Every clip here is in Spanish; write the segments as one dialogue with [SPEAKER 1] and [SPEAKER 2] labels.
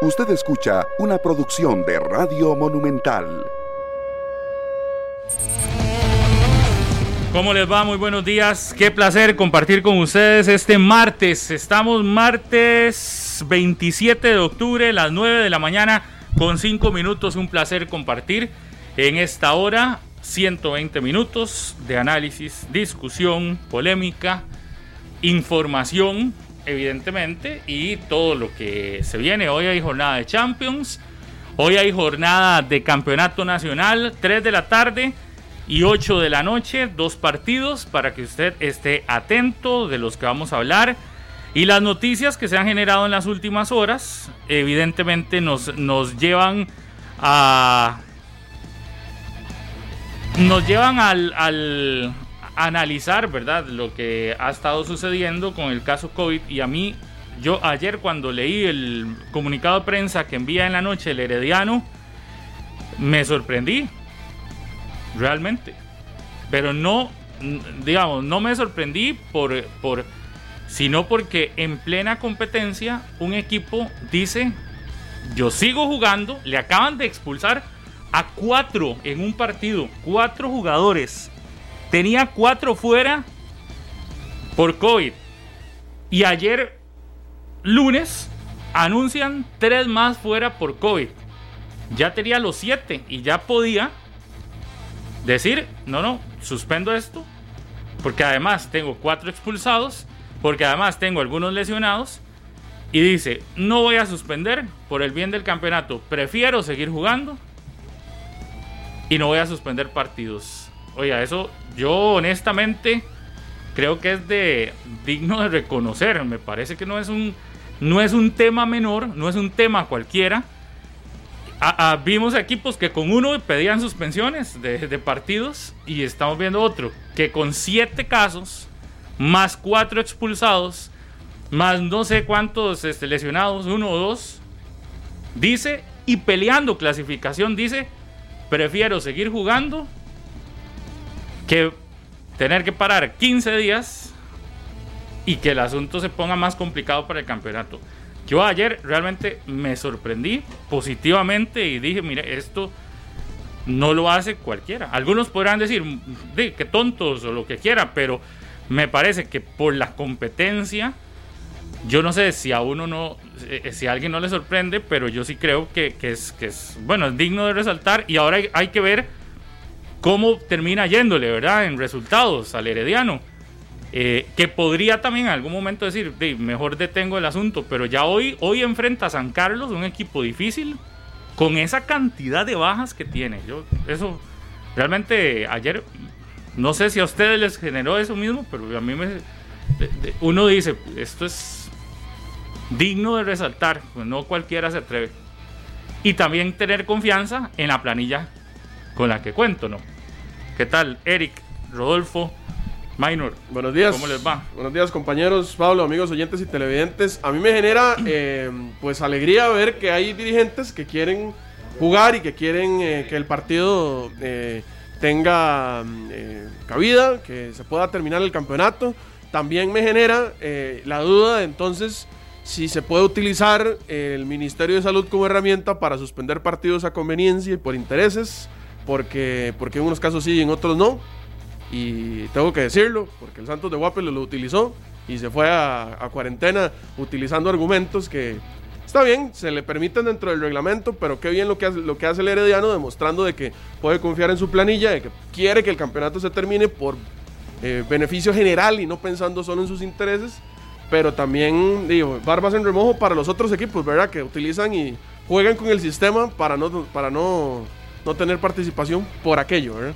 [SPEAKER 1] Usted escucha una producción de Radio Monumental.
[SPEAKER 2] ¿Cómo les va? Muy buenos días. Qué placer compartir con ustedes este martes. Estamos martes 27 de octubre, las 9 de la mañana, con 5 minutos. Un placer compartir en esta hora 120 minutos de análisis, discusión, polémica, información, evidentemente, y todo lo que se viene. Hoy hay jornada de Champions, hoy hay jornada de Campeonato Nacional, 3 de la tarde y 8 de la noche, dos partidos para que usted esté atento de los que vamos a hablar. Y las noticias que se han generado en las últimas horas, evidentemente nos, nos llevan a... Nos llevan al, al, analizar, ¿verdad?, lo que ha estado sucediendo con el caso COVID. Y a mí, yo ayer cuando leí el comunicado de prensa que envía en la noche el Herediano, me sorprendí, realmente. Pero no, digamos, no me sorprendí por, por, sino porque en plena competencia un equipo dice, yo sigo jugando, le acaban de expulsar a cuatro en un partido, cuatro jugadores Tenía cuatro fuera por COVID. Y ayer, lunes, anuncian tres más fuera por COVID. Ya tenía los siete y ya podía decir, no, no, suspendo esto. Porque además tengo cuatro expulsados. Porque además tengo algunos lesionados. Y dice, no voy a suspender por el bien del campeonato. Prefiero seguir jugando. Y no voy a suspender partidos. Oiga, eso yo honestamente creo que es de digno de reconocer. Me parece que no es un, no es un tema menor, no es un tema cualquiera. vimos equipos que con uno pedían suspensiones de, partidos y estamos viendo otro que con siete casos, más cuatro expulsados, más no sé cuántos este, lesionados, uno o dos, dice, y peleando clasificación, dice, prefiero seguir jugando que tener que parar 15 días y que el asunto se ponga más complicado para el campeonato. Yo ayer realmente me sorprendí positivamente y dije, mire, esto no lo hace cualquiera. Algunos podrán decir, que tontos o lo que quiera, pero me parece que por la competencia, yo no sé si a uno no, eh, si a alguien no le sorprende, pero yo sí creo que, es, que es, bueno, es digno de resaltar y ahora hay que ver cómo termina yéndole, ¿verdad? En resultados al Herediano. Eh, que podría también en algún momento decir, mejor detengo el asunto, pero ya hoy, hoy enfrenta a San Carlos, un equipo difícil, con esa cantidad de bajas que tiene. Yo, eso, realmente ayer, no sé si a ustedes les generó eso mismo, pero a mí me, uno dice, esto es digno de resaltar, pues no cualquiera se atreve. Y también tener confianza en la planilla con la que cuento, ¿no? ¿Qué tal, Eric, Rodolfo, Minor?
[SPEAKER 3] Buenos días.
[SPEAKER 2] ¿Cómo les va?
[SPEAKER 3] Buenos días, compañeros, Pablo, amigos oyentes y televidentes. A mí me genera, eh, pues, alegría ver que hay dirigentes que quieren jugar y que quieren eh, que el partido eh, tenga cabida, que se pueda terminar el campeonato. También me genera la duda de entonces si se puede utilizar el Ministerio de Salud como herramienta para suspender partidos a conveniencia y por intereses porque, porque en unos casos sí y en otros no. Y tengo que decirlo, porque el Santos de Guape lo, utilizó y se fue a, cuarentena utilizando argumentos que está bien, se le permiten dentro del reglamento, pero qué bien lo que hace, lo que hace el Herediano, demostrando de que puede confiar en su planilla, de que quiere que el campeonato se termine por eh, beneficio general y no pensando solo en sus intereses. Pero también, digo, barbas en remojo para los otros equipos, ¿verdad? Que utilizan y juegan con el sistema para no, para no no tener participación por aquello, ¿verdad?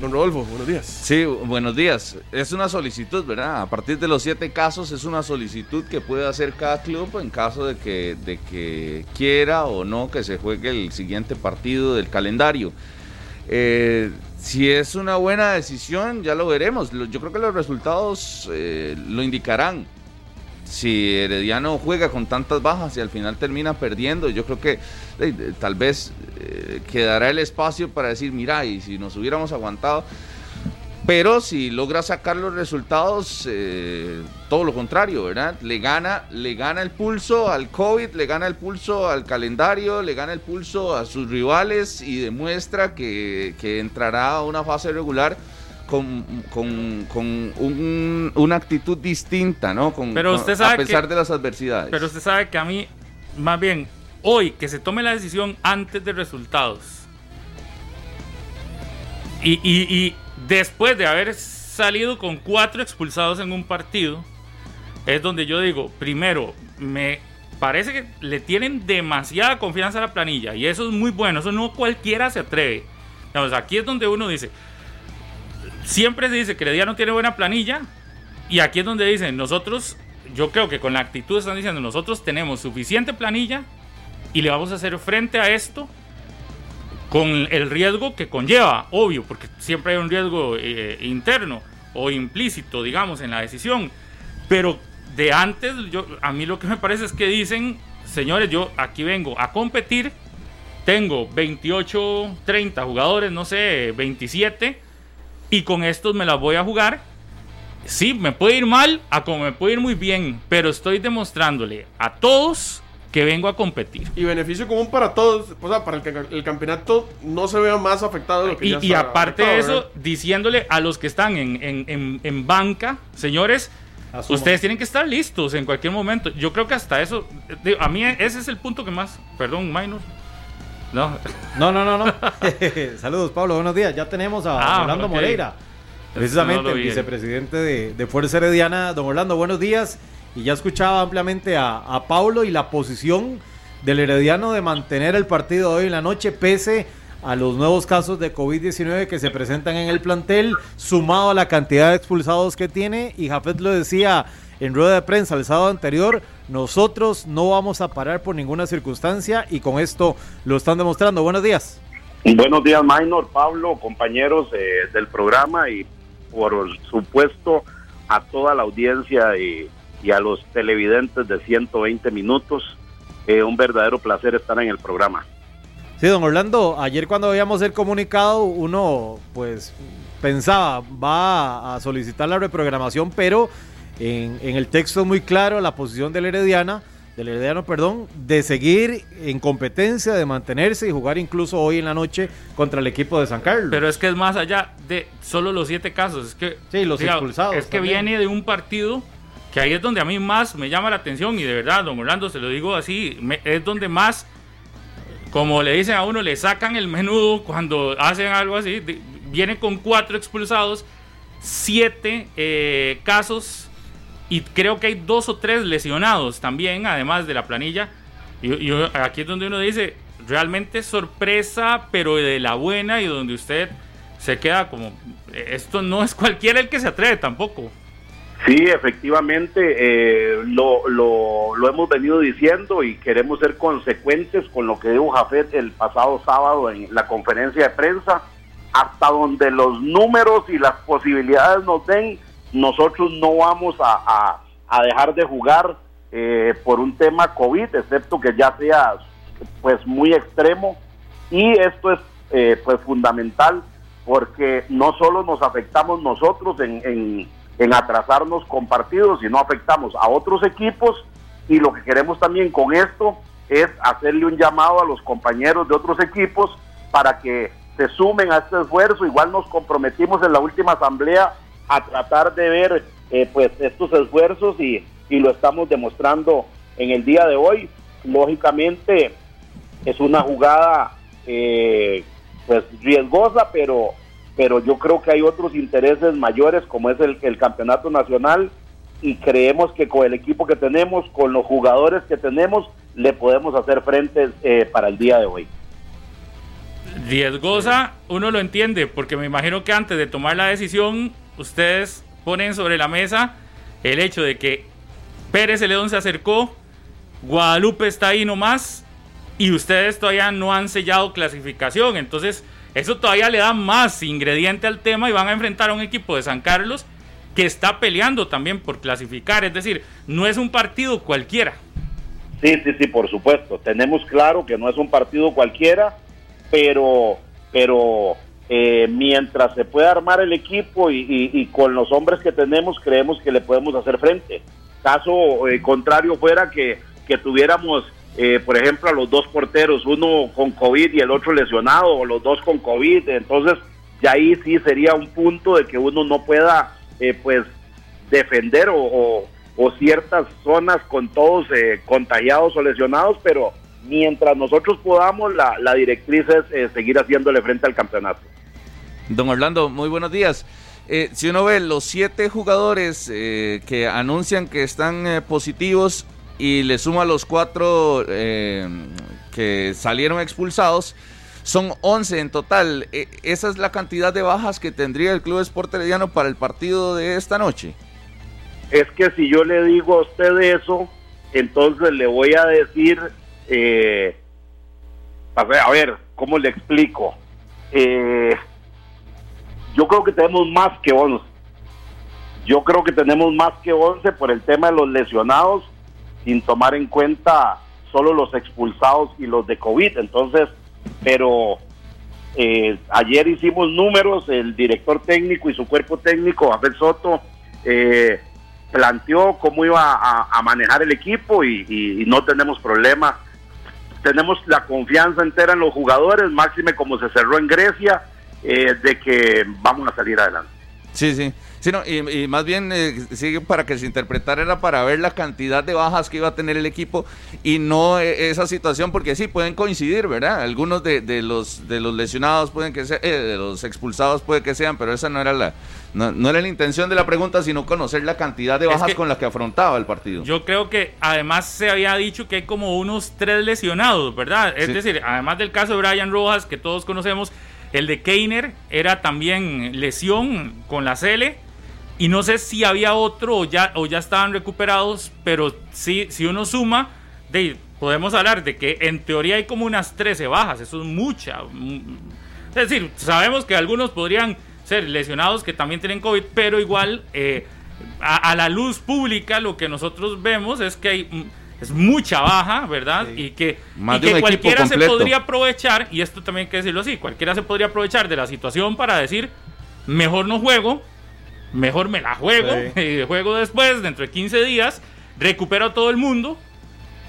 [SPEAKER 3] Don Rodolfo, buenos días.
[SPEAKER 4] Sí, buenos días. Es una solicitud, ¿verdad? A partir de los siete casos es una solicitud que puede hacer cada club en caso de que, de que quiera o no que se juegue el siguiente partido del calendario. Eh, si es una buena decisión, ya lo veremos. Yo creo que los resultados eh, lo indicarán si Herediano juega con tantas bajas y al final termina perdiendo, yo creo que tal vez eh, quedará el espacio para decir, mira, y si nos hubiéramos aguantado. Pero si logra sacar los resultados, eh, todo lo contrario, ¿verdad? Le gana, le gana el pulso al COVID, le gana el pulso al calendario, le gana el pulso a sus rivales y demuestra que, entrará a una fase regular con, una actitud distinta, ¿no? Con,
[SPEAKER 2] pero usted sabe
[SPEAKER 4] a pesar de las adversidades.
[SPEAKER 2] Pero usted sabe que a mí, más bien, hoy que se tome la decisión antes de resultados. y después de haber salido con cuatro expulsados en un partido, es donde yo digo, primero, me parece que le tienen demasiada confianza a la planilla y eso es muy bueno, eso no cualquiera se atreve. aquí es donde uno dice, siempre se dice que día no tiene buena planilla y aquí es donde dicen, nosotros, yo creo que con la actitud están diciendo, nosotros tenemos suficiente planilla y le vamos a hacer frente a esto con el riesgo que conlleva, obvio, porque siempre hay un riesgo eh, interno o implícito, digamos, en la decisión. Pero de antes, yo, a mí lo que me parece es que dicen, señores, yo aquí vengo a competir, tengo 28, 30 jugadores, no sé, 27, y con estos me las voy a jugar. Sí, me puede ir mal, a como me puede ir muy bien, pero estoy demostrándole a todos que vengo a competir.
[SPEAKER 3] Y beneficio común para todos, o sea, para que el campeonato no se vea más afectado de lo que
[SPEAKER 2] y,
[SPEAKER 3] ya
[SPEAKER 2] Y aparte de eso, diciéndole a los que están en, en, en, banca, señores, ustedes tienen que estar listos en cualquier momento. Yo creo que hasta eso, a mí ese es el punto que más, perdón, Minor.
[SPEAKER 5] No, no, no, no. no. Saludos, Pablo, buenos días. Ya tenemos a ah, Orlando Moreira, precisamente el vicepresidente de, de Fuerza Herediana. Don Orlando, buenos días. Y ya escuchaba ampliamente a, a Paulo y la posición del Herediano de mantener el partido hoy en la noche, pese a los nuevos casos de COVID-19 que se presentan en el plantel, sumado a la cantidad de expulsados que tiene. Y Jafet lo decía en rueda de prensa el sábado anterior, nosotros no vamos a parar por ninguna circunstancia y con esto lo están demostrando. Buenos días.
[SPEAKER 6] Buenos días, Maynor, Pablo, compañeros eh, del programa y por supuesto a toda la audiencia y a los televidentes de 120 minutos. Eh, un verdadero placer estar en el programa.
[SPEAKER 5] Sí, don Orlando, ayer cuando veíamos el comunicado, uno pues pensaba, va a solicitar la reprogramación, pero en, el texto es muy claro la posición del Herediana, del Herediano, perdón, de seguir en competencia, de mantenerse y jugar incluso hoy en la noche contra el equipo de San Carlos.
[SPEAKER 2] Pero es que es más allá de solo los siete casos, es que
[SPEAKER 5] sí, los expulsados.
[SPEAKER 2] Es que viene de un partido que ahí es donde a mí más me llama la atención y de verdad, don Orlando, se lo digo así, es donde más, como le dicen a uno, le sacan el menudo cuando hacen algo así, viene con cuatro expulsados, siete eh, casos y creo que hay dos o tres lesionados también, además de la planilla. Y, aquí es donde uno dice, realmente sorpresa, pero de la buena y donde usted se queda como, esto no es cualquiera el que se atreve tampoco.
[SPEAKER 6] Sí, efectivamente, eh, lo, lo, hemos venido diciendo y queremos ser consecuentes con lo que dijo Jafet el pasado sábado en la conferencia de prensa. Hasta donde los números y las posibilidades nos den, nosotros no vamos a, dejar de jugar eh, por un tema COVID, excepto que ya sea pues muy extremo. Y esto es eh, pues fundamental porque no solo nos afectamos nosotros en en atrasarnos con partidos y no afectamos a otros equipos. Y lo que queremos también con esto es hacerle un llamado a los compañeros de otros equipos para que se sumen a este esfuerzo. Igual nos comprometimos en la última asamblea a tratar de ver eh, pues estos esfuerzos y, y lo estamos demostrando en el día de hoy. Lógicamente es una jugada eh, pues riesgosa, pero pero yo creo que hay otros intereses mayores como es el, campeonato nacional y creemos que con el equipo que tenemos, con los jugadores que tenemos, le podemos hacer frente eh, para el día de hoy.
[SPEAKER 2] Riesgosa, uno lo entiende, porque me imagino que antes de tomar la decisión, ustedes ponen sobre la mesa el hecho de que Pérez León se acercó, Guadalupe está ahí nomás y ustedes todavía no han sellado clasificación. Entonces, eso todavía le da más ingrediente al tema y van a enfrentar a un equipo de San Carlos que está peleando también por clasificar. Es decir, no es un partido cualquiera.
[SPEAKER 6] Sí, sí, sí, por supuesto. Tenemos claro que no es un partido cualquiera, pero, pero eh, mientras se pueda armar el equipo y, con los hombres que tenemos, creemos que le podemos hacer frente. Caso eh, contrario fuera que, que tuviéramos, eh, por ejemplo, a los dos porteros, uno con COVID y el otro lesionado, o los dos con COVID, entonces ya ahí sí sería un punto de que uno no pueda, pues, defender o, ciertas zonas con todos contagiados o lesionados, pero mientras nosotros podamos, la, la directriz es seguir haciéndole frente al campeonato.
[SPEAKER 4] Don Orlando, muy buenos días. Eh, si uno ve los siete jugadores eh, que anuncian que están eh, positivos y le suma los cuatro que salieron expulsados, son 11 en total. ¿Esa es la cantidad de bajas que tendría el Club Sport para el partido de esta noche?
[SPEAKER 6] Es que si yo le digo a usted eso, entonces le voy a decir, a ver, a ver, ¿cómo le explico? Eh, yo creo que tenemos más que 11. Yo creo que tenemos más que 11 por el tema de los lesionados, sin tomar en cuenta solo los expulsados y los de COVID. Entonces, pero eh, ayer hicimos números, el director técnico y su cuerpo técnico, Abel Soto, eh, planteó cómo iba a, manejar el equipo y, no tenemos problema. Tenemos la confianza entera en los jugadores, máxime como se cerró en Grecia eh, de que vamos a salir adelante.
[SPEAKER 4] Sí, sí. Sí, y, más bien eh, sigue para que se interpretara era para ver la cantidad de bajas que iba a tener el equipo y no eh, esa situación porque sí pueden coincidir, ¿verdad? Algunos de, los de los lesionados pueden que sean, de los expulsados puede que sean, pero esa no era la no, era la intención de la pregunta, sino conocer la cantidad de bajas con las que afrontaba el partido.
[SPEAKER 2] Yo creo que además se había dicho que hay como unos tres lesionados, ¿verdad? Es decir, además del caso de Brian Rojas que todos conocemos el de Keiner era también lesión con la Cele. Y no sé si había otro o ya, o ya estaban recuperados, pero sí, si uno suma, de, podemos hablar de que en teoría hay como unas 13 bajas, eso es mucha. Es decir, sabemos que algunos podrían ser lesionados que también tienen COVID, pero igual eh, a, la luz pública lo que nosotros vemos es que hay es mucha baja, ¿verdad? Y que, cualquiera se podría aprovechar, y esto también hay que decirlo así, cualquiera se podría aprovechar de la situación para decir, mejor no juego, mejor me la juego, y juego después, dentro de 15 días, recupero a todo el mundo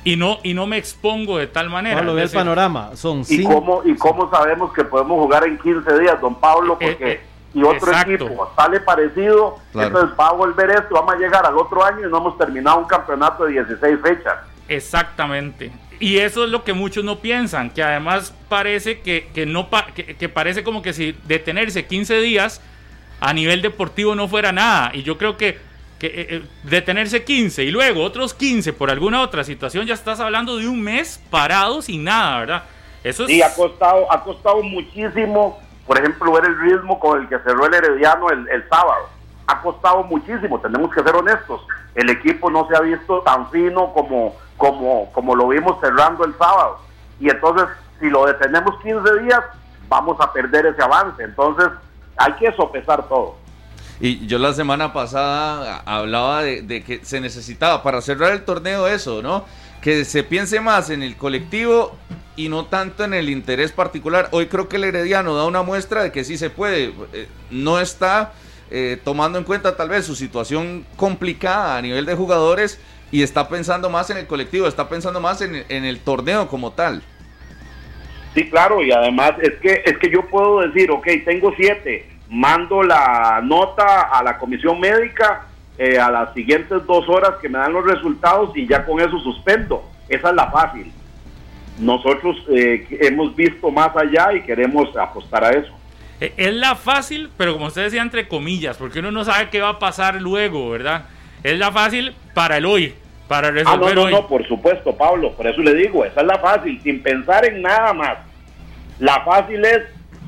[SPEAKER 2] y no, y no me expongo de tal manera.
[SPEAKER 5] Pablo, ve el panorama, son
[SPEAKER 6] ¿Y cómo, ¿Y cómo sabemos que podemos jugar en 15 días, don Pablo? Eh, Porque... Eh, y otro equipo sale parecido, entonces va a volver esto, vamos a llegar al otro año y no hemos terminado un campeonato de 16 fechas.
[SPEAKER 2] Exactamente. Y eso es lo que muchos no piensan, que además parece que, que no que, parece como que si detenerse 15 días a nivel deportivo no fuera nada. Y yo creo que, que eh, eh, detenerse 15 y luego otros 15 por alguna otra situación, ya estás hablando de un mes parado sin nada, ¿verdad?
[SPEAKER 6] Eso Sí, ha costado, ha costado muchísimo por ejemplo, ver el ritmo con el que cerró el Herediano el, sábado. Ha costado muchísimo, tenemos que ser honestos. El equipo no se ha visto tan fino como, como, como lo vimos cerrando el sábado. Y entonces, si lo detenemos 15 días, vamos a perder ese avance. Entonces, hay que sopesar todo.
[SPEAKER 4] Y yo la semana pasada hablaba de, de, que se necesitaba para cerrar el torneo eso, ¿no? Que se piense más en el colectivo y no tanto en el interés particular. Hoy creo que el Herediano da una muestra de que sí se puede. Eh, no está eh, tomando en cuenta tal vez su situación complicada a nivel de jugadores y está pensando más en el colectivo, está pensando más en, el torneo como tal.
[SPEAKER 6] Sí, claro, y además es que, es que yo puedo decir, ok, tengo siete, mando la nota a la comisión médica eh, a las siguientes dos horas que me dan los resultados y ya con eso suspendo. Esa es la fácil nosotros eh, hemos visto más allá y queremos apostar a eso.
[SPEAKER 2] E, es la fácil, pero como usted decía, entre comillas, porque uno no sabe qué va a pasar luego, ¿verdad? Es la fácil para el hoy, para resolver
[SPEAKER 6] ah, no, no, no, por supuesto, Pablo, por eso le digo, esa es la fácil, sin pensar en nada más. La fácil es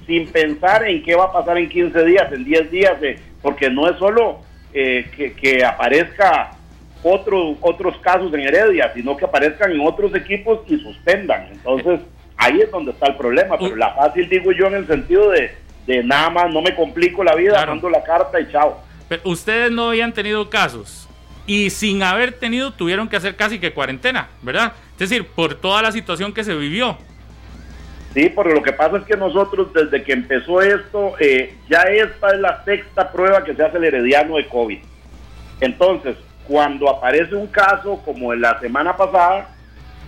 [SPEAKER 6] sin pensar en qué va a pasar en 15 días, en 10 días, eh, porque no es solo eh, que, que aparezca otros otros casos en Heredia, sino que aparezcan en otros equipos y suspendan. Entonces, ahí es donde está el problema. Pero la fácil digo yo en el sentido de, de nada más no me complico la vida, dando la carta y chao.
[SPEAKER 2] Pero ustedes no habían tenido casos y sin haber tenido tuvieron que hacer casi que cuarentena, ¿verdad? Es decir, por toda la situación que se vivió.
[SPEAKER 6] Sí, porque lo que pasa es que nosotros desde que empezó esto, eh, ya esta es la sexta prueba que se hace el herediano de COVID. Entonces, cuando aparece un caso como en la semana pasada,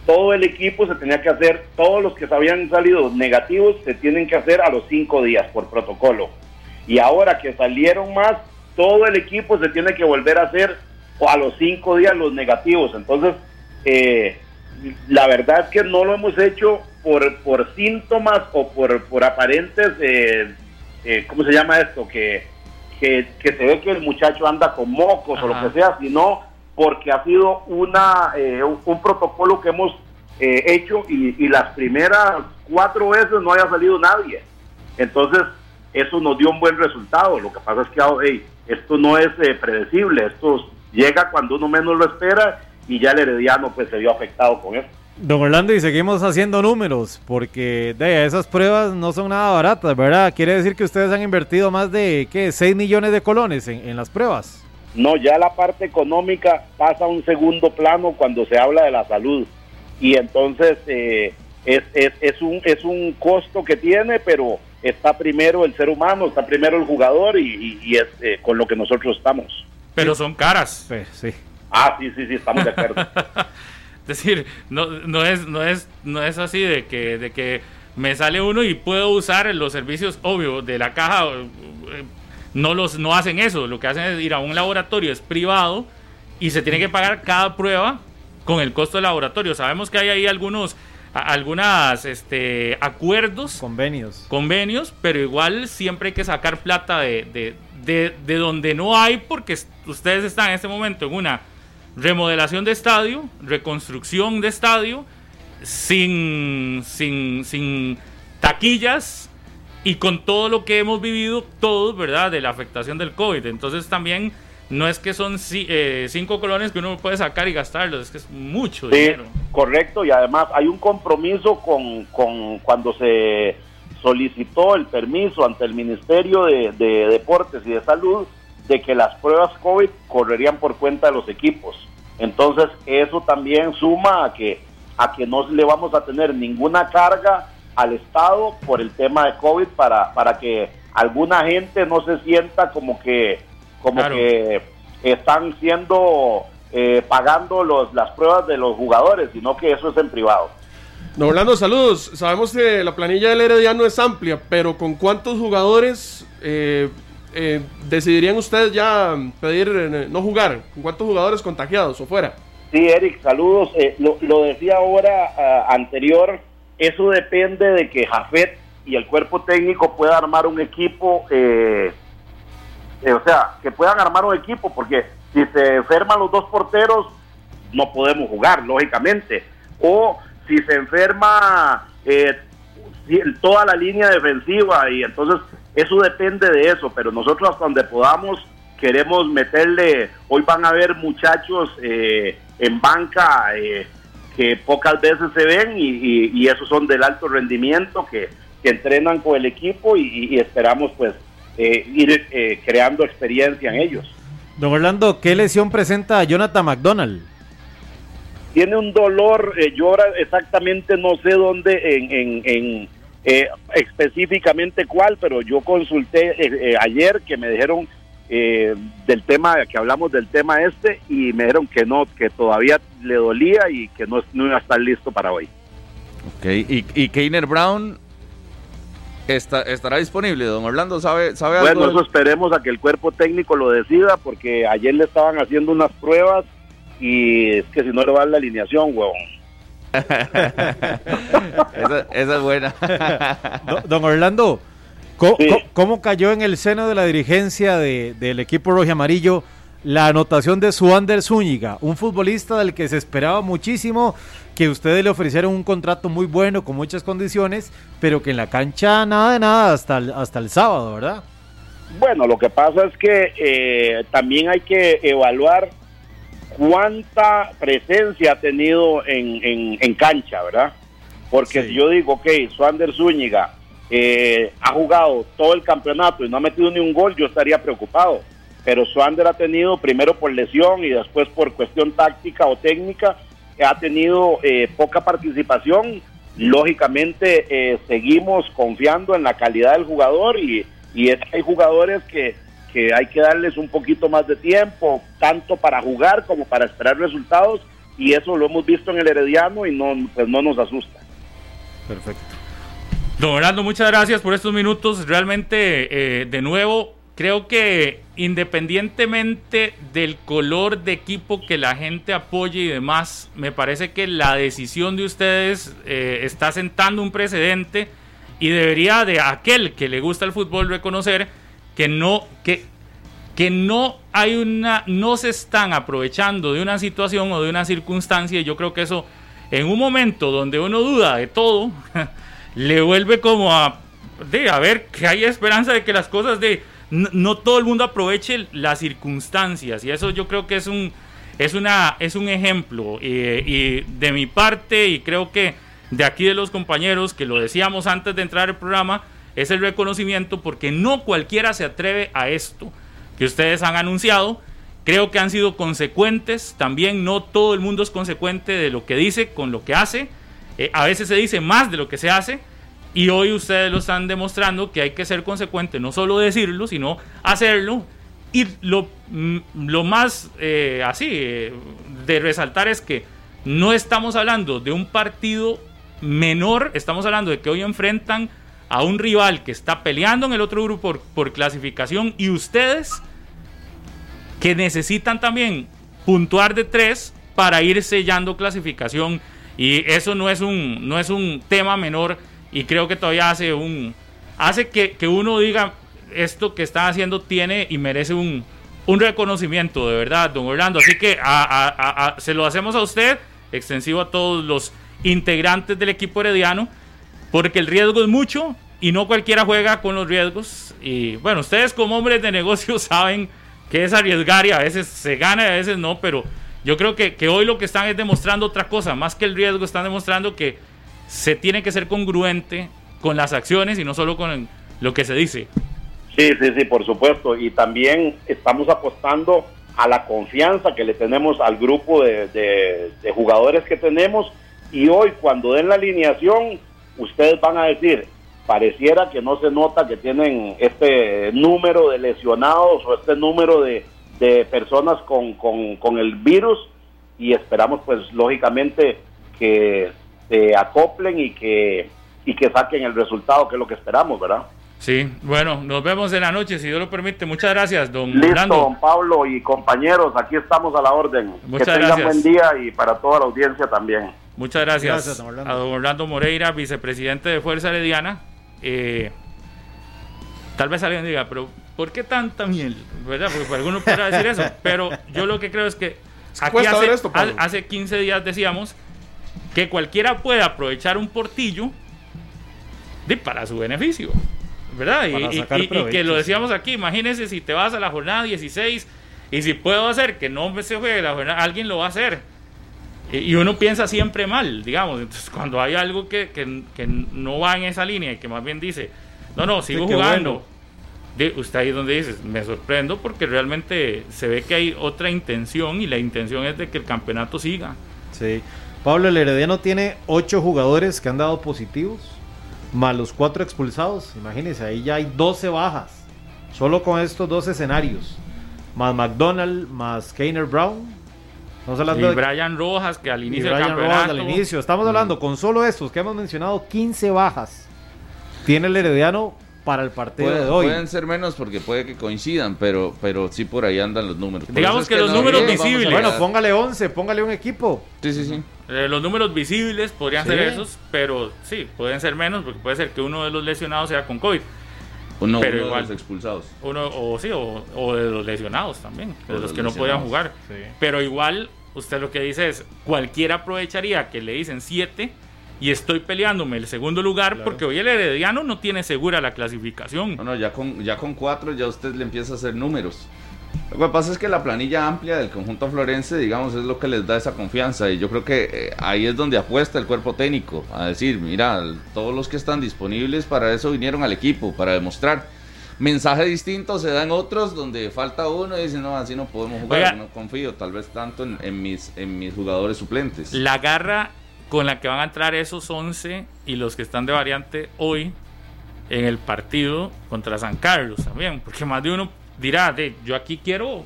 [SPEAKER 6] todo el equipo se tenía que hacer, todos los que habían salido negativos se tienen que hacer a los cinco días por protocolo. Y ahora que salieron más, todo el equipo se tiene que volver a hacer a los cinco días los negativos. Entonces, eh, la verdad es que no lo hemos hecho por, por síntomas o por, por aparentes, eh, eh, ¿cómo se llama esto? Que, que, se ve que el muchacho anda con mocos o lo que sea, sino porque ha sido una eh, un, protocolo que hemos hecho y, las primeras cuatro veces no haya salido nadie. Entonces, eso nos dio un buen resultado. Lo que pasa es que oh, esto no es predecible, esto llega cuando uno menos lo espera y ya el Herediano pues se vio afectado con eso.
[SPEAKER 5] Don Orlando, y seguimos haciendo números, porque de esas pruebas no son nada baratas, ¿verdad? Quiere decir que ustedes han invertido más de, ¿qué? 6 millones de colones en, las pruebas.
[SPEAKER 6] No, ya la parte económica pasa a un segundo plano cuando se habla de la salud. Y entonces eh, es, es, es, un, es un costo que tiene, pero está primero el ser humano, está primero el jugador y, y, es eh, con lo que nosotros estamos.
[SPEAKER 2] Pero son caras.
[SPEAKER 6] sí. Ah, sí, sí, sí, estamos de acuerdo.
[SPEAKER 2] Es decir, no, no, es, no, es, no es así de que, de que me sale uno y puedo usar los servicios, obvio, de la caja. Eh, no, los, no hacen eso. Lo que hacen es ir a un laboratorio, es privado y se tiene que pagar cada prueba con el costo del laboratorio. Sabemos que hay ahí algunos algunas este, acuerdos.
[SPEAKER 5] Convenios.
[SPEAKER 2] Convenios, pero igual siempre hay que sacar plata de, de, de, de donde no hay porque ustedes están en este momento en una remodelación de estadio, reconstrucción de estadio, sin, sin, sin taquillas y con todo lo que hemos vivido todos, ¿verdad? De la afectación del COVID. Entonces también no es que son eh, cinco colones que uno puede sacar y gastarlos, es que es mucho dinero.
[SPEAKER 6] Correcto, y además hay un compromiso con, con cuando se solicitó el permiso ante el Ministerio de, de Deportes y de Salud de que las pruebas COVID correrían por cuenta de los equipos. Entonces, eso también suma a que, a que no le vamos a tener ninguna carga al Estado por el tema de COVID para, para que alguna gente no se sienta como que, como que están siendo eh, pagando los, las pruebas de los jugadores, sino que eso es en privado.
[SPEAKER 3] Don Orlando, saludos. Sabemos que la planilla del Herediano es amplia, pero ¿con cuántos jugadores eh, eh, decidirían ustedes ya pedir eh, no jugar? ¿Con cuántos jugadores contagiados o fuera?
[SPEAKER 6] Sí, Eric, saludos. Eh, lo, decía ahora ah, anterior, eso depende de que Jafet y el cuerpo técnico puedan armar un equipo, o sea, que puedan armar un equipo, porque si se enferman los dos porteros, no podemos jugar, lógicamente. O si se enferma toda la línea defensiva y entonces eso depende de eso, pero nosotros hasta donde podamos queremos meterle, hoy van a ver muchachos eh, en banca eh, que pocas veces se ven y, esos son del alto rendimiento que, entrenan con el equipo y, esperamos pues eh, ir creando experiencia en ellos.
[SPEAKER 5] Don Orlando, ¿qué lesión presenta Jonathan McDonald?
[SPEAKER 6] Tiene un dolor, yo ahora exactamente no sé dónde en eh, específicamente cuál, pero yo consulté eh, eh, ayer que me dijeron del tema, que hablamos del tema este, y me dijeron que no, que todavía le dolía y que no, no iba a estar listo para hoy.
[SPEAKER 4] Ok, y, y Keiner Brown está, estará disponible, don Orlando, ¿sabe, sabe
[SPEAKER 6] algo? Bueno, eso esperemos a que el cuerpo técnico lo decida, porque ayer le estaban haciendo unas pruebas y es que si no le va la alineación, huevón
[SPEAKER 4] esa, es buena.
[SPEAKER 5] don, Orlando, ¿cómo, cayó en el seno de la dirigencia del equipo rojo y amarillo la anotación de Suander Zúñiga, un futbolista del que se esperaba muchísimo, que ustedes le ofrecieron un contrato muy bueno, con muchas condiciones, pero que en la cancha nada de nada hasta el, hasta el sábado, ¿verdad?
[SPEAKER 6] Bueno, lo que pasa es que eh, también hay que evaluar cuánta presencia ha tenido en, en, cancha, ¿verdad? Porque si yo digo, ok, Suander Zúñiga eh, ha jugado todo el campeonato y no ha metido ni un gol, yo estaría preocupado. Pero Suander ha tenido, primero por lesión y después por cuestión táctica o técnica, ha tenido eh, poca participación lógicamente eh, seguimos confiando en la calidad del jugador y, y es que hay jugadores que, que hay que darles un poquito más de tiempo, tanto para jugar como para esperar resultados y eso lo hemos visto en el Herediano y no, pues no nos asusta.
[SPEAKER 2] Perfecto. Don Orlando, muchas gracias por estos minutos. Realmente, eh, de nuevo, creo que independientemente del color de equipo que la gente apoye y demás, me parece que la decisión de ustedes eh, está sentando un precedente y debería de aquel que le gusta el fútbol reconocer que no que que no hay una no se están aprovechando de una situación o de una circunstancia y yo creo que eso en un momento donde uno duda de todo le vuelve como a de a ver que hay esperanza de que las cosas de no, todo el mundo aproveche las circunstancias y eso yo creo que es un es una es un ejemplo y, de mi parte y creo que de aquí de los compañeros que lo decíamos antes de entrar al programa es el reconocimiento porque no cualquiera se atreve a esto que ustedes han anunciado. Creo que han sido consecuentes. También no todo el mundo es consecuente de lo que dice con lo que hace. Eh, a veces se dice más de lo que se hace y hoy ustedes lo están demostrando que hay que ser consecuente, no solo decirlo, sino hacerlo. Y lo, mm, lo más eh, así eh, de resaltar es que no estamos hablando de un partido menor, estamos hablando de que hoy enfrentan a un rival que está peleando en el otro grupo por, clasificación y ustedes que necesitan también puntuar de tres para ir sellando clasificación y eso no es un, no es un tema menor y creo que todavía hace un hace que, uno diga esto que está haciendo tiene y merece un, un reconocimiento de verdad, don Orlando. Así que se lo hacemos a usted, extensivo a todos los integrantes del equipo herediano, porque el riesgo es mucho y no cualquiera juega con los riesgos. Y bueno, ustedes como hombres de negocios saben que es arriesgar y a veces se gana y a veces no, pero yo creo que, que hoy lo que están es demostrando otra cosa, más que el riesgo, están demostrando que se tiene que ser congruente con las acciones y no solo con lo que se dice.
[SPEAKER 6] Sí, sí, sí, por supuesto. Y también estamos apostando a la confianza que le tenemos al grupo de, jugadores que tenemos. Y hoy, cuando den la alineación, ustedes van a decir, pareciera que no se nota que tienen este número de lesionados o este número de, personas con, con, con el virus. Y esperamos, pues, lógicamente, que se acoplen y que, y que saquen el resultado, que es lo que esperamos, ¿verdad?
[SPEAKER 2] Sí, bueno, nos vemos en la noche, si Dios lo permite. Muchas gracias, don
[SPEAKER 6] Listo, don Pablo y compañeros, aquí estamos a la orden. Muchas que tengan buen día y para toda la audiencia también.
[SPEAKER 2] Muchas gracias, a don Orlando Moreira, vicepresidente de Fuerza Herediana. Eh, tal vez alguien diga, pero ¿por qué tanta miel? ¿Verdad? Porque algunos podrá decir eso, pero yo lo que creo es que aquí hace, hace 15 días decíamos que cualquiera puede aprovechar un portillo de, para su beneficio. ¿Verdad? Y, que lo decíamos aquí, imagínense si te vas a la jornada 16 y si puedo hacer que no se juegue la jornada, alguien lo va a hacer. Y uno piensa siempre mal, digamos. Entonces, cuando hay algo que, que, no va en esa línea y que más bien dice, no, no, sigo jugando. usted ahí donde dice, me sorprendo porque realmente se ve que hay otra intención y la intención es de que el campeonato siga.
[SPEAKER 5] Sí. Pablo, el Herediano tiene ocho jugadores que han dado positivos, más los cuatro expulsados. Imagínense, ahí ya hay 12 bajas. Solo con estos dos escenarios. Más McDonald, más Keiner Brown.
[SPEAKER 2] Estamos hablando y Brian Rojas, que al inicio del campeonato.
[SPEAKER 5] al inicio. Estamos hablando con solo estos que hemos mencionado, 15 bajas. Tiene el Herediano para el partido de hoy.
[SPEAKER 4] Pueden ser menos porque puede que coincidan, pero, pero sí por ahí andan los números.
[SPEAKER 2] Digamos que, los números visibles.
[SPEAKER 5] Bueno, póngale 11, póngale un equipo.
[SPEAKER 4] Sí, sí, sí.
[SPEAKER 2] Eh, los números visibles podrían ser esos, pero sí, pueden ser menos porque puede ser que uno de los lesionados sea con COVID.
[SPEAKER 4] Uno, pero uno igual, de los expulsados.
[SPEAKER 2] Uno, o sí, o, de los lesionados también, de los, que no podían jugar. Pero igual, usted lo que dice es, cualquiera aprovecharía que le dicen 7 y estoy peleándome el segundo lugar porque hoy el Herediano no tiene segura la clasificación.
[SPEAKER 4] No, no, ya con, ya con cuatro ya usted le empieza a hacer números. Lo que pasa es que la planilla amplia del conjunto florense, digamos, es lo que les da esa confianza y yo creo que eh, ahí es donde apuesta el cuerpo técnico a decir, mira, todos los que están disponibles para eso vinieron al equipo, para demostrar. Mensaje distinto se da en otros donde falta uno y dicen, no, así no podemos jugar, no confío tal vez tanto en, mis, en mis jugadores suplentes.
[SPEAKER 2] La garra con la que van a entrar esos 11 y los que están de variante hoy en el partido contra San Carlos también, porque más de uno dirá, de, yo aquí quiero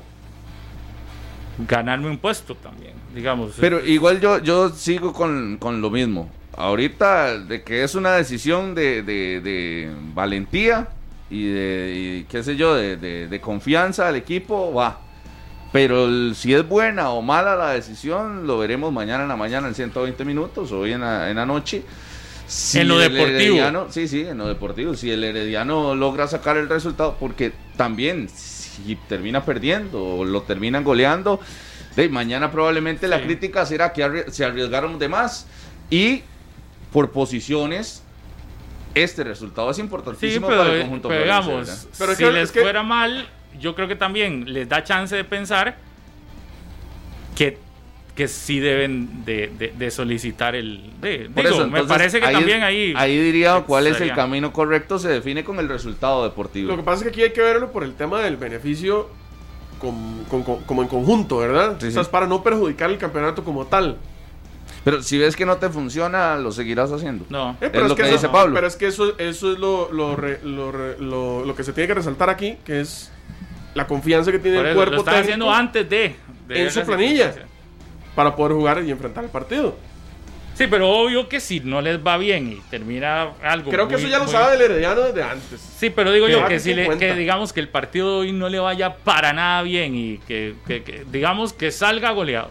[SPEAKER 2] ganarme un puesto también, digamos.
[SPEAKER 4] Pero igual yo, yo sigo con, lo mismo. Ahorita de que es una decisión de, de, valentía y de, qué sé yo, de, de, confianza al equipo, va. Pero si es buena o mala la decisión, lo veremos mañana en la mañana en 120 minutos, hoy en en la noche.
[SPEAKER 2] En lo deportivo.
[SPEAKER 4] Sí, sí, en lo deportivo. Si el Herediano logra sacar el resultado, porque también si termina perdiendo o lo terminan goleando, de mañana probablemente la crítica será que se arriesgaron de más y por posiciones este resultado es importantísimo
[SPEAKER 2] para el conjunto. Pero digamos, pero si les fuera mal, yo creo que también les da chance de pensar que que sí deben de, solicitar el... me parece que también ahí...
[SPEAKER 4] Ahí diría cuál es el camino correcto, se define con el resultado deportivo.
[SPEAKER 3] Lo que pasa es que aquí hay que verlo por el tema del beneficio como en conjunto, ¿verdad? o sea, es para no perjudicar el campeonato como tal.
[SPEAKER 4] Pero si ves que no te funciona, lo seguirás haciendo.
[SPEAKER 2] No.
[SPEAKER 3] Eh, pero es, lo que, dice Pablo. Pero es que eso, eso es lo, lo, lo, lo, que se tiene que resaltar aquí, que es la confianza que tiene el cuerpo. Lo
[SPEAKER 2] está haciendo antes de,
[SPEAKER 3] en su planilla para poder jugar y enfrentar el partido.
[SPEAKER 2] Sí, pero obvio que si no les va bien y termina algo.
[SPEAKER 3] Creo que eso ya lo sabe el Herediano desde antes.
[SPEAKER 2] Sí, pero digo yo que, si le, que digamos que el partido de hoy no le vaya para nada bien y que, digamos que salga goleado.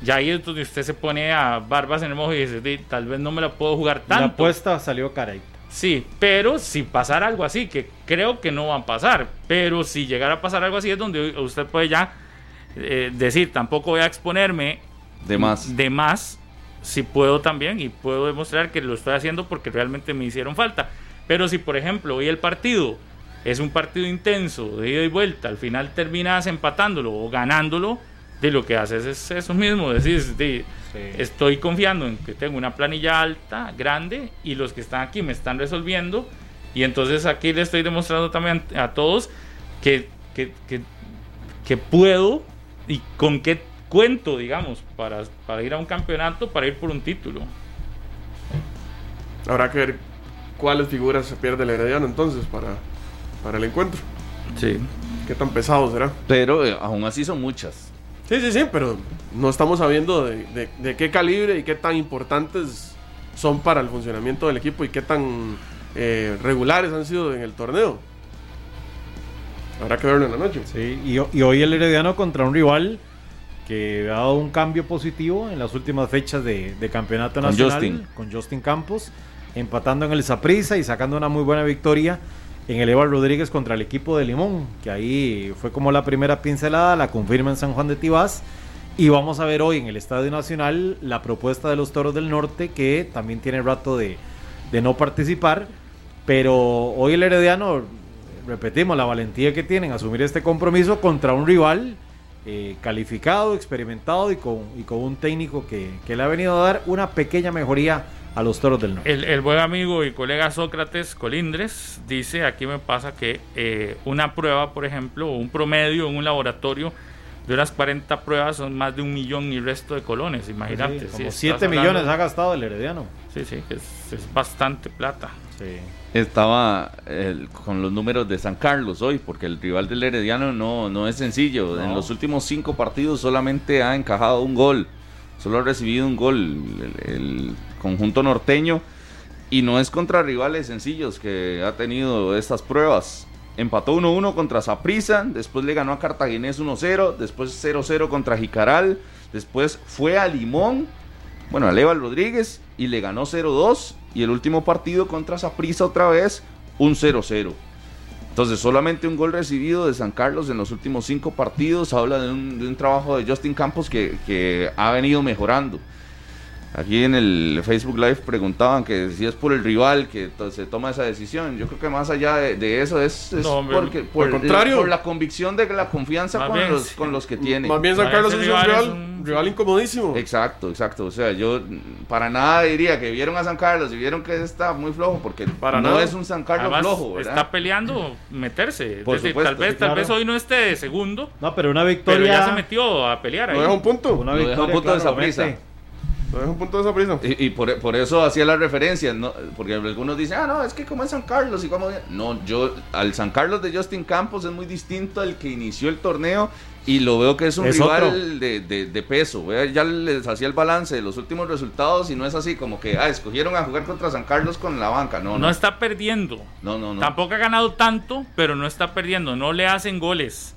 [SPEAKER 2] Ya ahí es donde usted se pone a barbas en el mojo y dice, tal vez no me la puedo jugar tanto.
[SPEAKER 5] La apuesta salió cara.
[SPEAKER 2] Sí, pero si pasara algo así, que creo que no va a pasar, pero si llegara a pasar algo así es donde usted puede ya eh, decir, tampoco voy a exponerme
[SPEAKER 4] de más.
[SPEAKER 2] De más, si puedo también y puedo demostrar que lo estoy haciendo porque realmente me hicieron falta. Pero si, por ejemplo, hoy el partido es un partido intenso, de ida y vuelta, al final terminas empatándolo o ganándolo, de lo que haces es eso mismo, decir, estoy confiando en que tengo una planilla alta, grande, y los que están aquí me están resolviendo, y entonces aquí le estoy demostrando también a todos que, que, que puedo y con qué cuento, digamos, para, para ir a un campeonato, para ir por un título.
[SPEAKER 3] Habrá que ver cuáles figuras se pierde el Herediano entonces para, para el encuentro.
[SPEAKER 2] Sí.
[SPEAKER 3] ¿Qué tan pesado será?
[SPEAKER 4] Pero eh, aún así son muchas.
[SPEAKER 3] Sí, sí, sí, pero no estamos sabiendo de, de, qué calibre y qué tan importantes son para el funcionamiento del equipo y qué tan eh, regulares han sido en el torneo. Habrá que verlo en la noche.
[SPEAKER 5] Sí, y, y, hoy el Herediano contra un rival que ha dado un cambio positivo en las últimas fechas de, campeonato nacional con Justin Campos, empatando en el Saprissa y sacando una muy buena victoria en el Eval Rodríguez contra el equipo de Limón, que ahí fue como la primera pincelada, la confirma en San Juan de Tibás. Y vamos a ver hoy en el Estadio Nacional la propuesta de los Toros del Norte, que también tiene rato de, de no participar. Pero hoy el Herediano repetimos, la valentía que tienen asumir este compromiso contra un rival eh, calificado, experimentado y con, y con un técnico que, le ha venido a dar una pequeña mejoría a los toros del norte.
[SPEAKER 2] El, buen amigo y colega Sócrates Colindres dice, aquí me pasa que eh, una prueba, por ejemplo, un promedio en un laboratorio de unas 40 pruebas son más de un millón y resto de colones, imagínate.
[SPEAKER 5] como 7 millones ha gastado el herediano.
[SPEAKER 2] Sí, sí, es, es bastante plata.
[SPEAKER 5] Sí
[SPEAKER 4] estaba con los números de San Carlos hoy, porque el rival del Herediano no, no es sencillo. En los últimos cinco partidos solamente ha encajado un gol, solo ha recibido un gol el, conjunto norteño y no es contra rivales sencillos que ha tenido estas pruebas. Empató 1-1 contra Saprissa, después le ganó a Cartaginés 1-0, después 0-0 contra Jicaral, después fue a Limón, bueno, a Leval Rodríguez y le ganó 0-2 y el último partido contra Saprissa otra vez, un 0-0. Entonces, solamente un gol recibido de San Carlos en los últimos cinco partidos habla de un, trabajo de Justin Campos que, que ha venido mejorando. Aquí en el Facebook Live preguntaban que si es por el rival que se toma esa decisión. Yo creo que más allá de, eso es, porque, por, contrario. por la convicción de la confianza con, los, con los que tiene.
[SPEAKER 3] Más bien San Carlos es un rival, rival incomodísimo.
[SPEAKER 4] Exacto, exacto. O sea, yo para nada diría que vieron a San Carlos y vieron que está muy flojo porque para no es un San Carlos flojo. ¿verdad?
[SPEAKER 2] Está peleando meterse. tal vez, tal vez hoy no esté segundo.
[SPEAKER 5] No, pero una victoria.
[SPEAKER 2] Pero ya se metió a pelear ahí.
[SPEAKER 3] No un punto.
[SPEAKER 5] Una victoria,
[SPEAKER 4] un punto de esa prisa.
[SPEAKER 3] Un punto de esa
[SPEAKER 4] Y, y por, por, eso hacía la referencia, ¿no? porque algunos dicen, ah, no, es que como es San Carlos y como... No, yo, al San Carlos de Justin Campos es muy distinto al que inició el torneo y lo veo que es un rival de, de, peso. Ya les hacía el balance de los últimos resultados y no es así como que, ah, escogieron a jugar contra San Carlos con la banca. No,
[SPEAKER 2] no, está perdiendo.
[SPEAKER 4] No, no, no.
[SPEAKER 2] Tampoco ha ganado tanto, pero no está perdiendo. No le hacen goles.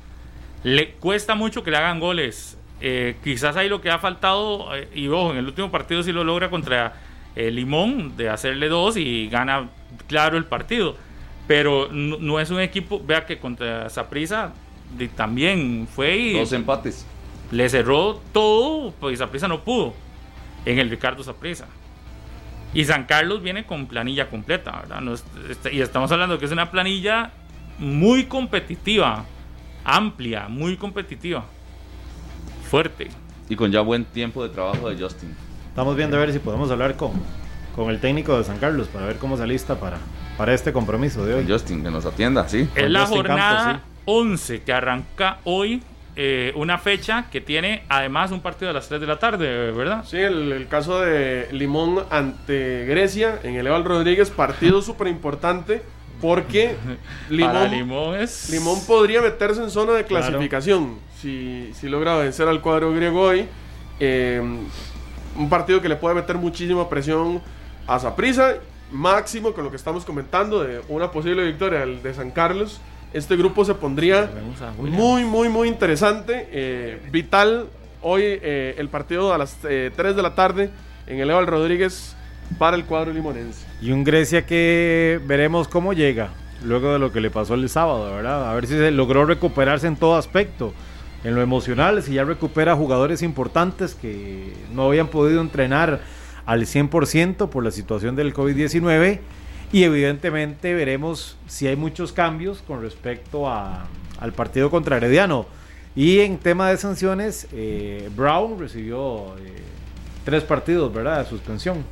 [SPEAKER 2] Le cuesta mucho que le hagan goles. Eh, quizás ahí lo que ha faltado, eh, y ojo, en el último partido sí lo logra contra el eh, Limón, de hacerle dos y gana claro el partido. Pero no, es un equipo, vea que contra Saprisa también fue y.
[SPEAKER 4] Dos empates.
[SPEAKER 2] Le cerró todo, pues Saprisa no pudo en el Ricardo Saprisa. Y San Carlos viene con planilla completa, ¿verdad? Este, y estamos hablando que es una planilla muy competitiva, amplia, muy competitiva fuerte.
[SPEAKER 4] Y con ya buen tiempo de trabajo de Justin.
[SPEAKER 5] Estamos viendo a ver si podemos hablar con, con el técnico de San Carlos para ver cómo se alista para, para este compromiso de hoy.
[SPEAKER 4] Justin, que nos atienda, sí.
[SPEAKER 2] Es la jornada 11 que arranca hoy. Eh, una fecha que tiene además un partido a las 3 de la tarde, ¿verdad?
[SPEAKER 3] Sí, el, caso de Limón ante Grecia en el Eval Rodríguez, partido súper importante porque Limón,
[SPEAKER 2] Limón,
[SPEAKER 3] Limón podría meterse en zona de clasificación si, si logra vencer al cuadro griego hoy. Eh, un partido que le puede meter muchísima presión a Saprisa, máximo con lo que estamos comentando de una posible victoria de San Carlos. Este grupo se pondría muy, muy, muy interesante. Eh, vital hoy eh, el partido a las 3 de la tarde en el Eval Rodríguez para el cuadro limonense.
[SPEAKER 5] Y un Grecia que veremos cómo llega luego de lo que le pasó el sábado, ¿verdad? A ver si se logró recuperarse en todo aspecto en lo emocional, si ya recupera jugadores importantes que no habían podido entrenar al 100% por la situación del COVID-19 y evidentemente veremos si hay muchos cambios con respecto a, al partido contra Herediano. Y en tema de sanciones, eh, Brown recibió eh, tres partidos, ¿verdad? De suspensión.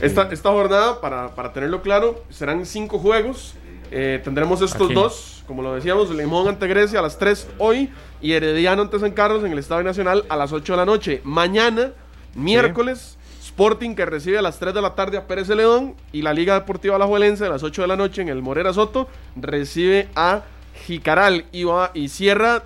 [SPEAKER 3] Esta, esta, jornada, para, para, tenerlo claro, serán cinco juegos. Eh, tendremos estos dos, como lo decíamos, Limón ante Grecia a las 3 hoy y Herediano ante San Carlos en el Estadio Nacional a las 8 de la noche. Mañana, miércoles, Sporting que recibe a las 3 de la tarde a Pérez León y la Liga Deportiva Alajuelense a las 8 de la noche en el Morera Soto recibe a Jicaral y, va, y cierra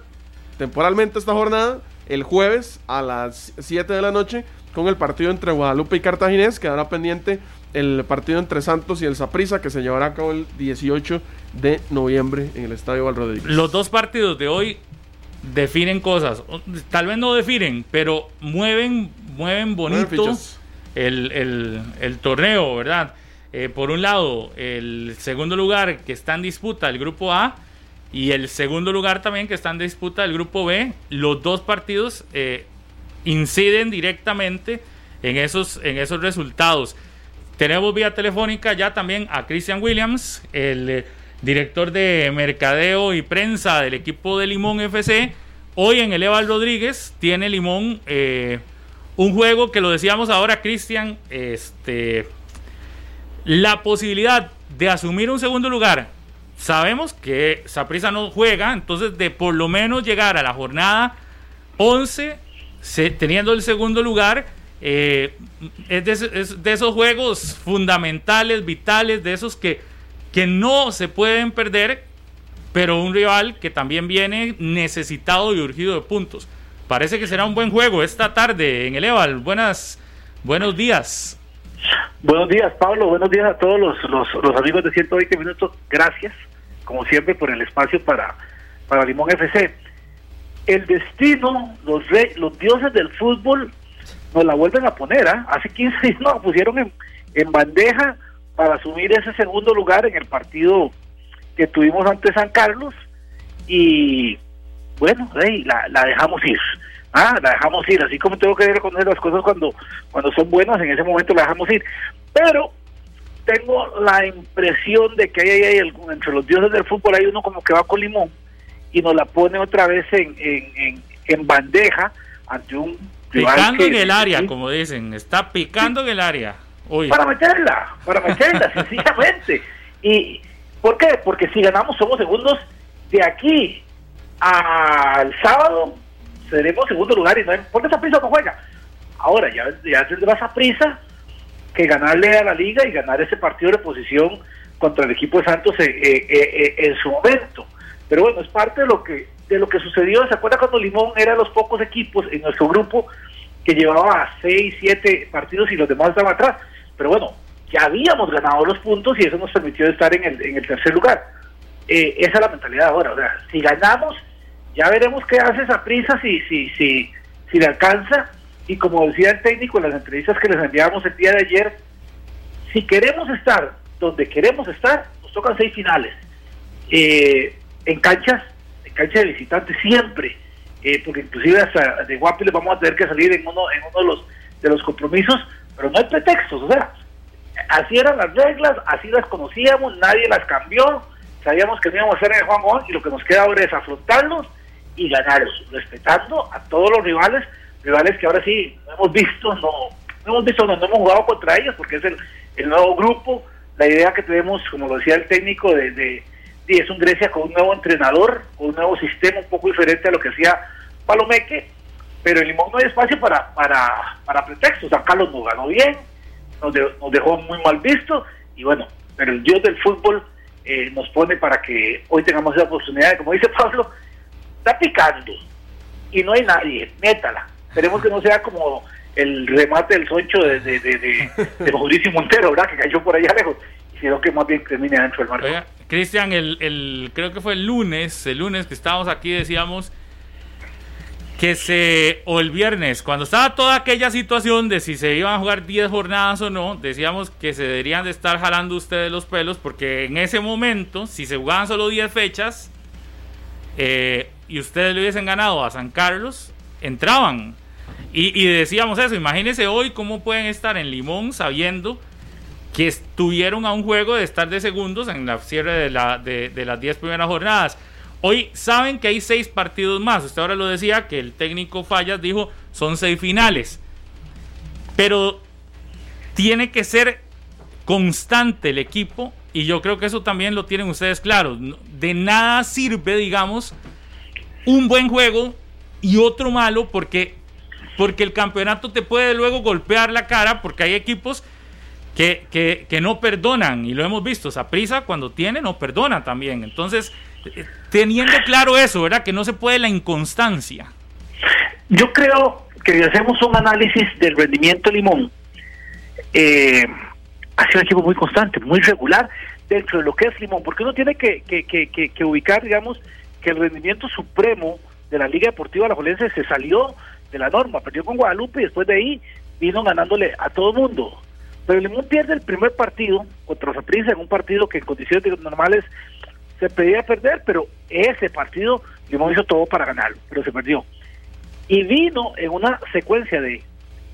[SPEAKER 3] temporalmente esta jornada el jueves a las 7 de la noche con el partido entre Guadalupe y Cartaginés. Quedará pendiente el partido entre Santos y el Saprissa que se llevará a cabo el 18 de noviembre en el Estadio Valrodríguez.
[SPEAKER 2] Los dos partidos de hoy definen cosas. Tal vez no definen, pero mueven, mueven bonito el, el, torneo, ¿verdad? Eh, por un lado, el segundo lugar que está en disputa, el grupo A, y el segundo lugar también que está en disputa, el grupo B. Los dos partidos eh, inciden directamente en esos, en esos resultados. Tenemos vía telefónica ya también a Christian Williams, el eh, director de mercadeo y prensa del equipo de Limón FC. Hoy en el Eval Rodríguez tiene Limón un juego que lo decíamos ahora, Cristian, este, la posibilidad de asumir un segundo lugar. Sabemos que Saprisa no juega, entonces de por lo menos llegar a la jornada 11 teniendo el segundo lugar. Eh, es, de, de, esos juegos fundamentales, vitales, de esos que, que no se pueden perder, pero un rival que también viene necesitado y urgido de puntos. Parece que será un buen juego esta tarde en el Eval. Buenas, buenos días.
[SPEAKER 7] Buenos días, Pablo. Buenos días a todos los, los, amigos de 120 minutos. Gracias, como siempre, por el espacio para, para Limón FC. El destino, los, los dioses del fútbol nos la vuelven a poner. ¿ah? Hace 15 días nos pusieron en, en bandeja para asumir ese segundo lugar en el partido que tuvimos ante San Carlos. Y bueno, la, dejamos ir. Ah, la dejamos ir, así como tengo que reconocer las cosas cuando, cuando son buenas, en ese momento la dejamos ir. Pero tengo la impresión de que hay, hay, entre los dioses del fútbol hay uno como que va con limón y nos la pone otra vez en, en, en, bandeja ante un
[SPEAKER 2] picando en el área como dicen está picando en el área
[SPEAKER 7] para meterla para meterla sencillamente y ¿por qué? porque si ganamos somos segundos de aquí al sábado seremos segundo lugar y no porque esa prisa no juega. Ahora, ya, ya tendrás a prisa que ganarle a la liga y ganar ese partido de posición contra el equipo de Santos en su momento. Pero bueno, es parte de lo que de lo que sucedió. ¿Se acuerda cuando Limón era de los pocos equipos en nuestro grupo que llevaba seis, siete partidos y los demás estaban atrás? Pero bueno, ya habíamos ganado los puntos y eso nos permitió estar en el, en el tercer lugar. esa es la mentalidad ahora. O sea, si ganamos, ya veremos qué hace esa prisa, si, si, si, si le alcanza. Y como decía el técnico en las entrevistas que les enviamos el día de ayer, si queremos estar donde queremos estar, nos tocan seis finales. Eh, en canchas, en cancha de visitantes siempre, eh, porque inclusive hasta de Guapi les vamos a tener que salir en uno, en uno de los de los compromisos, pero no hay pretextos, o sea, así eran las reglas, así las conocíamos, nadie las cambió, sabíamos que no íbamos a hacer en el Juan Juan y lo que nos queda ahora es afrontarlos y ganarlos, respetando a todos los rivales, rivales que ahora sí no hemos visto, no, no hemos visto, no, hemos jugado contra ellos porque es el, el nuevo grupo, la idea que tenemos, como lo decía el técnico, de, de, es un Grecia con un nuevo entrenador, con un nuevo sistema un poco diferente a lo que hacía Palomeque, pero en Limón no hay espacio para, para, para pretextos. San Carlos nos ganó bien, nos, nos dejó muy mal visto, y bueno, pero el dios del fútbol eh, nos pone para que hoy tengamos esa oportunidad, como dice Pablo, está picando y no hay nadie, métala. Esperemos que no sea como el remate del soncho de, de, de, de, Mauricio Montero, ¿verdad? Que cayó por allá lejos. Y creo que más bien termine dentro del marco.
[SPEAKER 2] Cristian, el, el, creo que fue el lunes, el lunes que estábamos aquí decíamos que se, o el viernes, cuando estaba toda aquella situación de si se iban a jugar 10 jornadas o no, decíamos que se deberían de estar jalando ustedes los pelos, porque en ese momento, si se jugaban solo 10 fechas eh, y ustedes le hubiesen ganado a San Carlos, entraban. Y, decíamos eso, imagínense hoy cómo pueden estar en Limón sabiendo que estuvieron a un juego de estar de segundos en la cierre de, la, de, las 10 primeras jornadas. Hoy saben que hay seis partidos más. Usted ahora lo decía que el técnico Fallas dijo son seis finales. Pero tiene que ser constante el equipo y yo creo que eso también lo tienen ustedes claro. De nada sirve, digamos, un buen juego y otro malo porque porque el campeonato te puede luego golpear la cara porque hay equipos que, que, no perdonan y lo hemos visto, prisa cuando tiene no perdona también. Entonces, eh, teniendo claro eso, ¿verdad? Que no se puede la inconstancia.
[SPEAKER 7] Yo creo que si hacemos un análisis del rendimiento Limón, eh, ha sido un equipo muy constante, muy regular dentro de lo que es Limón, porque uno tiene que, que, que, ubicar, digamos, que el rendimiento supremo de la Liga Deportiva La Jolense se salió de la norma, perdió con Guadalupe y después de ahí vino ganándole a todo el mundo. Pero Limón pierde el primer partido contra Saprissa en un partido que en condiciones normales se pedía perder, pero ese partido Limón hizo todo para ganarlo, pero se perdió. Y vino en una secuencia de,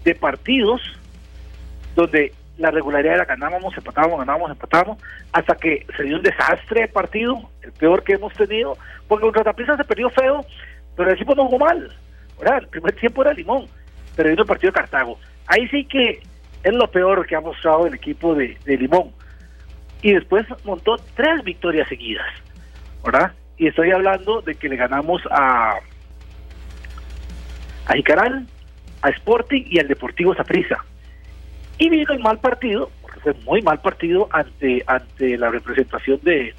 [SPEAKER 7] de partidos donde la regularidad era ganábamos, empatábamos, ganábamos, empatábamos, hasta que se dio un desastre de partido, el peor que hemos tenido, porque contra Saprissa se perdió feo, pero el equipo no jugó mal. El primer tiempo era Limón, pero vino el partido de Cartago. Ahí sí que es lo peor que ha mostrado el equipo de, Limón. Y después montó tres victorias seguidas, ¿verdad? Y estoy hablando de que le ganamos a, a Jicaral, a Sporting y al Deportivo Saprissa. Y vino el mal partido, porque fue muy mal partido ante, ante la representación de,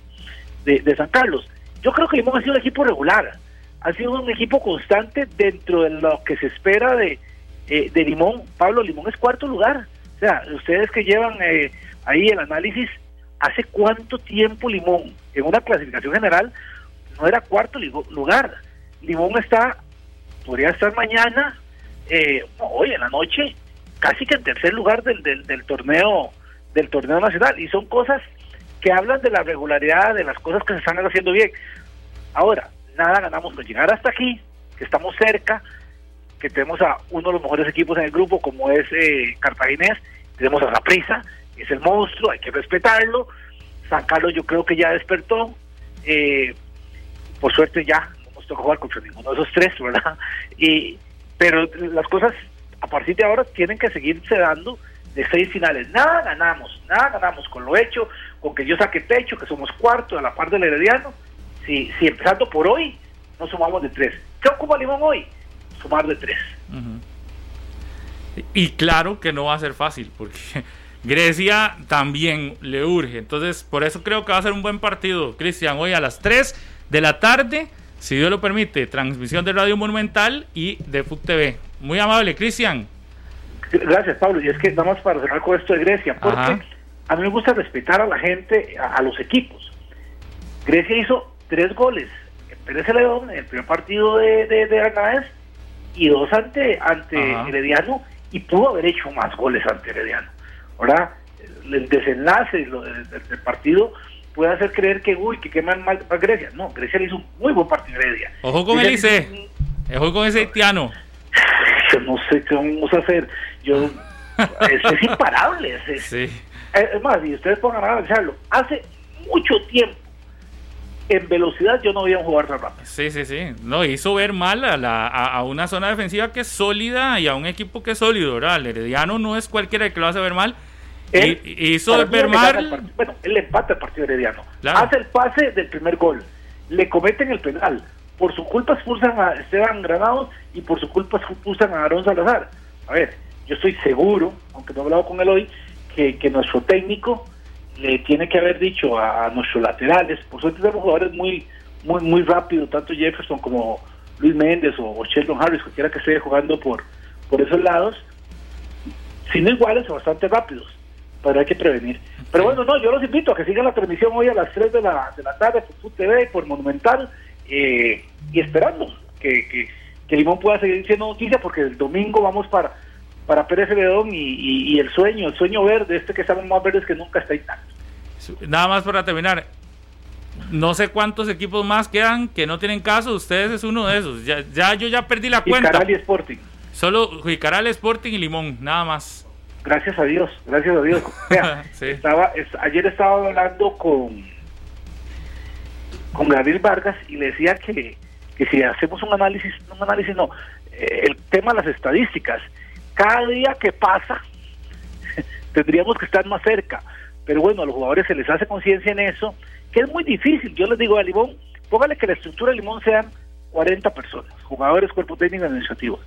[SPEAKER 7] de, de San Carlos. Yo creo que Limón ha sido un equipo regular ha sido un equipo constante dentro de lo que se espera de, eh, de Limón. Pablo Limón es cuarto lugar. O sea, ustedes que llevan eh, ahí el análisis, ¿hace cuánto tiempo Limón en una clasificación general no era cuarto lugar? Limón está, podría estar mañana, eh, hoy en la noche, casi que en tercer lugar del, del, del torneo del torneo nacional y son cosas que hablan de la regularidad de las cosas que se están haciendo bien. Ahora, nada ganamos con llegar hasta aquí, que estamos cerca, que tenemos a uno de los mejores equipos en el grupo, como es eh, Cartaginés, tenemos a Zaprisa, es el monstruo, hay que respetarlo. San Carlos yo creo que ya despertó. Eh, por suerte ya no nos toca jugar contra ninguno de esos tres, ¿verdad? Y, pero las cosas a partir de ahora tienen que seguirse dando de seis finales. Nada ganamos, nada ganamos con lo hecho, con que yo saque pecho, que somos cuarto a la par del Herediano si, si empezando por hoy, no sumamos de tres. ¿Qué ocupa Limón hoy? Sumar de tres.
[SPEAKER 2] Y claro que no va a ser fácil, porque Grecia también le urge. Entonces, por eso creo que va a ser un buen partido, Cristian, hoy a las 3 de la tarde, si Dios lo permite, transmisión de Radio Monumental y de FUT TV. Muy amable, Cristian.
[SPEAKER 7] Gracias, Pablo. Y es que vamos para cerrar con esto de Grecia, porque a mí me gusta respetar a la gente, a, los equipos. Grecia hizo tres goles en Pérez León, en el primer partido de, de, de y dos ante, ante Herediano, y pudo haber hecho más goles ante Herediano. Ahora, el desenlace del, partido puede hacer creer que, uy, que queman mal para Grecia. No, Grecia le hizo un muy buen partido a Heredia.
[SPEAKER 2] Ojo con el ICE. Ojo con ese haitiano.
[SPEAKER 7] Yo no sé qué vamos a hacer. Yo, es, imparable. Es, es más, y ustedes pongan a analizarlo. Hace mucho tiempo en velocidad yo no veía un jugador tan rápido.
[SPEAKER 2] Sí, sí, sí. No, hizo ver mal a, la, a, una zona defensiva que es sólida y a un equipo que es sólido, ¿verdad? El Herediano no es cualquiera que lo hace ver mal. hizo ver mal.
[SPEAKER 7] bueno, él empata el partido Herediano. Hace el pase del primer gol. Le cometen el penal. Por su culpa expulsan a Esteban Granados y por su culpa expulsan a Aaron Salazar. A ver, yo estoy seguro, aunque no he hablado con él hoy, que, que nuestro técnico le tiene que haber dicho a, nuestros laterales, por suerte tenemos jugadores muy, muy, muy rápidos, tanto Jefferson como Luis Méndez o, Sheldon Harris, cualquiera que esté jugando por, por esos lados, sino iguales o bastante rápidos, pero hay que prevenir. Pero bueno, no, yo los invito a que sigan la transmisión hoy a las 3 de la, de la tarde por TV, por Monumental, eh, y esperando que, que, que Limón pueda seguir siendo noticia, porque el domingo vamos para para Pérez León y, el sueño, el sueño verde, este que estamos más verdes que nunca está intacto.
[SPEAKER 2] Nada más para terminar, no sé cuántos equipos más quedan que no tienen caso, ustedes es uno de esos. Ya, ya yo ya perdí la cuenta.
[SPEAKER 7] Jicaral y Sporting.
[SPEAKER 2] Solo Jicaral, Sporting y Limón, nada más.
[SPEAKER 7] Gracias a Dios, gracias a Dios. estaba, ayer estaba hablando con, con Gabriel Vargas y le decía que, que si hacemos un análisis, un análisis no, el tema de las estadísticas, cada día que pasa tendríamos que estar más cerca. Pero bueno, a los jugadores se les hace conciencia en eso, que es muy difícil. Yo les digo a Limón, póngale que la estructura de Limón sean 40 personas, jugadores, cuerpo técnico, administrativos.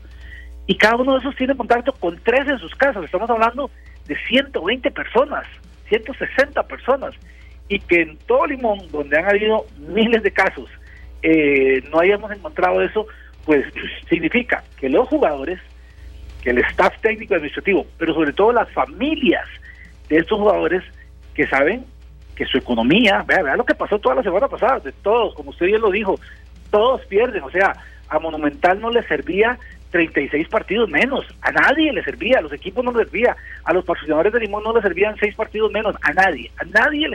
[SPEAKER 7] Y cada uno de esos tiene contacto con tres en sus casas. Estamos hablando de 120 personas, 160 personas. Y que en todo Limón, donde han habido miles de casos, eh, no hayamos encontrado eso, pues significa que los jugadores que el staff técnico administrativo, pero sobre todo las familias de estos jugadores que saben que su economía, vea, vea lo que pasó toda la semana pasada, de todos, como usted bien lo dijo, todos pierden, o sea, a Monumental no le servía 36 partidos menos, a nadie le servía, a los equipos no les servía, a los patrocinadores de Limón no le servían 6 partidos menos, a nadie, a nadie,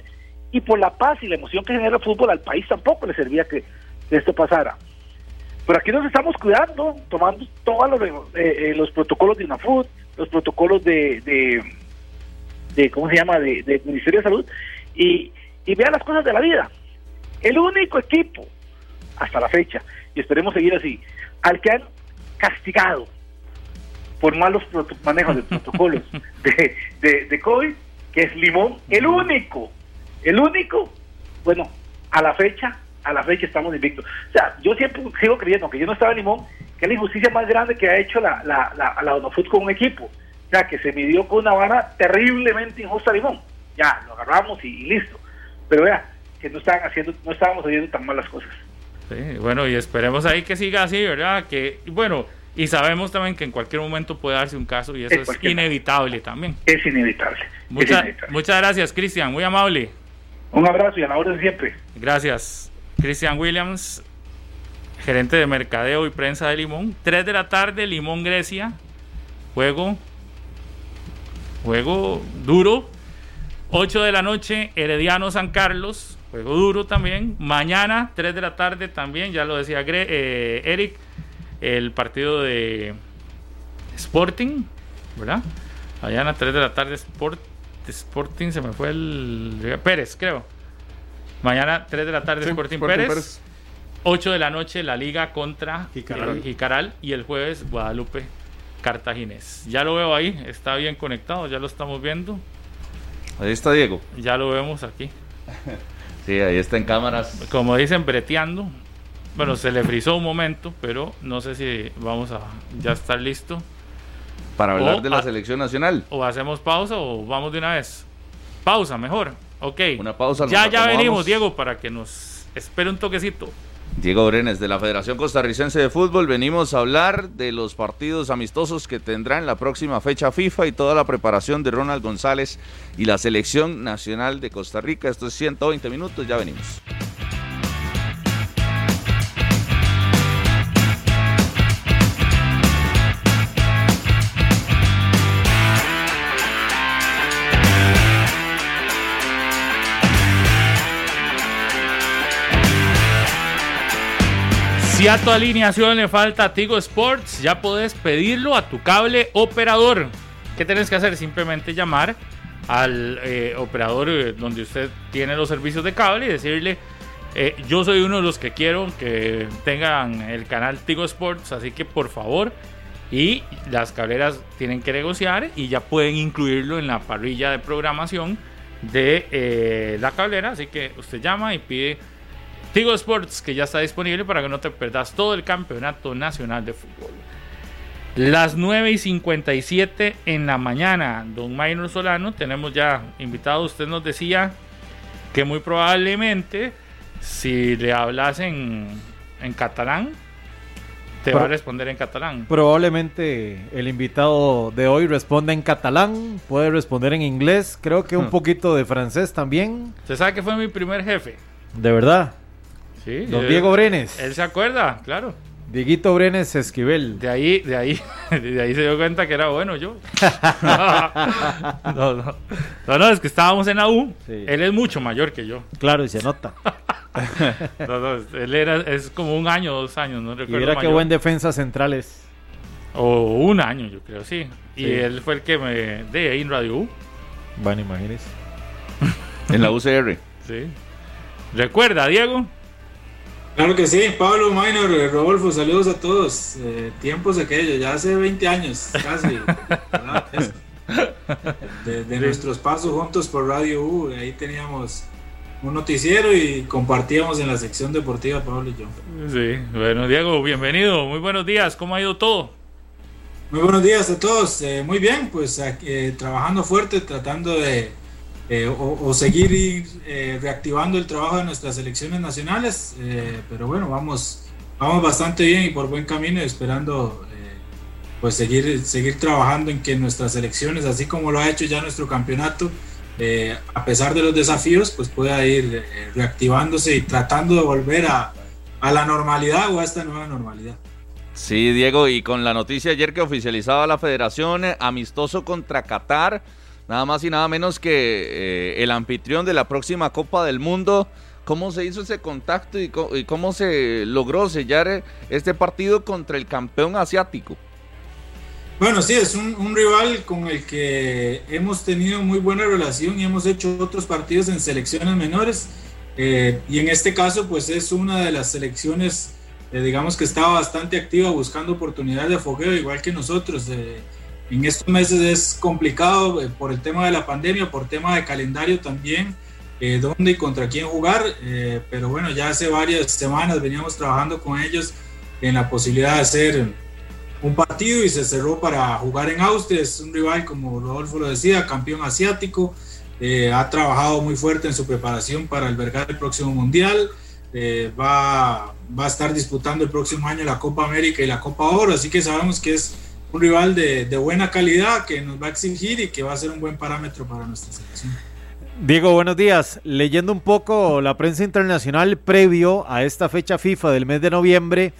[SPEAKER 7] y por la paz y la emoción que genera el fútbol al país tampoco le servía que esto pasara. Pero aquí nos estamos cuidando, tomando todos los, eh, eh, los protocolos de UNAFUT, los protocolos de, de, ¿cómo se llama?, de, de, Ministerio de Salud, y, y vean las cosas de la vida. El único equipo, hasta la fecha, y esperemos seguir así, al que han castigado por malos manejos de protocolos de, de, de COVID, que es Limón, el único, el único, bueno, a la fecha a la fecha estamos invictos. O sea, yo siempre sigo creyendo que yo no estaba en Limón, que es la injusticia más grande que ha hecho la, la, la, la con un equipo. O sea, que se midió con una vara terriblemente injusta a Limón. Ya, lo agarramos y, listo. Pero vea, que no estaban haciendo, no estábamos haciendo tan malas cosas.
[SPEAKER 2] Sí, bueno, y esperemos ahí que siga así, ¿verdad? Que, bueno, y sabemos también que en cualquier momento puede darse un caso y eso es, inevitable también.
[SPEAKER 7] Es inevitable.
[SPEAKER 2] Muchas gracias, Cristian, muy amable.
[SPEAKER 7] Un abrazo y a la hora de siempre.
[SPEAKER 2] Gracias. Cristian Williams, gerente de mercadeo y prensa de Limón. 3 de la tarde, Limón Grecia. Juego. Juego duro. 8 de la noche, Herediano San Carlos. Juego duro también. Mañana, 3 de la tarde también, ya lo decía eh, Eric, el partido de Sporting, ¿verdad? Mañana, 3 de la tarde, Sport, Sporting, se me fue el Pérez, creo. Mañana 3 de la tarde Sporting, Pérez, 8 de la noche la liga contra eh, Jicaral. y el jueves Guadalupe Cartaginés. Ya lo veo ahí, está bien conectado, ya lo estamos viendo.
[SPEAKER 4] Ahí está Diego.
[SPEAKER 2] Ya lo vemos aquí.
[SPEAKER 4] sí, ahí está en cámaras.
[SPEAKER 2] Como dicen, breteando. Bueno, se le frizó un momento, pero no sé si vamos a ya estar listo.
[SPEAKER 4] Para hablar de la selección nacional.
[SPEAKER 2] O hacemos pausa o vamos de una vez. Pausa, mejor. Ok.
[SPEAKER 4] Una pausa.
[SPEAKER 2] Ya, ya venimos, Diego, para que nos espere un toquecito.
[SPEAKER 4] Diego Brenes de la Federación Costarricense de Fútbol. Venimos a hablar de los partidos amistosos que tendrá en la próxima fecha FIFA y toda la preparación de Ronald González y la selección nacional de Costa Rica. Esto es 120 minutos, ya venimos.
[SPEAKER 2] Si a tu alineación le falta Tigo Sports, ya puedes pedirlo a tu cable operador. ¿Qué tienes que hacer? Simplemente llamar al eh, operador eh, donde usted tiene los servicios de cable y decirle, eh, yo soy uno de los que quiero que tengan el canal Tigo Sports, así que por favor, y las cableras tienen que negociar y ya pueden incluirlo en la parrilla de programación de la cablera, así que usted llama y pide Tigo Sports, que ya está disponible para que no te perdas todo el campeonato nacional de fútbol. Las 9 y 57 en la mañana, don Maynor Solano, tenemos ya invitado. Usted nos decía que muy probablemente, si le hablas en, en catalán, te va a responder en catalán.
[SPEAKER 5] Probablemente el invitado de hoy responde en catalán, puede responder en inglés, creo que un hmm. poquito de francés también.
[SPEAKER 2] Usted sabe que fue mi primer jefe.
[SPEAKER 5] De verdad.
[SPEAKER 2] Don
[SPEAKER 5] Diego Brenes.
[SPEAKER 2] Él se acuerda, claro.
[SPEAKER 5] Dieguito Brenes Esquivel.
[SPEAKER 2] De ahí, de ahí, de ahí se dio cuenta que era bueno yo. no, no. No, es que estábamos en la U. Él es mucho mayor que yo.
[SPEAKER 5] Claro, y se nota.
[SPEAKER 2] no, no, él era, es como un año, dos años, no recuerdo.
[SPEAKER 5] Y era que buen defensa centrales.
[SPEAKER 2] O un año, yo creo, sí. Y él fue el que me. de ahí en Radio U.
[SPEAKER 5] Bueno, imagínese.
[SPEAKER 4] en la UCR.
[SPEAKER 2] Sí. ¿Recuerda, Diego?
[SPEAKER 8] Claro que sí, Pablo Minor, eh, Rodolfo, saludos a todos. Eh, tiempos aquellos, ya hace 20 años casi. de, nuestros pasos juntos por Radio U, ahí teníamos un noticiero y compartíamos en la sección deportiva Pablo y yo.
[SPEAKER 2] Sí, bueno, Diego, bienvenido, muy buenos días, ¿cómo ha ido todo?
[SPEAKER 8] Muy buenos días a todos, eh, muy bien, pues trabajando fuerte, tratando de eh, o, seguir eh, reactivando el trabajo de nuestras selecciones nacionales. Eh, pero bueno, vamos, vamos bastante bien y por buen camino, esperando pues seguir, seguir trabajando en que nuestras selecciones, así como lo ha hecho ya nuestro campeonato, a pesar de los desafíos, pues pueda ir reactivándose y tratando de volver a, a la normalidad o a esta nueva normalidad.
[SPEAKER 4] Sí, Diego, y con la noticia ayer que oficializaba la federación amistoso contra Qatar, nada más y nada menos que eh, el anfitrión de la próxima Copa del Mundo. ¿Cómo se hizo ese contacto y cómo, se logró sellar este partido contra el campeón asiático?
[SPEAKER 8] Bueno, sí, es un, rival con el que hemos tenido muy buena relación y hemos hecho otros partidos en selecciones menores. Eh, y en este caso, pues es una de las selecciones, eh, digamos que estaba bastante activa buscando oportunidades de fogueo, igual que nosotros. En estos meses es complicado eh, por el tema de la pandemia, por tema de calendario también, eh, dónde y contra quién jugar, eh, pero bueno, ya hace varias semanas veníamos trabajando con ellos en la posibilidad de hacer un partido y se cerró para jugar en Austria, es un rival como Rodolfo lo decía, campeón asiático, ha trabajado muy fuerte en su preparación para albergar el próximo mundial, va, va a estar disputando el próximo año la Copa América y la Copa Oro, así que sabemos que es un rival de, buena calidad que nos va a exigir y que va a ser un buen parámetro para nuestra selección.
[SPEAKER 5] Diego, buenos días. Leyendo un poco la prensa internacional previo a esta fecha FIFA del mes de noviembre,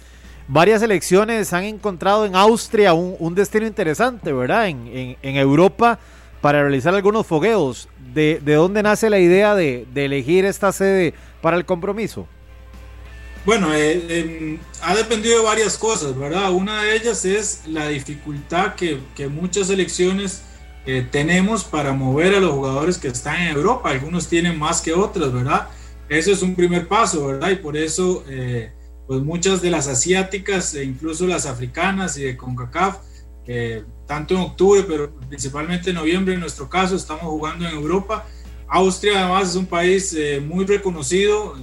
[SPEAKER 5] varias selecciones han encontrado en Austria un, destino interesante, ¿verdad? En, Europa para realizar algunos fogueos. ¿De, dónde nace la idea de elegir esta sede para el compromiso?
[SPEAKER 8] Bueno, eh, em, ha dependido de varias cosas, ¿verdad? Una de ellas es la dificultad que, muchas selecciones eh, tenemos para mover a los jugadores que están en Europa. Algunos tienen más que otros, ¿verdad? Eso es un primer paso, ¿verdad? Y por eso, eh, pues muchas de las asiáticas e incluso las africanas y de CONCACAF, tanto en octubre, pero principalmente en noviembre en nuestro caso, estamos jugando en Europa. Austria además es un país muy reconocido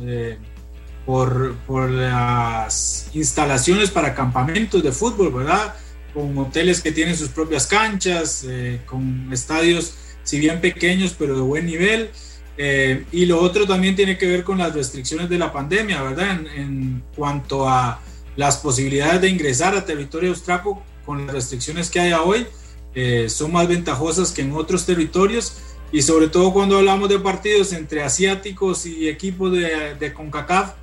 [SPEAKER 8] por, por, las instalaciones para campamentos de fútbol, ¿verdad? con hoteles que tienen sus propias canchas, eh, con estadios, si bien pequeños, pero de buen nivel. Eh, y lo otro también tiene que ver con las restricciones de la pandemia, ¿verdad? En, cuanto a las posibilidades de ingresar a territorio austraco con las restricciones que hay hoy, eh, son más ventajosas que en otros territorios y sobre todo cuando hablamos de partidos entre asiáticos y equipos de, de CONCACAF,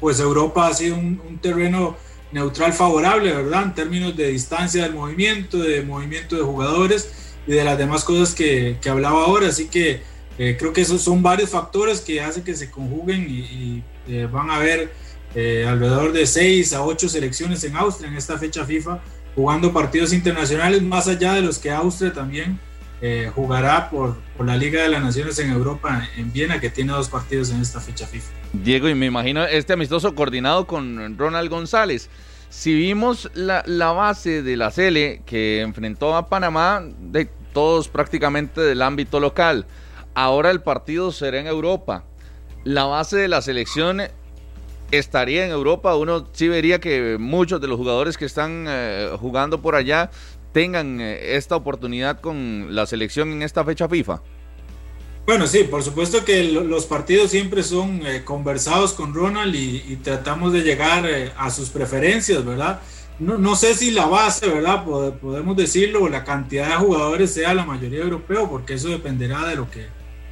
[SPEAKER 8] pues Europa ha sido un, terreno neutral favorable, ¿verdad? En términos de distancia del movimiento, de movimiento de jugadores y de las demás cosas que, hablaba ahora. Así que eh, creo que esos son varios factores que hacen que se conjuguen y, eh, van a haber eh, alrededor de 6 a 8 selecciones en Austria en esta fecha FIFA jugando partidos internacionales más allá de los que Austria también jugará por, la Liga de las Naciones en Europa, en Viena, que tiene dos partidos en esta fecha FIFA.
[SPEAKER 4] Diego, y me imagino este amistoso coordinado con Ronald González. Si vimos la, la base de la Cele que enfrentó a Panamá, de todos prácticamente del ámbito local. Ahora el partido será en Europa. La base de la selección estaría en Europa. Uno sí vería que muchos de los jugadores que están eh, jugando por allá tengan eh, esta oportunidad con la selección en esta fecha FIFA.
[SPEAKER 8] Bueno, sí, por supuesto que los partidos siempre son eh, conversados con Ronald y, tratamos de llegar a sus preferencias, ¿verdad? No, no, sé si la base, ¿verdad? Podemos decirlo, o la cantidad de jugadores sea la mayoría europeo, porque eso dependerá de lo que,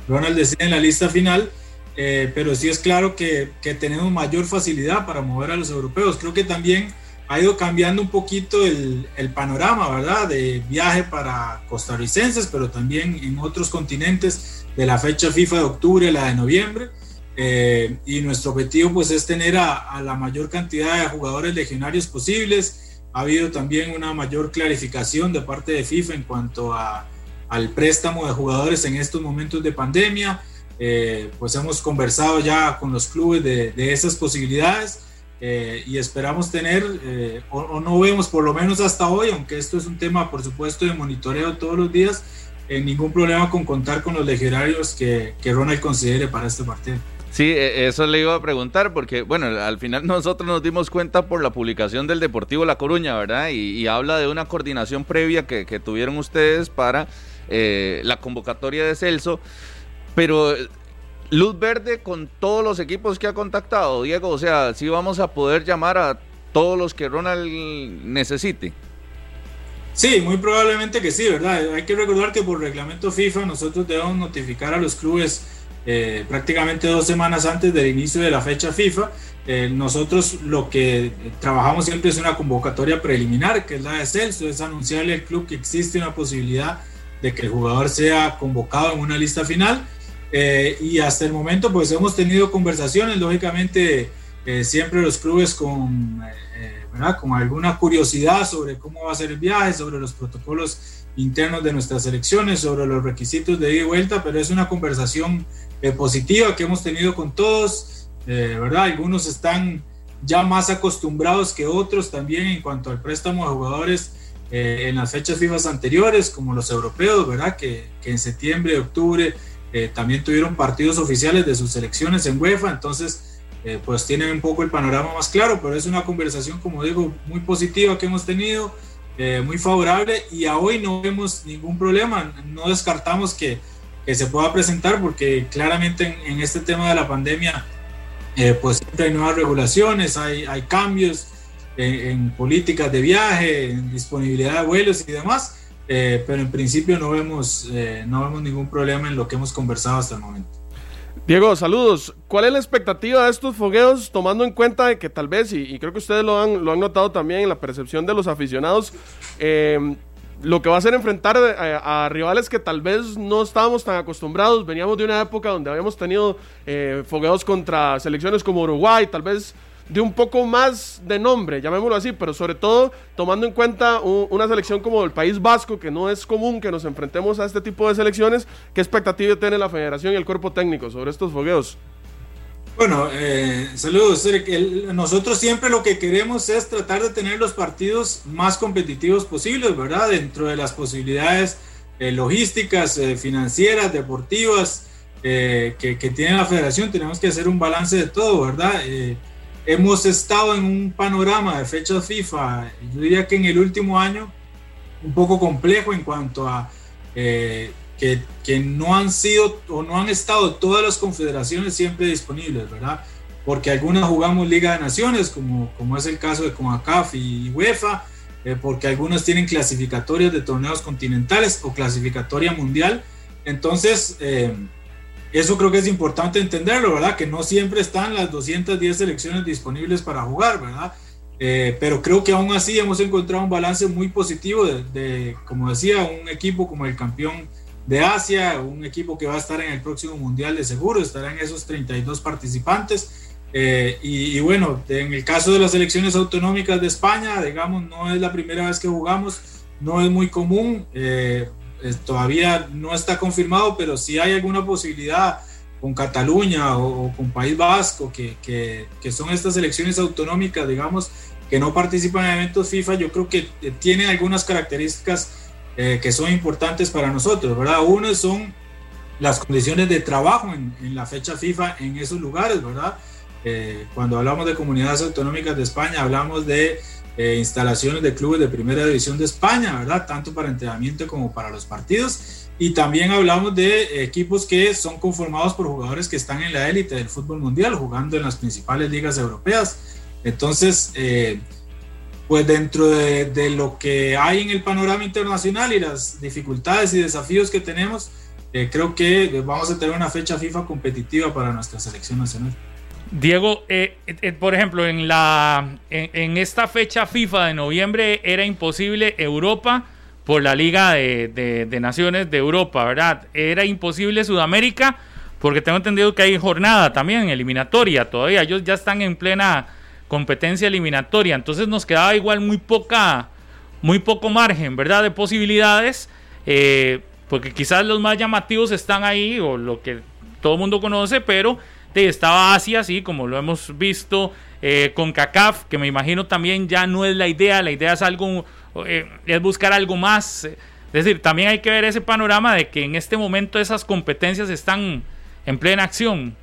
[SPEAKER 8] Ronald decía en la lista final, eh, pero sí es claro que, que, tenemos mayor facilidad para mover a los europeos. Creo que también ha ido cambiando un poquito el, el, panorama, ¿verdad? De viaje para costarricenses, pero también en otros continentes de la fecha FIFA de octubre, la de noviembre. Eh, y nuestro objetivo pues es tener a, a, la mayor cantidad de jugadores legionarios posibles. Ha habido también una mayor clarificación de parte de FIFA en cuanto a al préstamo de jugadores en estos momentos de pandemia. Eh, pues hemos conversado ya con los clubes de, esas posibilidades eh, y esperamos tener, eh, o, no vemos por lo menos hasta hoy, aunque esto es un tema por supuesto de monitoreo todos los días, ningún problema con contar con los legionarios que, que Ronald considere para este partido.
[SPEAKER 4] Sí, e, eso le iba a preguntar, porque bueno, al final nosotros nos dimos cuenta por la publicación del Deportivo La Coruña, ¿verdad? Y, habla de una coordinación previa que, tuvieron ustedes para eh, la convocatoria de Celso, pero eh, luz verde con todos los equipos que ha contactado, Diego, o sea, sí vamos a poder llamar a todos los que Ronald necesite.
[SPEAKER 8] Sí, muy probablemente que sí, ¿verdad? Hay que recordar que por reglamento FIFA nosotros debemos notificar a los clubes eh, prácticamente dos semanas antes del inicio de la fecha FIFA. nosotros lo que trabajamos siempre es una convocatoria preliminar, que es la de Celso, es anunciarle al club que existe una posibilidad de que el jugador sea convocado en una lista final. Eh, y hasta el momento pues hemos tenido conversaciones, lógicamente eh, siempre los clubes con, eh, con alguna curiosidad sobre cómo va a ser el viaje, sobre los protocolos internos de nuestras selecciones, sobre los requisitos de ida y vuelta, pero es una conversación positiva que hemos tenido con todos, ¿verdad? Algunos están ya más acostumbrados que otros también en cuanto al préstamo de jugadores eh, en las fechas FIFA anteriores, como los europeos, ¿verdad? Que, que en septiembre, octubre eh, también tuvieron partidos oficiales de sus selecciones en UEFA, entonces eh, pues tienen un poco el panorama más claro, pero es una conversación, como digo, muy positiva que hemos tenido, muy favorable y hoy no vemos ningún problema, no descartamos que, se pueda presentar porque claramente en, este tema de la pandemia pues siempre hay nuevas regulaciones, hay cambios en, políticas de viaje, en disponibilidad de vuelos y demás, eh, pero en principio no vemos, eh, no vemos ningún problema en lo que hemos conversado hasta el momento.
[SPEAKER 3] Diego, saludos. ¿Cuál es la expectativa de estos fogueos, tomando en cuenta que tal vez, y, creo que ustedes lo han, lo han notado también en la percepción de los aficionados, eh, lo que va a ser enfrentar a, rivales que tal vez no estábamos tan acostumbrados. Veníamos de una época donde habíamos tenido fogueos contra selecciones como Uruguay, tal vez de un poco más de nombre, llamémoslo así, pero sobre todo tomando en cuenta una selección como el País Vasco, que no es común que nos enfrentemos a este tipo de selecciones, ¿qué expectativa tiene la federación y el cuerpo técnico sobre estos fogueos?
[SPEAKER 8] Bueno, eh, saludos. nosotros siempre lo que queremos es tratar de tener los partidos más competitivos posibles, ¿verdad? Dentro de las posibilidades eh, logísticas, eh, financieras, deportivas que, que, tiene la federación, tenemos que hacer un balance de todo, ¿verdad? Hemos estado en un panorama de fechas FIFA, yo diría que en el último año, un poco complejo en cuanto a eh, que, que, no han sido o no han estado todas las confederaciones siempre disponibles, ¿verdad? Porque algunas jugamos Liga de Naciones, como, como es el caso de CONACAF y UEFA, eh, porque algunos tienen clasificatorias de torneos continentales o clasificatoria mundial. Entonces, eh, eso creo que es importante entenderlo, ¿verdad? Que no siempre están las 210 selecciones disponibles para jugar, ¿verdad? Eh, pero creo que aún así hemos encontrado un balance muy positivo de, como decía, un equipo como el campeón de Asia, un equipo que va a estar en el próximo Mundial de seguro, estarán esos 32 participantes. Eh, y, bueno, en el caso de las elecciones autonómicas de España, digamos, no es la primera vez que jugamos, no es muy común, eh, todavía no está confirmado, pero si hay alguna posibilidad con Cataluña o, con País Vasco, que, que, que, son estas elecciones autonómicas, digamos, que no participan en eventos FIFA, yo creo que tienen algunas características eh, que son importantes para nosotros, ¿verdad? Uno son las condiciones de trabajo en, en la fecha FIFA en esos lugares, ¿verdad? Eh, cuando hablamos de comunidades autonómicas de España, hablamos de eh, instalaciones de clubes de primera división de España, ¿verdad? Tanto para entrenamiento como para los partidos. Y también hablamos de equipos que son conformados por jugadores que están en la élite del fútbol mundial, jugando en las principales ligas europeas. Entonces, eh, pues dentro de, de, lo que hay en el panorama internacional y las dificultades y desafíos que tenemos, creo que vamos a tener una fecha FIFA competitiva para nuestra selección nacional.
[SPEAKER 2] Diego, eh, eh, por ejemplo, en, la, en, esta fecha FIFA de noviembre era imposible Europa por la Liga de, Naciones de Europa, ¿verdad? Era imposible Sudamérica porque tengo entendido que hay jornada también eliminatoria todavía. Ellos ya están en plena competencia eliminatoria, entonces nos quedaba igual muy poca, muy poco margen, ¿verdad? De posibilidades, eh, porque quizás los más llamativos están ahí o lo que todo el mundo conoce, pero estaba Asia, así como lo hemos visto eh, con CACAF, que me imagino también ya no es la idea, la idea es algo, eh, es buscar algo más. Es decir, también hay que ver ese panorama de que en este momento esas competencias están en plena acción.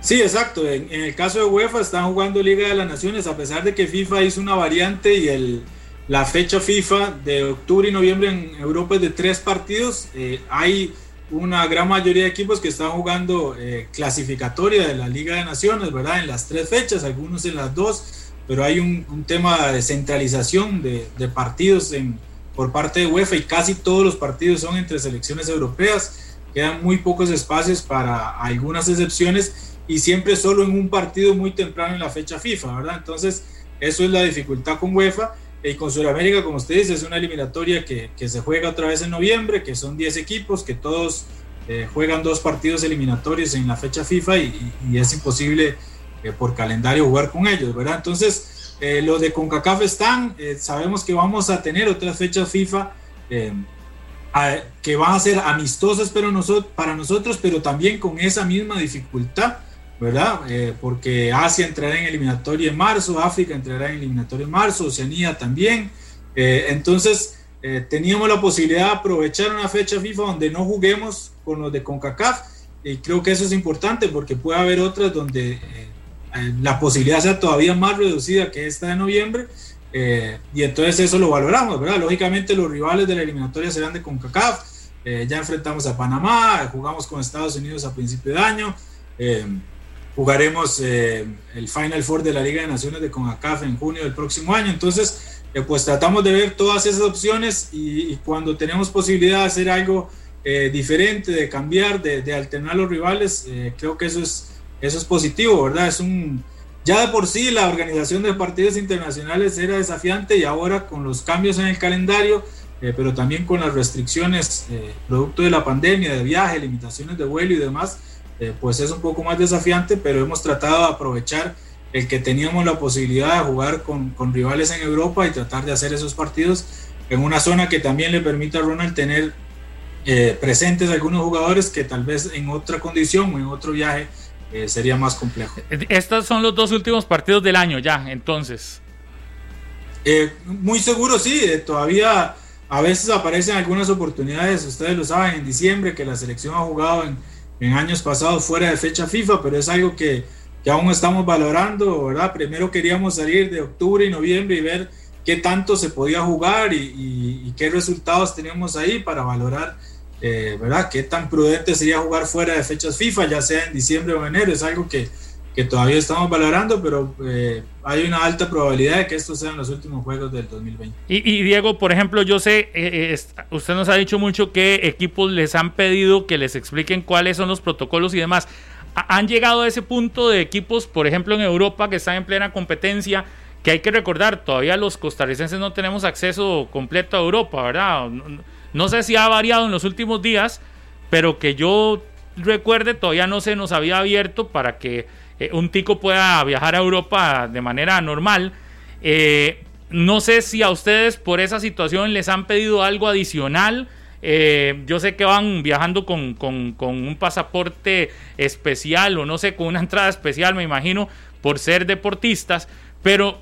[SPEAKER 8] Sí, exacto. En, el caso de UEFA están jugando Liga de las Naciones, a pesar de que FIFA hizo una variante y el, la fecha FIFA de octubre y noviembre en Europa es de tres partidos. Eh, hay una gran mayoría de equipos que están jugando eh, clasificatoria de la Liga de Naciones, ¿verdad? En las tres fechas, algunos en las dos, pero hay un, tema de centralización de, partidos en, por parte de UEFA y casi todos los partidos son entre selecciones europeas. Quedan muy pocos espacios para algunas excepciones y siempre solo en un partido muy temprano en la fecha FIFA, ¿verdad? Entonces, eso es la dificultad con UEFA y con Sudamérica, como usted dice, es una eliminatoria que, que, se juega otra vez en noviembre, que son 10 equipos, que todos eh, juegan dos partidos eliminatorios en la fecha FIFA y, y, es imposible eh, por calendario jugar con ellos, ¿verdad? Entonces, eh, los de CONCACAF están, sabemos que vamos a tener otras fechas FIFA que van a ser amistosas pero nosotros, para nosotros, pero también con esa misma dificultad ¿verdad? Eh, porque Asia entrará en eliminatoria en marzo, África entrará en eliminatoria en marzo, Oceanía también. Eh, entonces, eh, teníamos la posibilidad de aprovechar una fecha FIFA donde no juguemos con los de CONCACAF y creo que eso es importante porque puede haber otras donde la posibilidad sea todavía más reducida que esta de noviembre. y entonces eso lo valoramos, ¿verdad? Lógicamente los rivales de la eliminatoria serán de CONCACAF. ya enfrentamos a Panamá, jugamos con Estados Unidos a principio de año. Jugaremos eh, el Final Four de la Liga de Naciones de CONCACAF en junio del próximo año. Entonces, eh, pues tratamos de ver todas esas opciones y, cuando tenemos posibilidad de hacer algo eh, diferente, de cambiar, de, alternar los rivales, creo que eso es, eso es positivo, ¿verdad? Es un, ya de por sí la organización de partidos internacionales era desafiante y ahora con los cambios en el calendario, pero también con las restricciones producto de la pandemia, de viaje, limitaciones de vuelo y demás, eh, pues es un poco más desafiante, pero hemos tratado de aprovechar el que teníamos la posibilidad de jugar con, con, rivales en Europa y tratar de hacer esos partidos en una zona que también le permita a Ronald tener eh, presentes algunos jugadores que tal vez en otra condición o en otro viaje eh, sería más complejo.
[SPEAKER 2] Estos son los dos últimos partidos del año ya, entonces.
[SPEAKER 8] muy seguro sí, todavía a veces aparecen algunas oportunidades, ustedes lo saben, en diciembre que la selección ha jugado en en años pasados fuera de fecha FIFA, pero es algo que que aún estamos valorando, ¿verdad? Primero queríamos salir de octubre y noviembre y ver qué tanto se podía jugar y, qué resultados teníamos ahí para valorar, eh, ¿verdad? Qué tan prudente sería jugar fuera de fechas FIFA, ya sea en diciembre o enero, es algo que, todavía estamos valorando, pero eh, hay una alta probabilidad de que estos sean los últimos juegos del 2020.
[SPEAKER 2] Y, Diego, por ejemplo, yo sé, eh, usted nos ha dicho mucho que equipos les han pedido que les expliquen cuáles son los protocolos y demás. Han llegado a ese punto de equipos, por ejemplo, en Europa que están en plena competencia, que hay que recordar, todavía los costarricenses no tenemos acceso completo a Europa, ¿verdad? No, sé si ha variado en los últimos días, pero que yo recuerde, todavía no se nos había abierto para que eh, un tico pueda viajar a Europa de manera normal. Eh, no sé si a ustedes por esa situación les han pedido algo adicional. Eh, yo sé que van viajando con, con, un pasaporte especial o no sé, con una entrada especial, me imagino, por ser deportistas, pero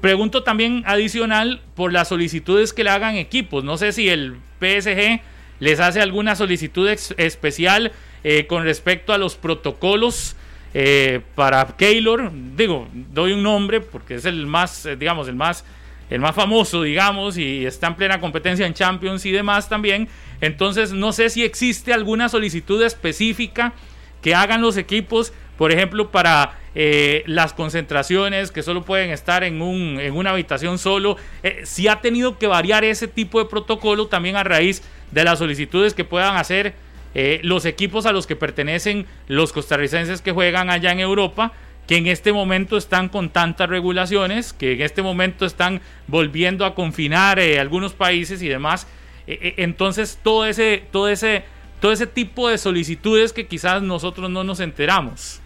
[SPEAKER 2] pregunto también adicional por las solicitudes que le hagan equipos. No sé si el PSG les hace alguna solicitud especial con respecto a los protocolos eh, para Keylor. Digo, doy un nombre porque es el más, eh, digamos, el más, el más famoso, digamos, y está en plena competencia en Champions y demás también. Entonces, no sé si existe alguna solicitud específica que hagan los equipos, por ejemplo, para eh, las concentraciones que solo pueden estar en, un, en una habitación solo. Eh, si ha tenido que variar ese tipo de protocolo también a raíz de las solicitudes que puedan hacer eh, los equipos a los que pertenecen los costarricenses que juegan allá en Europa que en este momento están con tantas regulaciones, que en este momento están volviendo a confinar algunos países y demás. entonces todo ese, todo ese, todo ese tipo de solicitudes que quizás nosotros no nos enteramos.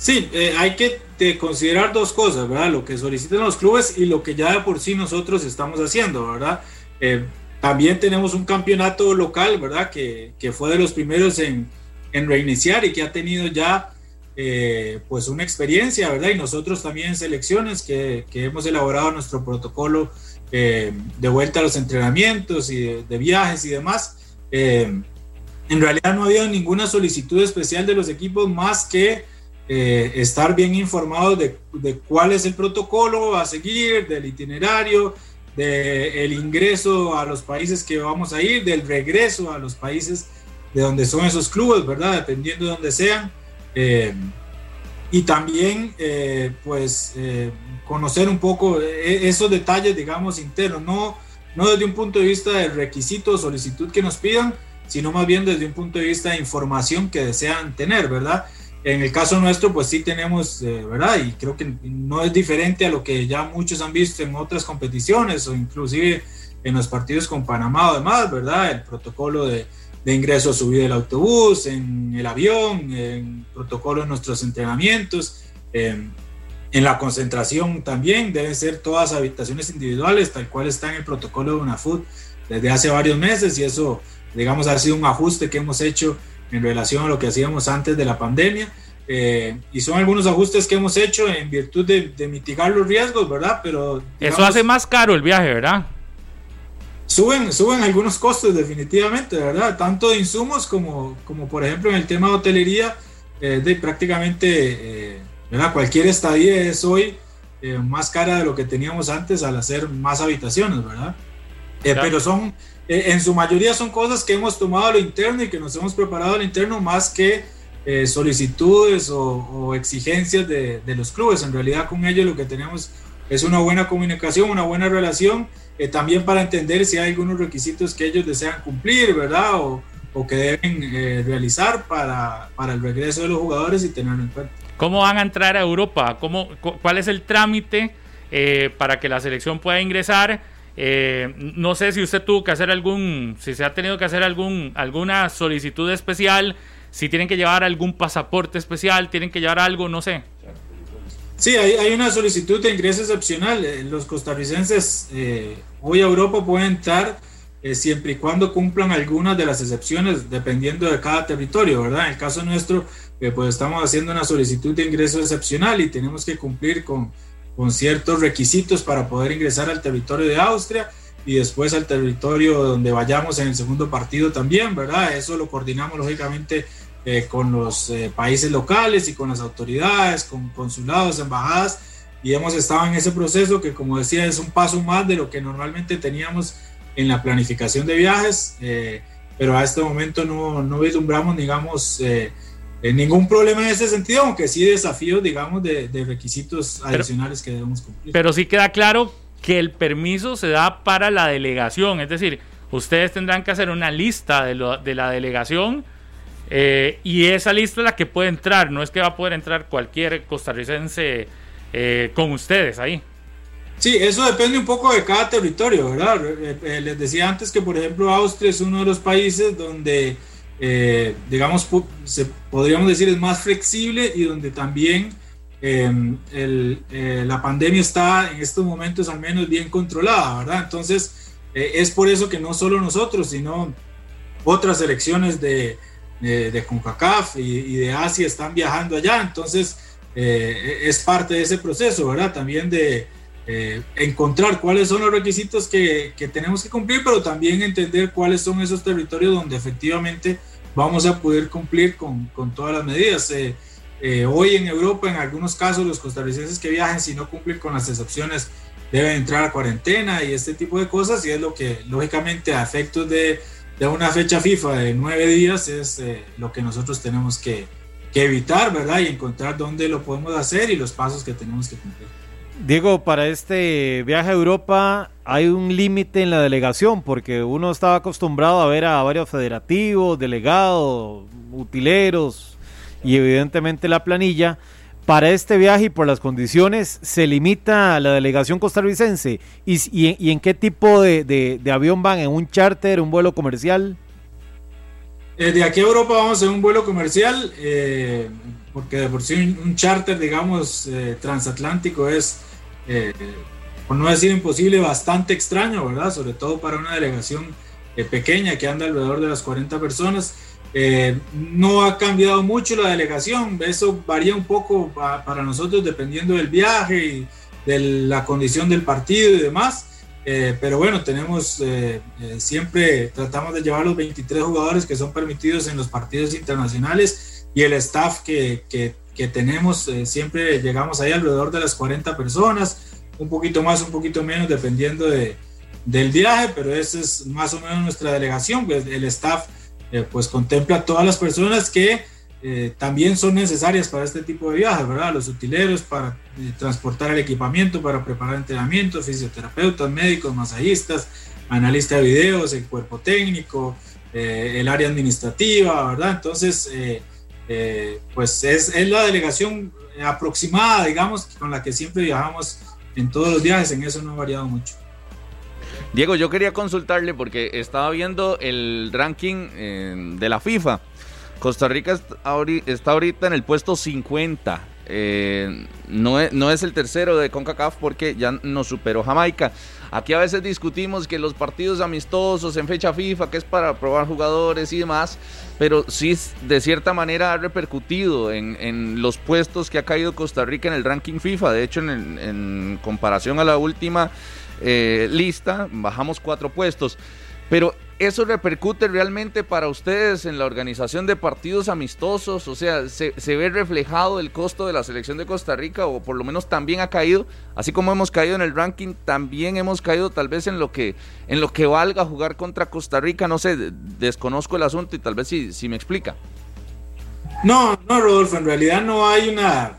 [SPEAKER 8] Sí, eh, hay que considerar dos cosas, ¿verdad? Lo que solicitan los clubes y lo que ya de por sí nosotros estamos haciendo, ¿verdad? Eh, también tenemos un campeonato local, ¿verdad? Que, que fue de los primeros en, reiniciar y que ha tenido ya eh, pues una experiencia, ¿verdad? Y nosotros también selecciones que, que hemos elaborado nuestro protocolo de vuelta a los entrenamientos y de, de viajes y demás. en realidad no ha habido ninguna solicitud especial de los equipos más que eh, estar bien informados de, cuál es el protocolo a seguir, del itinerario, del ingreso a los países que vamos a ir, del regreso a los países de donde son esos clubes, ¿verdad? Dependiendo de donde sean. Eh, y también, eh, pues, conocer un poco esos detalles, digamos, internos, no, no desde un punto de vista del requisito o solicitud que nos pidan, sino más bien desde un punto de vista de información que desean tener, ¿verdad? En el caso nuestro, pues sí tenemos, eh, ¿verdad? Y creo que no es diferente a lo que ya muchos han visto en otras competiciones o inclusive en los partidos con Panamá o demás, ¿verdad? El protocolo de, de ingreso a subir del autobús, en el avión, en protocolo de nuestros entrenamientos, em, en la concentración también deben ser todas habitaciones individuales, tal cual está en el protocolo de UNAFUT desde hace varios meses y eso, digamos, ha sido un ajuste que hemos hecho en relación a lo que hacíamos antes de la pandemia. Eh, y son algunos ajustes que hemos hecho en virtud de, mitigar los riesgos, ¿verdad? Pero
[SPEAKER 2] eso hace más caro el viaje, ¿verdad?
[SPEAKER 8] Suben, suben algunos costos definitivamente, ¿verdad? Tanto de insumos como, como por ejemplo en el tema de hotelería, eh, de prácticamente, eh, ¿verdad? Cualquier estadía es hoy más cara de lo que teníamos antes al hacer más habitaciones, ¿verdad? Pero son, eh, en su mayoría son cosas que hemos tomado a lo interno y que nos hemos preparado a lo interno más que eh, solicitudes o, exigencias de, los clubes. En realidad con ellos lo que tenemos es una buena comunicación, una buena relación, eh, también para entender si hay algunos requisitos que ellos desean cumplir, ¿verdad? O, o que deben realizar para, para, el regreso de los jugadores y tenerlo en cuenta.
[SPEAKER 2] ¿Cómo van a entrar a Europa? ¿Cómo, ¿Cuál es el trámite para que la selección pueda ingresar? Eh, no sé si usted tuvo que hacer algún, si se ha tenido que hacer algún, alguna solicitud especial, si tienen que llevar algún pasaporte especial, tienen que llevar algo, no sé.
[SPEAKER 8] Sí, hay, una solicitud de ingreso excepcional. Eh, los costarricenses eh, hoy a Europa pueden entrar siempre y cuando cumplan algunas de las excepciones, dependiendo de cada territorio, ¿verdad? En el caso nuestro, pues estamos haciendo una solicitud de ingreso excepcional y tenemos que cumplir con con ciertos requisitos para poder ingresar al territorio de Austria y después al territorio donde vayamos en el segundo partido también, ¿verdad? Eso lo coordinamos lógicamente eh, con los eh, países locales y con las autoridades, con consulados, embajadas, y hemos estado en ese proceso que, como decía, es un paso más de lo que normalmente teníamos en la planificación de viajes, eh, pero a este momento no, no vislumbramos, digamos, ningún problema en ese sentido, aunque sí desafíos, digamos, de, requisitos adicionales que debemos cumplir.
[SPEAKER 2] Pero sí queda claro que el permiso se da para la delegación, es decir, ustedes tendrán que hacer una lista de, de la delegación eh, y esa lista es la que puede entrar, no es que va a poder entrar cualquier costarricense eh, con ustedes ahí.
[SPEAKER 8] Sí, eso depende un poco de cada territorio, ¿verdad? Eh, les decía antes que, por ejemplo, Austria es uno de los países donde, digamos, se, podríamos decir es más flexible y donde también em, la pandemia está en estos momentos al menos bien controlada, ¿verdad? Entonces, es por eso que no solo nosotros, sino otras elecciones de, de, CONCACAF y, de Asia están viajando allá, entonces eh, es parte de ese proceso, ¿verdad? También de eh, encontrar cuáles son los requisitos que, que, tenemos que cumplir, pero también entender cuáles son esos territorios donde efectivamente vamos a poder cumplir con, con todas las medidas. Eh, hoy en Europa, en algunos casos, los costarricenses que viajen, si no cumplen con las excepciones, deben entrar a cuarentena y este tipo de cosas, y es lo que lógicamente a efectos de de una fecha FIFA de nueve días es eh, lo que nosotros tenemos que, evitar, ¿verdad? Y encontrar dónde lo podemos hacer y los pasos que tenemos que cumplir.
[SPEAKER 5] Diego, para este viaje a Europa hay un límite en la delegación porque uno estaba acostumbrado a ver a varios federativos, delegados, utileros y evidentemente la planilla para este viaje y por las condiciones se limita a la delegación costarricense? ¿Y, en qué tipo de, avión van? ¿En un charter, un vuelo comercial?
[SPEAKER 8] Eh, de aquí a Europa vamos en un vuelo comercial, eh, porque de por sí un, charter, digamos, eh, transatlántico es, por no decir imposible, bastante extraño, ¿verdad? Sobre todo para una delegación pequeña que anda alrededor de las 40 personas. Eh, no ha cambiado mucho la delegación, eso varía un poco para nosotros dependiendo del viaje y de la condición del partido y demás. Eh, pero bueno, tenemos eh, siempre tratamos de llevar los 23 jugadores que son permitidos en los partidos internacionales y el staff que, que, que tenemos, siempre llegamos ahí alrededor de las 40 personas, un poquito más, un poquito menos, dependiendo de, del viaje, pero esa es más o menos nuestra delegación, pues el staff eh, pues contempla todas las personas que eh, también son necesarias para este tipo de viajes, ¿verdad? Los utileros para eh, transportar el equipamiento, para preparar entrenamientos, fisioterapeutas, médicos, masajistas, analistas de videos, el cuerpo técnico, el área administrativa, ¿verdad? Entonces, pues es, es, la delegación aproximada, digamos, con la que siempre viajamos en todos los viajes, en eso no ha variado mucho.
[SPEAKER 4] Diego, yo quería consultarle porque estaba viendo el ranking eh, de la FIFA. Costa Rica está ahorita en el puesto 50. Eh, no, es, no es el tercero de CONCACAF porque ya nos superó Jamaica. Aquí a veces discutimos que los partidos amistosos en fecha FIFA, que es para probar jugadores y demás, pero sí de cierta manera ha repercutido en, los puestos que ha caído Costa Rica en el ranking FIFA. De hecho, en comparación a la última eh, lista, bajamos cuatro puestos. Pero eso repercute realmente para ustedes en la organización de partidos amistosos, o sea, se, ve reflejado el costo de la selección de Costa Rica, o por lo menos también ha caído, así como hemos caído en el ranking, también hemos caído tal vez en lo que, en lo que valga jugar contra Costa Rica, no sé, desconozco el asunto y tal vez si, me explica.
[SPEAKER 8] No, no, Rodolfo, en realidad no hay una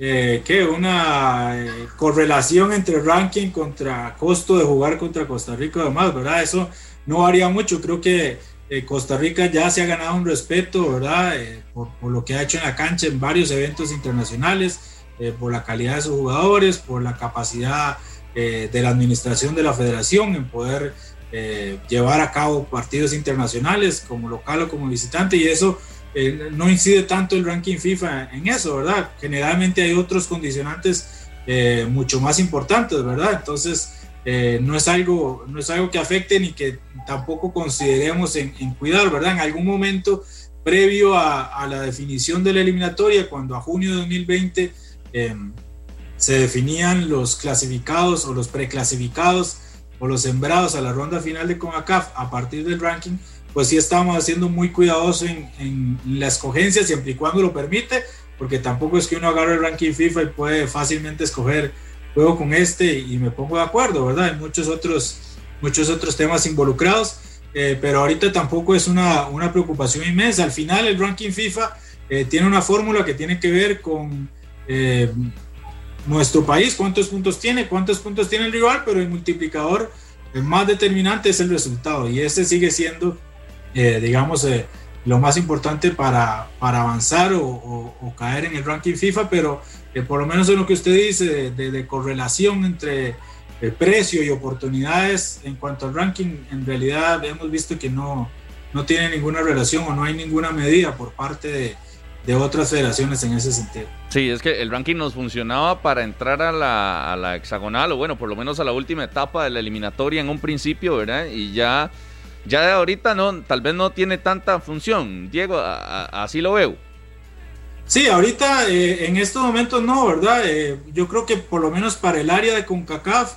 [SPEAKER 8] eh, que una eh, correlación entre ranking contra costo de jugar contra Costa Rica además, ¿verdad? Eso no varía mucho, creo que eh, Costa Rica ya se ha ganado un respeto, ¿verdad? Eh, por, lo que ha hecho en la cancha en varios eventos internacionales, por la calidad de sus jugadores, por la capacidad de la administración de la federación en poder llevar a cabo partidos internacionales como local o como visitante y eso eh, no incide tanto el ranking FIFA en eso, ¿verdad? Generalmente hay otros condicionantes eh, mucho más importantes, ¿verdad? Entonces, eh, no, es algo, no es algo que afecte ni que tampoco consideremos en, cuidar, ¿verdad? En algún momento previo a, la definición de la eliminatoria, cuando a junio de 2020 em, se definían los clasificados o los preclasificados o los sembrados a la ronda final de CONACAF a partir del ranking, pues sí estamos haciendo muy cuidadoso en, en la escogencia, siempre y cuando lo permite, porque tampoco es que uno agarre el ranking FIFA y puede fácilmente escoger juego con este y me pongo de acuerdo, ¿verdad? Hay muchos otros, muchos otros temas involucrados, eh, pero ahorita tampoco es una, una, preocupación inmensa. Al final el ranking FIFA eh, tiene una fórmula que tiene que ver con eh, nuestro país, cuántos puntos tiene, cuántos puntos tiene el rival, pero el multiplicador más determinante es el resultado y este sigue siendo eh, digamos, eh, lo más importante para, para avanzar o, caer en el ranking FIFA, pero eh, por lo menos en lo que usted dice de, correlación entre el precio y oportunidades en cuanto al ranking, en realidad hemos visto que no, no tiene ninguna relación o no hay ninguna medida por parte de, de otras federaciones en ese sentido.
[SPEAKER 4] Sí, es que el ranking nos funcionaba para entrar a la, a la, hexagonal, o bueno, por lo menos a la última etapa de la eliminatoria en un principio, ¿verdad? Y ya ya de ahorita no, tal vez no tiene tanta función. Diego, así lo veo.
[SPEAKER 8] Sí, ahorita eh, en estos momentos no, ¿verdad? Eh, yo creo que por lo menos para el área de CONCACAF,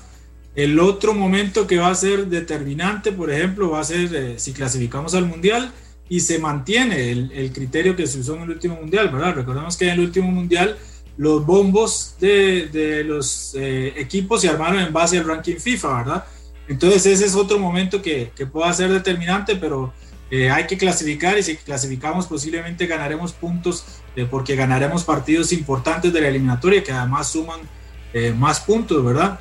[SPEAKER 8] el otro momento que va a ser determinante, por ejemplo, va a ser eh, si clasificamos al Mundial y se mantiene el, criterio que se usó en el último Mundial, ¿verdad? Recordemos que en el último Mundial los bombos de, de los equipos se armaron en base al ranking FIFA, ¿verdad? Entonces ese es otro momento que, que pueda ser determinante, pero eh, hay que clasificar y si clasificamos posiblemente ganaremos puntos eh, porque ganaremos partidos importantes de la eliminatoria que además suman eh, más puntos, ¿verdad?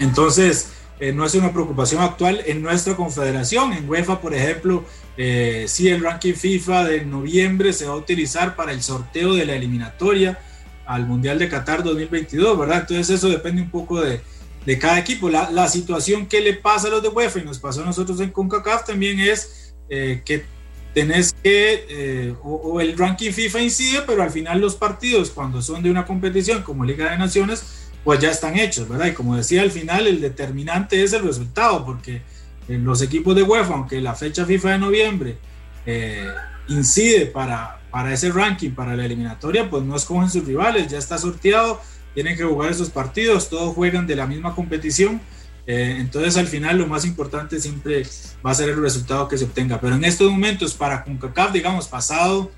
[SPEAKER 8] Entonces no es una preocupación actual en nuestra confederación. En UEFA, por ejemplo, sí el ranking FIFA de noviembre se va a utilizar para el sorteo de la eliminatoria al Mundial de Qatar 2022, ¿verdad? Entonces eso depende un poco de de cada equipo. La, la, situación que le pasa a los de UEFA y nos pasó a nosotros en CONCACAF también es eh, que tenés que, eh, o, el ranking FIFA incide, pero al final los partidos cuando son de una competición como Liga de Naciones, pues ya están hechos, ¿verdad? Y como decía, al final el determinante es el resultado, porque eh, los equipos de UEFA, aunque la fecha FIFA de noviembre incide para, para ese ranking, para la eliminatoria, pues no escogen sus rivales, ya está sorteado tienen que jugar esos partidos, todos juegan de la misma competición. Eh, entonces al final lo más importante siempre va a ser el resultado que se obtenga. Pero en estos momentos para CONCACAF, digamos, pasado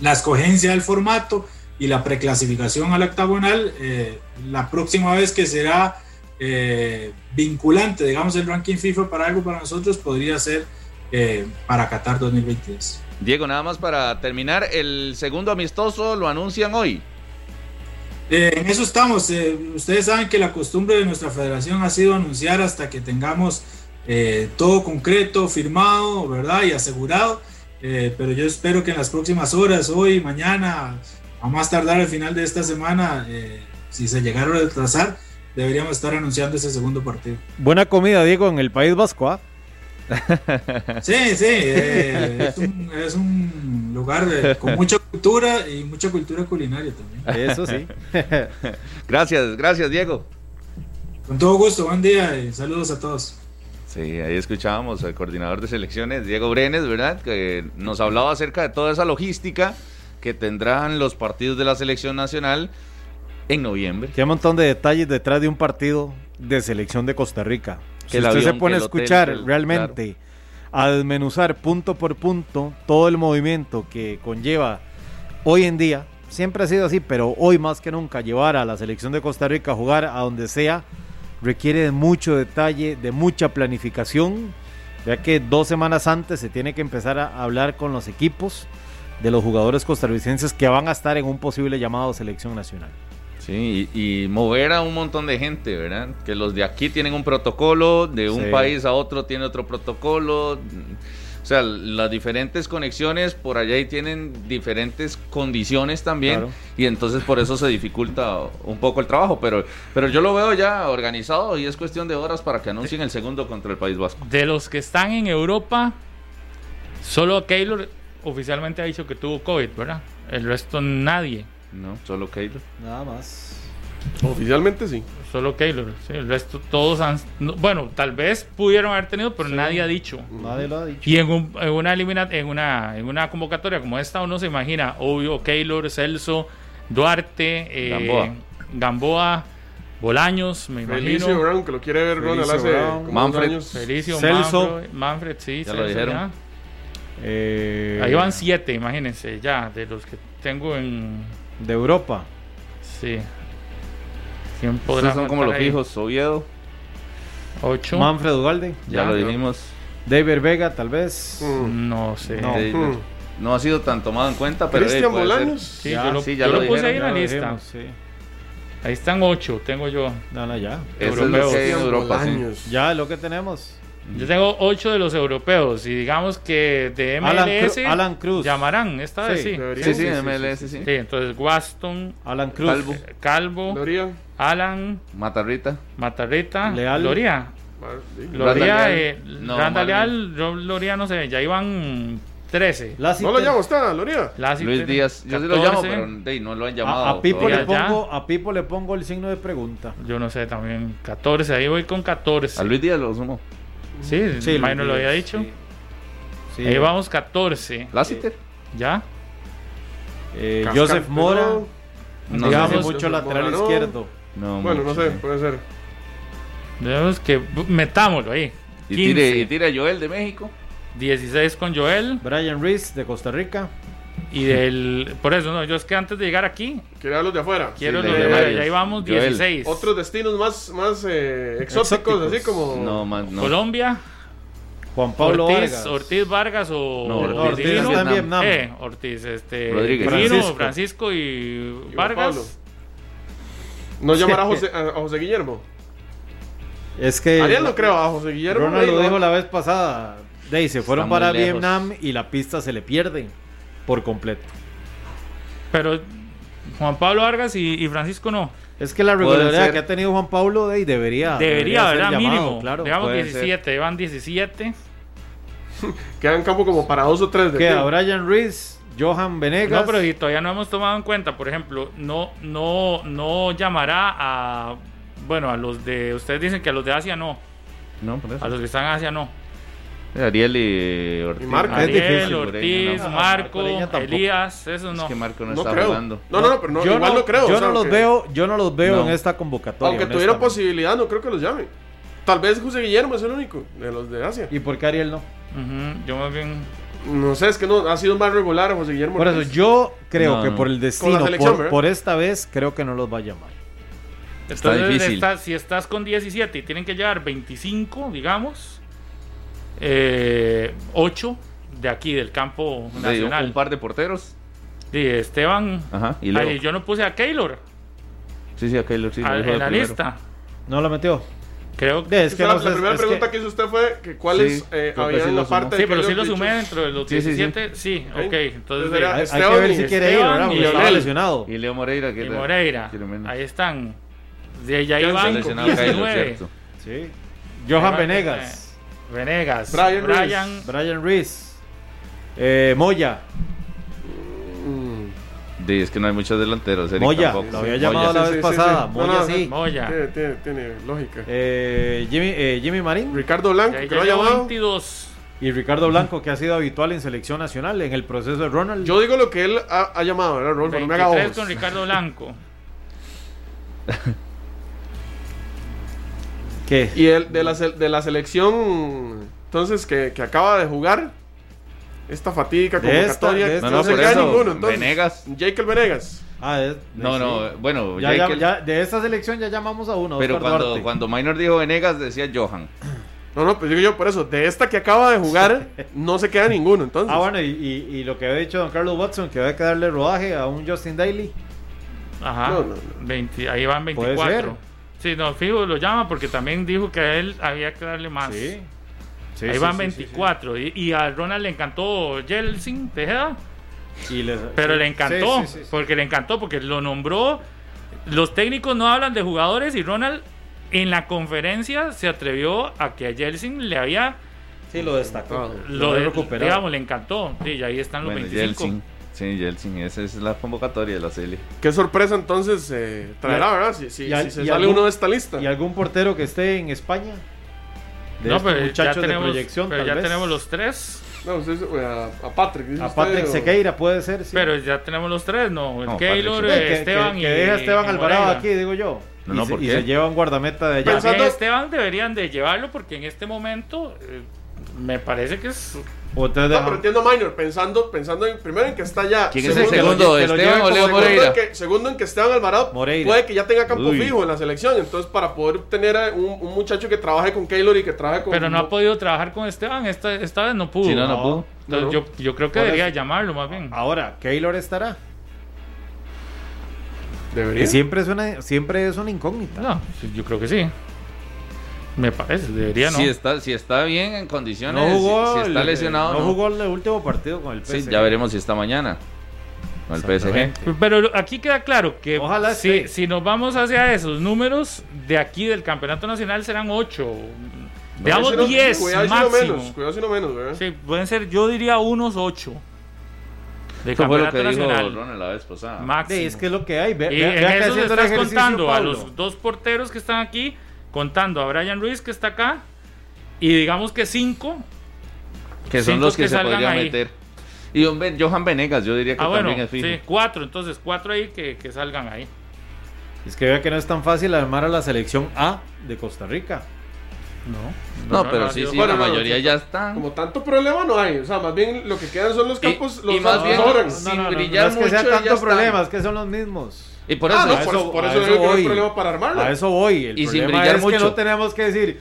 [SPEAKER 8] la escogencia del formato y la preclasificación al octagonal, eh, la próxima vez que será eh, vinculante, digamos, el ranking FIFA para algo para nosotros podría ser para Qatar 2022.
[SPEAKER 4] Diego, nada más para terminar, el segundo amistoso lo anuncian hoy.
[SPEAKER 8] Eh, en eso estamos. Eh, ustedes saben que la costumbre de nuestra federación ha sido anunciar hasta que tengamos eh, todo concreto, firmado, ¿verdad? Y asegurado. pero yo espero que en las próximas horas, hoy, mañana, a más tardar al final de esta semana, si se llegaron a retrasar, deberíamos estar anunciando ese segundo partido.
[SPEAKER 5] Buena comida, Diego, en el País Vasco. ¿ah?
[SPEAKER 8] Sí, sí, es, un, lugar con mucha cultura y mucha cultura culinaria también.
[SPEAKER 5] Eso sí.
[SPEAKER 4] gracias, gracias Diego.
[SPEAKER 8] Con todo gusto, buen día y saludos a todos.
[SPEAKER 4] Sí, ahí escuchábamos al coordinador de selecciones, Diego Brenes, ¿verdad? Que nos hablaba acerca de toda esa logística que tendrán los partidos de la selección nacional en noviembre.
[SPEAKER 5] Qué montón de detalles detrás de un partido de selección de Costa Rica. Si usted se pone a escuchar realmente, a desmenuzar punto por punto todo el movimiento que conlleva hoy en día, siempre ha sido así, pero hoy más que nunca llevar a la selección de Costa Rica a jugar a donde sea requiere de mucho detalle, de mucha planificación. Ya que dos semanas antes se tiene que empezar a hablar con los equipos de los jugadores costarricenses que van a estar en un posible llamado selección nacional.
[SPEAKER 4] Sí, y, mover a un montón de gente, ¿verdad? Que los de aquí tienen un protocolo, de un país a otro tiene otro protocolo. O sea, las diferentes conexiones por allá y tienen diferentes condiciones también. Y entonces por eso se dificulta un poco el trabajo. Pero, pero yo lo veo ya organizado y es cuestión de horas para que anuncien el segundo contra el País Vasco.
[SPEAKER 2] De los que están en Europa, solo Keylor oficialmente ha dicho que tuvo COVID, ¿verdad? El resto nadie.
[SPEAKER 4] No, solo Keylor.
[SPEAKER 5] Nada más.
[SPEAKER 3] Oficialmente sí.
[SPEAKER 2] Solo Keylor, sí, el resto todos han... bueno, tal vez pudieron haber tenido, pero nadie ha dicho.
[SPEAKER 5] Nadie lo ha dicho.
[SPEAKER 2] Y en, una en, una, en una convocatoria como esta uno se imagina, obvio, Keylor, Celso, Duarte, eh, Gamboa. Bolaños, me
[SPEAKER 3] Felicio
[SPEAKER 2] imagino.
[SPEAKER 3] Brown, que lo quiere ver Ronald
[SPEAKER 4] hace Manfred.
[SPEAKER 2] Felicio, Celso. Manfred, sí.
[SPEAKER 4] Ya lo dijeron.
[SPEAKER 2] Eh, Ahí van siete, imagínense, ya, de los que tengo en...
[SPEAKER 5] De Europa.
[SPEAKER 2] Sí.
[SPEAKER 4] ¿Quién podrá son como los fijos, Oviedo.
[SPEAKER 5] Ocho. Manfred Ugalde.
[SPEAKER 4] Ya, lo dijimos.
[SPEAKER 5] David Vega, tal vez.
[SPEAKER 2] Mm. No sé. No.
[SPEAKER 4] Mm. no. ha sido tan tomado en cuenta, pero.
[SPEAKER 3] Cristian Bolaños.
[SPEAKER 2] Sí, ya, yo lo, sí, ya yo lo, puse ahí en la lista. Ahí están ocho, tengo yo.
[SPEAKER 5] No, no, ya.
[SPEAKER 4] Eso es lo que hay en Europa,
[SPEAKER 5] Ya, lo que tenemos.
[SPEAKER 2] Yo tengo ocho de los europeos y digamos que de MLS
[SPEAKER 5] Alan, Cruz.
[SPEAKER 2] llamarán esta vez sí.
[SPEAKER 4] Sí, sí, MLS sí.
[SPEAKER 2] Sí, entonces Waston,
[SPEAKER 5] Alan Cruz,
[SPEAKER 2] Calvo, Calvo
[SPEAKER 3] Loria.
[SPEAKER 2] Alan,
[SPEAKER 4] Matarrita,
[SPEAKER 2] Matarrita,
[SPEAKER 5] Leal,
[SPEAKER 2] Loria. Loria, eh, no, Randa Leal, yo Loria no sé, ya iban 13.
[SPEAKER 3] no lo llamo, está, Loria.
[SPEAKER 4] Luis Díaz, yo sí lo llamo, pero no lo han llamado.
[SPEAKER 5] A, Pipo le pongo, a Pipo le pongo el signo de pregunta.
[SPEAKER 2] Yo no sé, también 14, ahí voy con 14.
[SPEAKER 4] A Luis Díaz lo sumo.
[SPEAKER 2] Sí, sí no lo había dicho. Sí. Ahí vamos 14.
[SPEAKER 4] Lassiter.
[SPEAKER 2] ¿Ya?
[SPEAKER 5] Eh, Joseph Mora. No digamos mucho lateral izquierdo.
[SPEAKER 3] No, bueno, no sé, puede ser.
[SPEAKER 2] Digamos que metámoslo ahí.
[SPEAKER 4] Y tire, y tire Joel de México.
[SPEAKER 2] 16 con Joel.
[SPEAKER 5] Brian Reese de Costa Rica.
[SPEAKER 2] Y del. Por eso, no, yo es que antes de llegar aquí.
[SPEAKER 3] Quiero los de afuera.
[SPEAKER 2] Quiero los de afuera. Ya íbamos 16.
[SPEAKER 3] Otros destinos más, más eh, exóticos, así como.
[SPEAKER 4] No, más, no.
[SPEAKER 2] Colombia.
[SPEAKER 5] Juan Pablo
[SPEAKER 2] Ortiz,
[SPEAKER 5] Vargas.
[SPEAKER 2] Ortiz Vargas o
[SPEAKER 5] no, Ortiz, Ortiz está en Vietnam.
[SPEAKER 2] Eh, Ortiz, este.
[SPEAKER 4] Rodríguez.
[SPEAKER 2] Francisco. Francisco y, Vargas.
[SPEAKER 3] ¿No llamará a José, a José Guillermo?
[SPEAKER 5] Es que.
[SPEAKER 3] Ariel no creo, a José Guillermo.
[SPEAKER 5] Ronald lo dijo la vez pasada. De se fueron para Vietnam y la pista se le pierde por completo.
[SPEAKER 2] Pero Juan Pablo Vargas y, Francisco no.
[SPEAKER 5] Es que la regularidad que ha tenido Juan Pablo de debería.
[SPEAKER 2] Debería, ¿verdad? Mínimo. Claro, Digamos 17, van 17.
[SPEAKER 3] Quedan campo como para dos o tres.
[SPEAKER 5] De Queda Brian Reese, Johan Venegas.
[SPEAKER 2] No, pero todavía no hemos tomado en cuenta, por ejemplo, no, no, no llamará a. Bueno, a los de. Ustedes dicen que a los de Asia no.
[SPEAKER 4] No, por eso.
[SPEAKER 2] A los que están en Asia no.
[SPEAKER 4] Ariel y Ortiz.
[SPEAKER 3] Marco.
[SPEAKER 2] Ariel, Ortiz, Marco, Elías, eso no.
[SPEAKER 4] Es que Marco no, está jugando.
[SPEAKER 3] No, no, no, pero no,
[SPEAKER 5] yo
[SPEAKER 3] igual no, creo.
[SPEAKER 5] Yo no los veo, yo no los veo en esta convocatoria.
[SPEAKER 3] Aunque tuviera posibilidad, no creo que los llame. Tal vez José Guillermo es el único de los de Asia.
[SPEAKER 5] ¿Y por qué Ariel no?
[SPEAKER 2] Yo más bien
[SPEAKER 3] no sé, es que no ha sido más regular José Guillermo.
[SPEAKER 5] Por eso yo creo que por el destino, por, por, esta vez, creo que no los va a llamar.
[SPEAKER 2] Está difícil. si estás con 17 y tienen que llevar 25, digamos, eh, ocho de aquí, del campo nacional.
[SPEAKER 4] Un, par de porteros.
[SPEAKER 2] Sí, Esteban.
[SPEAKER 4] Ajá,
[SPEAKER 2] y yo no puse a Keylor.
[SPEAKER 4] Sí, sí, a Keylor, sí.
[SPEAKER 2] en la lista.
[SPEAKER 5] ¿No lo metió?
[SPEAKER 2] Creo que
[SPEAKER 3] es que la, primera pregunta que... hizo usted fue que cuáles eh, había en la parte
[SPEAKER 2] Sí, pero sí lo sumé dentro de los 17. Sí, sí, ok. Entonces,
[SPEAKER 5] hay, hay, que ver si quiere ir, ¿verdad? Porque estaba lesionado.
[SPEAKER 4] Y Leo Moreira. Que
[SPEAKER 2] y Moreira. Ahí están. De ahí van 19.
[SPEAKER 5] Sí. Johan Venegas.
[SPEAKER 2] Venegas,
[SPEAKER 3] Brian,
[SPEAKER 2] Brian,
[SPEAKER 5] Brian Reese, eh, Moya.
[SPEAKER 4] Mm. es que no hay muchos delanteros.
[SPEAKER 5] Moya, lo había llamado la vez pasada. Moya sí.
[SPEAKER 2] Moya.
[SPEAKER 3] Tiene, tiene, lógica.
[SPEAKER 5] Eh, Jimmy, eh, Jimmy Marín.
[SPEAKER 3] Ricardo Blanco,
[SPEAKER 2] que lo ha llamado. 22.
[SPEAKER 5] Y Ricardo Blanco, que ha sido habitual en selección nacional en el proceso de Ronald.
[SPEAKER 3] Yo digo lo que él ha, llamado, ¿verdad, Rolfo? No me haga
[SPEAKER 2] con Ricardo Blanco.
[SPEAKER 3] Y el de la, de la selección, entonces, que, que acaba de jugar, esta fatídica convocatoria,
[SPEAKER 4] no, no, por eso, ninguno, entonces, Venegas.
[SPEAKER 3] Jacob Venegas.
[SPEAKER 4] Ah, no, no, bueno,
[SPEAKER 5] ya, ya, ya, de esta selección ya llamamos a uno.
[SPEAKER 4] Pero cuando, cuando Minor dijo Venegas, decía Johan.
[SPEAKER 3] No, no, pues digo yo por eso, de esta que acaba de jugar, no se queda ninguno, entonces.
[SPEAKER 5] Ah, bueno, y, y, lo que había dicho don Carlos Watson, que había que darle rodaje a un Justin Daly.
[SPEAKER 2] Ajá, 20, ahí van 24. Sí, no, fijo, lo llama porque también dijo que a él había que darle más. Sí. Ahí van 24. Y, a Ronald le encantó Jelsin Tejeda. pero le encantó, porque le encantó, porque lo nombró. Los técnicos no hablan de jugadores y Ronald en la conferencia se atrevió a que a Jelsin le había.
[SPEAKER 5] Sí, lo destacó.
[SPEAKER 2] Lo, de, digamos, le encantó. Sí, y ahí están los 25.
[SPEAKER 4] Sí, Yeltsin, esa es la convocatoria de la serie.
[SPEAKER 3] Qué sorpresa entonces eh, traerá, ¿verdad? Si, si, se sale uno de esta lista.
[SPEAKER 5] ¿Y algún portero que esté en España?
[SPEAKER 2] no, pero ya tenemos, proyección, pero ya tenemos los tres.
[SPEAKER 3] No, usted, a, a, Patrick.
[SPEAKER 5] A Patrick Sequeira puede ser, sí.
[SPEAKER 2] Pero ya tenemos los tres, ¿no? El Keylor, Esteban
[SPEAKER 5] que,
[SPEAKER 2] y.
[SPEAKER 5] Que deja Esteban Alvarado aquí, digo yo.
[SPEAKER 4] No, no,
[SPEAKER 5] y, se, y lleva un guardameta de allá.
[SPEAKER 2] Pensando... Esteban deberían de llevarlo porque en este momento eh, me parece que es
[SPEAKER 3] O no, pero entiendo Minor, pensando, pensando en, primero en que está ya.
[SPEAKER 4] ¿Quién es el segundo? Esteban o Leo Moreira.
[SPEAKER 3] segundo en que Esteban Alvarado puede que ya tenga campo fijo en la selección. Entonces, para poder tener un, un, muchacho que trabaje con Keylor y que trabaje con.
[SPEAKER 2] Pero no ha podido trabajar con Esteban, esta, esta vez no pudo.
[SPEAKER 4] Sí, no, no, pudo.
[SPEAKER 2] Entonces, yo, yo, creo que debería llamarlo más bien.
[SPEAKER 5] Ahora, Keylor estará.
[SPEAKER 3] Debería.
[SPEAKER 5] siempre es una, siempre es una incógnita.
[SPEAKER 2] No, yo creo que sí. Me parece, debería no.
[SPEAKER 4] Si está, si está bien en condiciones, si, está lesionado.
[SPEAKER 5] No, jugó el último partido con el PSG.
[SPEAKER 4] Sí, ya veremos si está mañana. Con el PSG.
[SPEAKER 2] Pero aquí queda claro que Ojalá si, si nos vamos hacia esos números, de aquí del campeonato nacional serán 8. Veamos 10 máximo.
[SPEAKER 3] menos, cuidado si no menos, ¿verdad?
[SPEAKER 2] Sí, pueden ser, yo diría unos 8.
[SPEAKER 4] De Eso fue lo que nacional. dijo Ronald la vez pasada.
[SPEAKER 5] Máximo. Sí, es que es lo que hay.
[SPEAKER 2] Ve, y ve, en eso estás contando a los dos porteros que están aquí contando a Brian Ruiz que está acá y digamos que cinco
[SPEAKER 4] que son los que, se podrían meter. Y Johan Venegas, yo diría que ah, también es fijo. Sí,
[SPEAKER 2] cuatro, entonces cuatro ahí que, que salgan ahí.
[SPEAKER 5] Es que vea que no es tan fácil armar a la selección A de Costa Rica.
[SPEAKER 4] No. No, pero sí, sí, la mayoría ya están.
[SPEAKER 3] Como tanto problema no hay. O sea, más bien lo que quedan son los campos, los
[SPEAKER 4] y más bien,
[SPEAKER 5] sin brillar es que sea tanto problema, es que son los mismos.
[SPEAKER 4] Y por ah,
[SPEAKER 3] eso, por, eso, digo que no hay problema para armarlo.
[SPEAKER 5] A eso voy. El y sin brillar es mucho. que no tenemos que decir,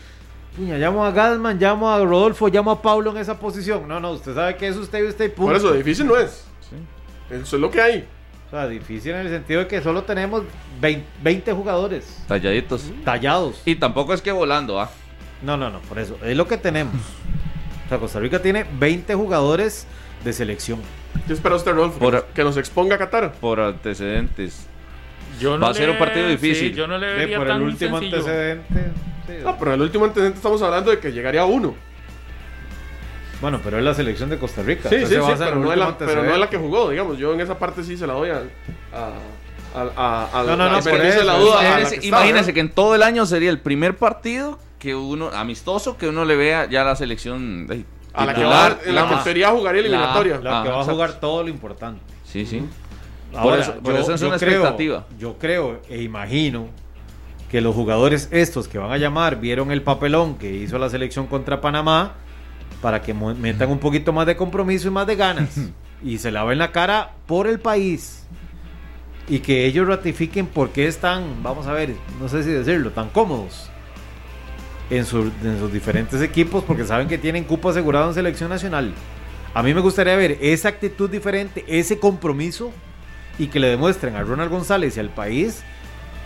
[SPEAKER 5] Puña, llamo a Gasman, llamo a Rodolfo, llamo a Pablo en esa posición. No, no, usted sabe que es usted y usted y punto.
[SPEAKER 3] Por eso, difícil no es. Eso es lo que hay.
[SPEAKER 5] O sea, difícil en el sentido de que solo tenemos 20, jugadores.
[SPEAKER 4] Talladitos.
[SPEAKER 5] Tallados.
[SPEAKER 4] Y tampoco es que volando, ¿ah?
[SPEAKER 5] No, no, no, por eso. Es lo que tenemos. O sea, Costa Rica tiene 20 jugadores de selección.
[SPEAKER 3] ¿Qué espera usted, Rodolfo? Por, que nos exponga a Qatar.
[SPEAKER 4] Por antecedentes. Va a ser un partido difícil.
[SPEAKER 2] yo no le vería
[SPEAKER 5] por el último antecedente.
[SPEAKER 3] no, pero el último antecedente estamos hablando de que llegaría uno.
[SPEAKER 5] Bueno, pero es la selección de Costa Rica.
[SPEAKER 3] Sí, sí, sí, pero no, es la, pero no, es la, que jugó, digamos. Yo en esa parte sí se la doy a, a, a,
[SPEAKER 4] no, no, no, por eso, la duda. Imagínense, que en todo el año sería el primer partido que uno, amistoso, que uno le vea ya la selección
[SPEAKER 3] de, a la que va, en la, que sería jugar eliminatoria.
[SPEAKER 5] La, que va a jugar todo lo importante.
[SPEAKER 4] Sí, sí.
[SPEAKER 5] Ahora, por eso, es una expectativa. Yo creo e imagino que los jugadores estos que van a llamar vieron el papelón que hizo la selección contra Panamá para que metan un poquito más de compromiso y más de ganas y se laven la cara por el país y que ellos ratifiquen por qué están, vamos a ver, no sé si decirlo, tan cómodos en, en sus diferentes equipos porque saben que tienen cupo asegurado en selección nacional. A mí me gustaría ver esa actitud diferente, ese compromiso y que le demuestren a Ronald González y al país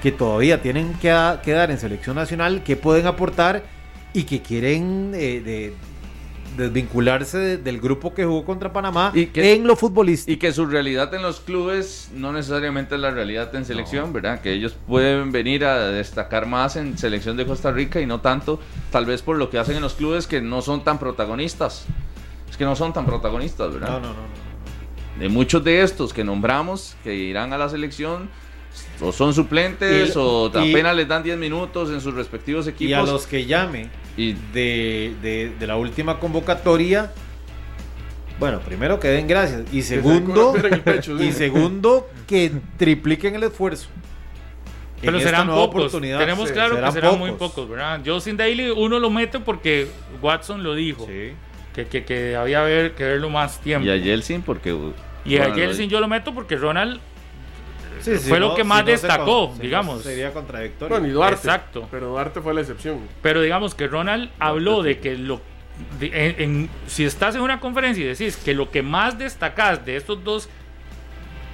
[SPEAKER 5] que todavía tienen que, quedar en selección nacional, que pueden aportar y que quieren eh, desvincularse del grupo que jugó contra Panamá
[SPEAKER 4] y que,
[SPEAKER 5] en lo futbolístico.
[SPEAKER 4] Y que su realidad en los clubes no necesariamente es la realidad en selección, ¿verdad? Que ellos pueden venir a destacar más en selección de Costa Rica y no tanto, tal vez por lo que hacen en los clubes que no son tan protagonistas. Es que no son tan protagonistas, ¿verdad?
[SPEAKER 5] No, no, no
[SPEAKER 4] de muchos de estos que nombramos que irán a la selección o son suplentes o apenas les dan 10 minutos en sus respectivos equipos.
[SPEAKER 5] Y a los que llame y de, la última convocatoria, bueno, primero que den gracias y segundo, y segundo que tripliquen el esfuerzo.
[SPEAKER 2] Pero serán pocos. Tenemos claro que serán muy pocos, ¿verdad? Justin Daly uno lo mete porque Watson lo dijo. Sí que, que, había ver, que verlo más tiempo.
[SPEAKER 4] Y a Yeltsin porque...
[SPEAKER 2] Y a Yeltsin yo lo meto porque Ronald fue lo que más destacó, digamos.
[SPEAKER 5] Sería contradictorio.
[SPEAKER 3] Bueno, y Duarte. Exacto. Pero Duarte fue la excepción.
[SPEAKER 2] Pero digamos que Ronald habló de que lo en, si estás en una conferencia y decís que lo que más destacás de estos dos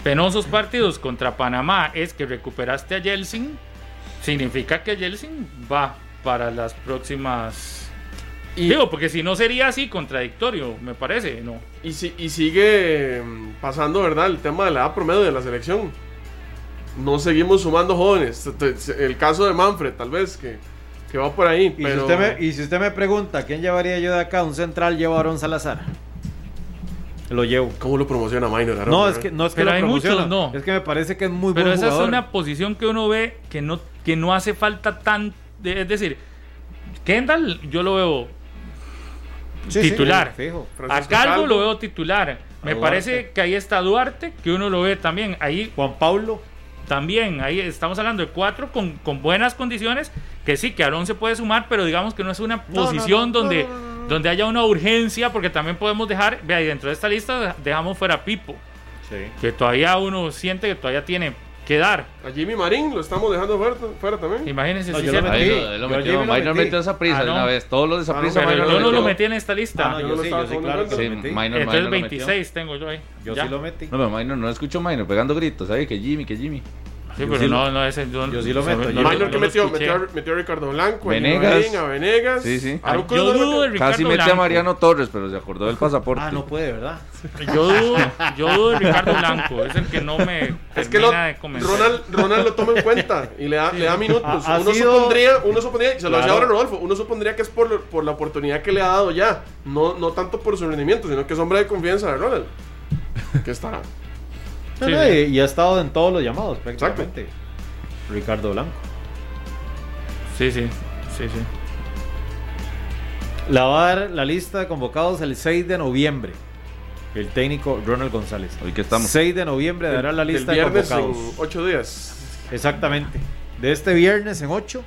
[SPEAKER 2] penosos partidos contra Panamá es que recuperaste a Yeltsin, significa que Yeltsin va para las próximas Digo, porque si no sería así contradictorio, me parece, ¿no?
[SPEAKER 3] Y, si, y sigue mm, pasando, ¿verdad? El tema de la edad promedio de la selección. No seguimos sumando jóvenes. El caso de Manfred, tal vez, que, que va por ahí.
[SPEAKER 5] ¿Y, si usted me, y si usted me pregunta, ¿quién llevaría yo de acá? Un central llevo a Aaron Salazar. Lo llevo.
[SPEAKER 3] ¿Cómo lo promociona Minor?
[SPEAKER 5] No, es que no es que lo hay muchos, no. Es que me parece que es muy
[SPEAKER 2] Pero esa es una posición que uno ve que no, que no hace falta tan. Es decir, Kendall, yo lo veo titular. a Calvo lo veo titular. Me parece que ahí está Duarte, que uno lo ve también. Ahí
[SPEAKER 5] Juan Pablo.
[SPEAKER 2] También, ahí estamos hablando de cuatro con, buenas condiciones, que sí, que Aarón se puede sumar, pero digamos que no es una posición donde donde haya una urgencia, porque también podemos dejar, vea, y dentro de esta lista dejamos fuera a Pipo, que todavía uno siente que todavía tiene que dar.
[SPEAKER 3] A Jimmy Marín lo estamos dejando fuera, fuera también.
[SPEAKER 2] Imagínense
[SPEAKER 4] No,
[SPEAKER 2] si
[SPEAKER 4] yo
[SPEAKER 2] se
[SPEAKER 4] lo metí. Ahí lo metió, Minor metió esa prisa
[SPEAKER 2] Ah,
[SPEAKER 4] de
[SPEAKER 2] no.
[SPEAKER 4] una vez. Todos los de esa
[SPEAKER 3] Ah,
[SPEAKER 4] prisa,
[SPEAKER 3] pero
[SPEAKER 2] yo no lo metí en esta lista.
[SPEAKER 5] Ah, no,
[SPEAKER 3] yo
[SPEAKER 5] yo sí, yo sí, claro que
[SPEAKER 4] Sí,
[SPEAKER 5] lo metí.
[SPEAKER 2] Entonces
[SPEAKER 4] lo metió.
[SPEAKER 2] 26 tengo yo ahí.
[SPEAKER 5] Yo
[SPEAKER 2] Ya.
[SPEAKER 5] sí lo metí.
[SPEAKER 4] No, pero Minor, no escucho Minor pegando gritos, ¿sabes? Que Jimmy, que Jimmy.
[SPEAKER 2] Sí, pero
[SPEAKER 5] sí
[SPEAKER 2] no,
[SPEAKER 5] lo-
[SPEAKER 2] no ese. Yo,
[SPEAKER 5] yo sí lo meto, yo-
[SPEAKER 2] no-
[SPEAKER 3] Minor
[SPEAKER 2] no
[SPEAKER 3] que metió, metió, a- metió a Ricardo Blanco, a
[SPEAKER 2] Venegas.
[SPEAKER 3] A Venegas.
[SPEAKER 4] Sí, sí.
[SPEAKER 3] A
[SPEAKER 2] yo dudo de
[SPEAKER 3] metió.
[SPEAKER 2] Ricardo
[SPEAKER 4] Casi mete a. Mariano Torres, pero se acordó del pasaporte.
[SPEAKER 5] Ah, no puede, ¿verdad?
[SPEAKER 2] Yo dudo, yo dudo de Ricardo Blanco, es el que no me
[SPEAKER 3] Es que lo-
[SPEAKER 2] de.
[SPEAKER 3] Ronald, Ronald lo toma en cuenta y le da, le da minutos.
[SPEAKER 5] Ha- ha
[SPEAKER 3] uno,
[SPEAKER 5] sido-
[SPEAKER 3] supondría, uno supondría, y se lo decía
[SPEAKER 5] Claro.
[SPEAKER 3] ahora Rodolfo, uno supondría que es por, por la oportunidad que le ha dado ya. No, no tanto por su rendimiento, sino que es hombre de confianza de Ronald. Que estará.
[SPEAKER 2] Sí,
[SPEAKER 5] no, y, y ha estado en todos los llamados prácticamente. Ricardo Blanco.
[SPEAKER 2] Sí, sí, sí, sí.
[SPEAKER 5] La va a dar la lista de convocados el 6 de noviembre. El técnico Ronald González.
[SPEAKER 4] Hoy que estamos.
[SPEAKER 5] 6 de noviembre dará la
[SPEAKER 3] El
[SPEAKER 5] lista de
[SPEAKER 3] viernes en
[SPEAKER 5] convocados.
[SPEAKER 3] ocho días.
[SPEAKER 5] Exactamente. De este viernes en 8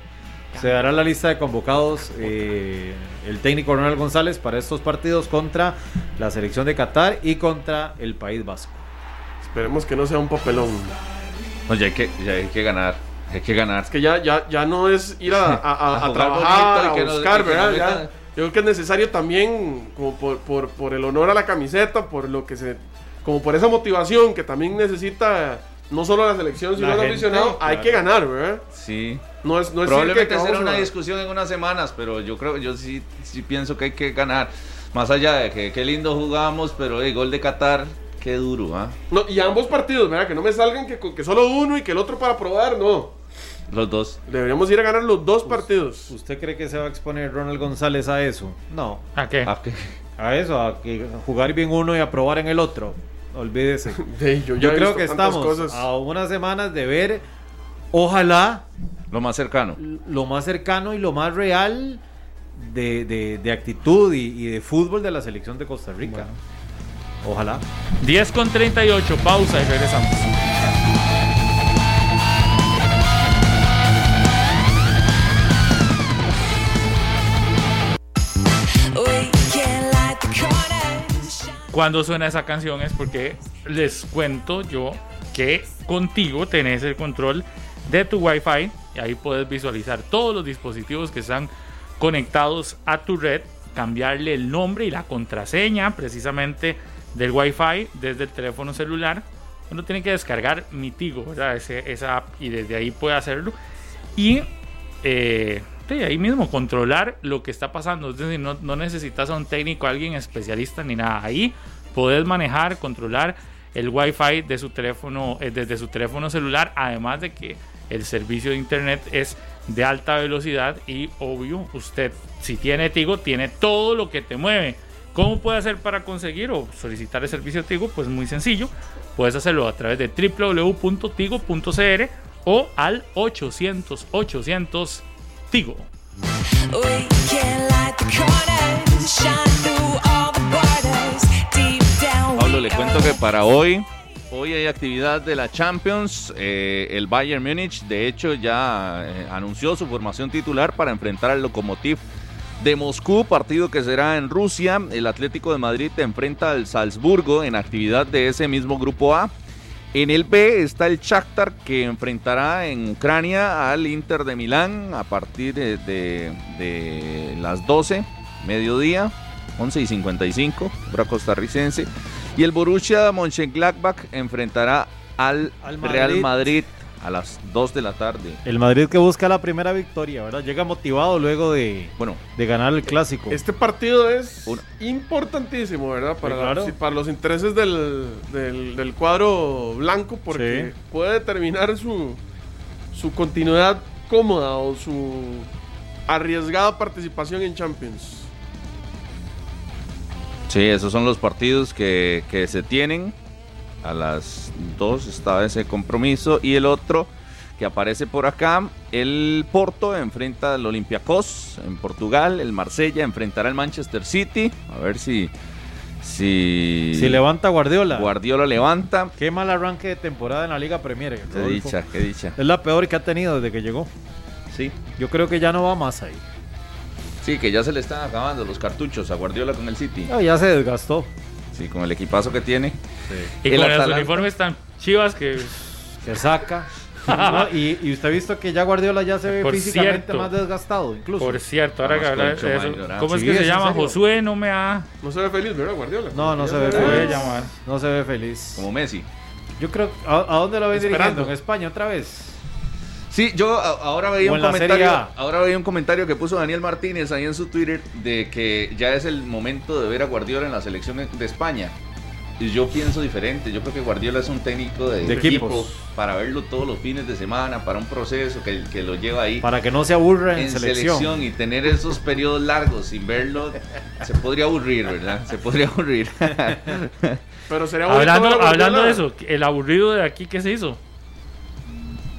[SPEAKER 5] se dará la lista de convocados eh, el técnico Ronald González para estos partidos contra la selección de Qatar y contra el País Vasco.
[SPEAKER 3] Esperemos que no sea un papelón.
[SPEAKER 4] No, ya hay que, ya hay que ganar. Hay que ganar.
[SPEAKER 3] Es que ya, ya, ya no es ir a, a- a-
[SPEAKER 4] A
[SPEAKER 3] trabajar,
[SPEAKER 4] bonito y
[SPEAKER 3] a buscar,
[SPEAKER 4] que
[SPEAKER 3] ¿verdad?
[SPEAKER 4] nos
[SPEAKER 3] Ya- yo creo que es necesario también, como por, por, por el honor a la camiseta, por lo que se. como por esa motivación que también necesita no solo la selección, sino el aficionado, hay
[SPEAKER 5] claro.
[SPEAKER 3] que ganar, ¿verdad?
[SPEAKER 4] Sí.
[SPEAKER 3] No es, no es
[SPEAKER 4] Probablemente
[SPEAKER 3] que
[SPEAKER 4] será una
[SPEAKER 3] a-
[SPEAKER 4] discusión en unas semanas, pero yo creo, yo sí, sí pienso que hay que ganar. Más allá de que qué lindo jugamos, pero el gol de Qatar, qué duro, ¿ah?
[SPEAKER 3] No, y ambos partidos, ¿verdad? Que no me salgan que, que solo uno y que el otro para probar, no.
[SPEAKER 4] Los dos.
[SPEAKER 3] Deberíamos ir a ganar los dos partidos.
[SPEAKER 5] ¿Usted cree que se va a exponer Ronald González a eso? No.
[SPEAKER 2] ¿A qué?
[SPEAKER 4] Ah, ¿qué?
[SPEAKER 5] A eso, a que jugar bien uno y a probar en el otro. Olvídese.
[SPEAKER 3] Sí, yo ya
[SPEAKER 5] Yo creo que estamos
[SPEAKER 3] cosas.
[SPEAKER 5] a unas semanas de ver, ojalá,
[SPEAKER 4] Lo más cercano.
[SPEAKER 5] lo más cercano y lo más real de, de- de actitud y, y de fútbol de la selección de Costa Rica. Ojalá.
[SPEAKER 2] 10 con 38, pausa y regresamos. Cuando suena esa canción es porque les cuento yo que contigo tenés el control de tu Wi-Fi y ahí puedes visualizar todos los dispositivos que están conectados a tu red, cambiarle el nombre y la contraseña precisamente del Wi-Fi desde el teléfono celular. Uno tiene que descargar mi Tigo, ¿verdad? Ese- esa app y desde ahí puede hacerlo. Y eh, ahí mismo controlar lo que está pasando. Es decir, no, necesitas a un técnico, a alguien especialista ni nada. Ahí puedes manejar, controlar el Wi-Fi de su teléfono, eh, desde su teléfono celular. Además de que el servicio de internet es de alta velocidad y obvio, usted si tiene Tigo tiene todo lo que te mueve. ¿Cómo puede hacer para conseguir o solicitar el servicio de Tigo? Pues muy sencillo. Puedes hacerlo a través de www.tigo.cr o al 800 800 Tigo.
[SPEAKER 4] Pablo, le cuento que para hoy, hoy hay actividad de la Champions. Eh, el Bayern Múnich, de hecho, ya eh, anunció su formación titular para enfrentar al Lokomotiv de Moscú, partido que será en Rusia. El Atlético de Madrid enfrenta al Salzburgo en actividad de ese mismo grupo A. En el B está el Shakhtar que enfrentará en Ucrania al Inter de Milán a partir de, de- de las 12, mediodía, 11 y 55, hora costarricense. Y el Borussia Mönchengladbach enfrentará al,
[SPEAKER 5] Al
[SPEAKER 4] Real
[SPEAKER 5] Madrid.
[SPEAKER 4] A las 2 de la tarde.
[SPEAKER 5] El Madrid que busca la primera victoria, ¿verdad? Llega motivado luego de,
[SPEAKER 4] Bueno,
[SPEAKER 5] de ganar el clásico.
[SPEAKER 3] Este partido es
[SPEAKER 4] Uno.
[SPEAKER 3] importantísimo, ¿verdad? Para,
[SPEAKER 5] Sí, claro.
[SPEAKER 3] sí, para los intereses del, del- del cuadro blanco, porque
[SPEAKER 5] Sí.
[SPEAKER 3] puede determinar su, su continuidad cómoda o su arriesgada participación en Champions.
[SPEAKER 4] Sí, esos son los partidos que, que se tienen. A las 2 está ese compromiso. Y el otro que aparece por acá, el Porto enfrenta al Olympiacos en Portugal. El Marsella enfrentará al Manchester City. A ver si... Si,
[SPEAKER 5] Si levanta Guardiola.
[SPEAKER 4] Guardiola levanta.
[SPEAKER 5] Qué mal arranque de temporada en la Liga Premier.
[SPEAKER 4] Qué
[SPEAKER 5] Rodolfo.
[SPEAKER 4] dicha, qué dicha.
[SPEAKER 5] Es la peor que ha tenido desde que llegó.
[SPEAKER 4] Sí.
[SPEAKER 5] Yo creo que ya no va más ahí.
[SPEAKER 4] Sí, que ya se le están acabando los cartuchos a Guardiola con el City.
[SPEAKER 5] No, ya se desgastó.
[SPEAKER 4] Sí, con el equipazo que tiene.
[SPEAKER 2] Sí. Y el con Atalanta... los uniformes tan chivas que...
[SPEAKER 5] Que saca. no, y, y, usted ha visto que ya Guardiola ya se ve Por físicamente cierto, más desgastado, incluso.
[SPEAKER 2] Por cierto, ahora que habla de eso. ¿Cómo es que sí, se llama? Josué no me ha.
[SPEAKER 3] No se ve feliz, ¿verdad, Guardiola?
[SPEAKER 5] No, no se ve feliz. Llamar. No se ve feliz.
[SPEAKER 4] Como Messi.
[SPEAKER 5] Yo creo. ¿A, a dónde lo ven dirigiendo? ¿En España otra vez?
[SPEAKER 4] Sí, yo ahora veía un comentario, ahora veía un comentario que puso Daniel Martínez ahí en su Twitter de que ya es el momento de ver a Guardiola en la selección de España. Y yo pienso diferente, yo creo que Guardiola es un técnico de,
[SPEAKER 5] de equipo
[SPEAKER 4] para verlo todos los fines de semana, para un proceso que, que lo lleva ahí.
[SPEAKER 5] Para que no se aburra en,
[SPEAKER 4] en
[SPEAKER 5] selección.
[SPEAKER 4] selección. y tener esos periodos largos sin verlo, se podría aburrir, ¿verdad? Se podría aburrir.
[SPEAKER 3] Pero sería
[SPEAKER 2] hablando, hablando de eso, el aburrido de aquí, ¿qué se hizo?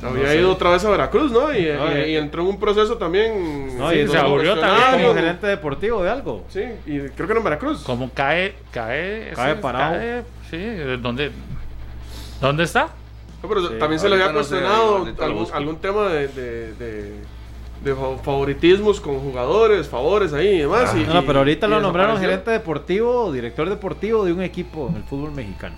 [SPEAKER 3] Había no sé. ido otra vez a Veracruz, ¿no? Y, no, y, y, entró en un proceso también.
[SPEAKER 5] No, y se aburrió también como gerente deportivo de algo.
[SPEAKER 3] Sí, y creo que no en Veracruz.
[SPEAKER 2] Como cae, cae.
[SPEAKER 5] Cae parado. Cae,
[SPEAKER 2] sí, ¿dónde, ¿dónde está?
[SPEAKER 3] No, pero sí, también se le había cuestionado no sé, algún, algún, tema de, de, de, de, favoritismos con jugadores, favores ahí y demás. Ah, y,
[SPEAKER 5] no, pero ahorita lo nombraron gerente deportivo o director deportivo de un equipo en el fútbol mexicano.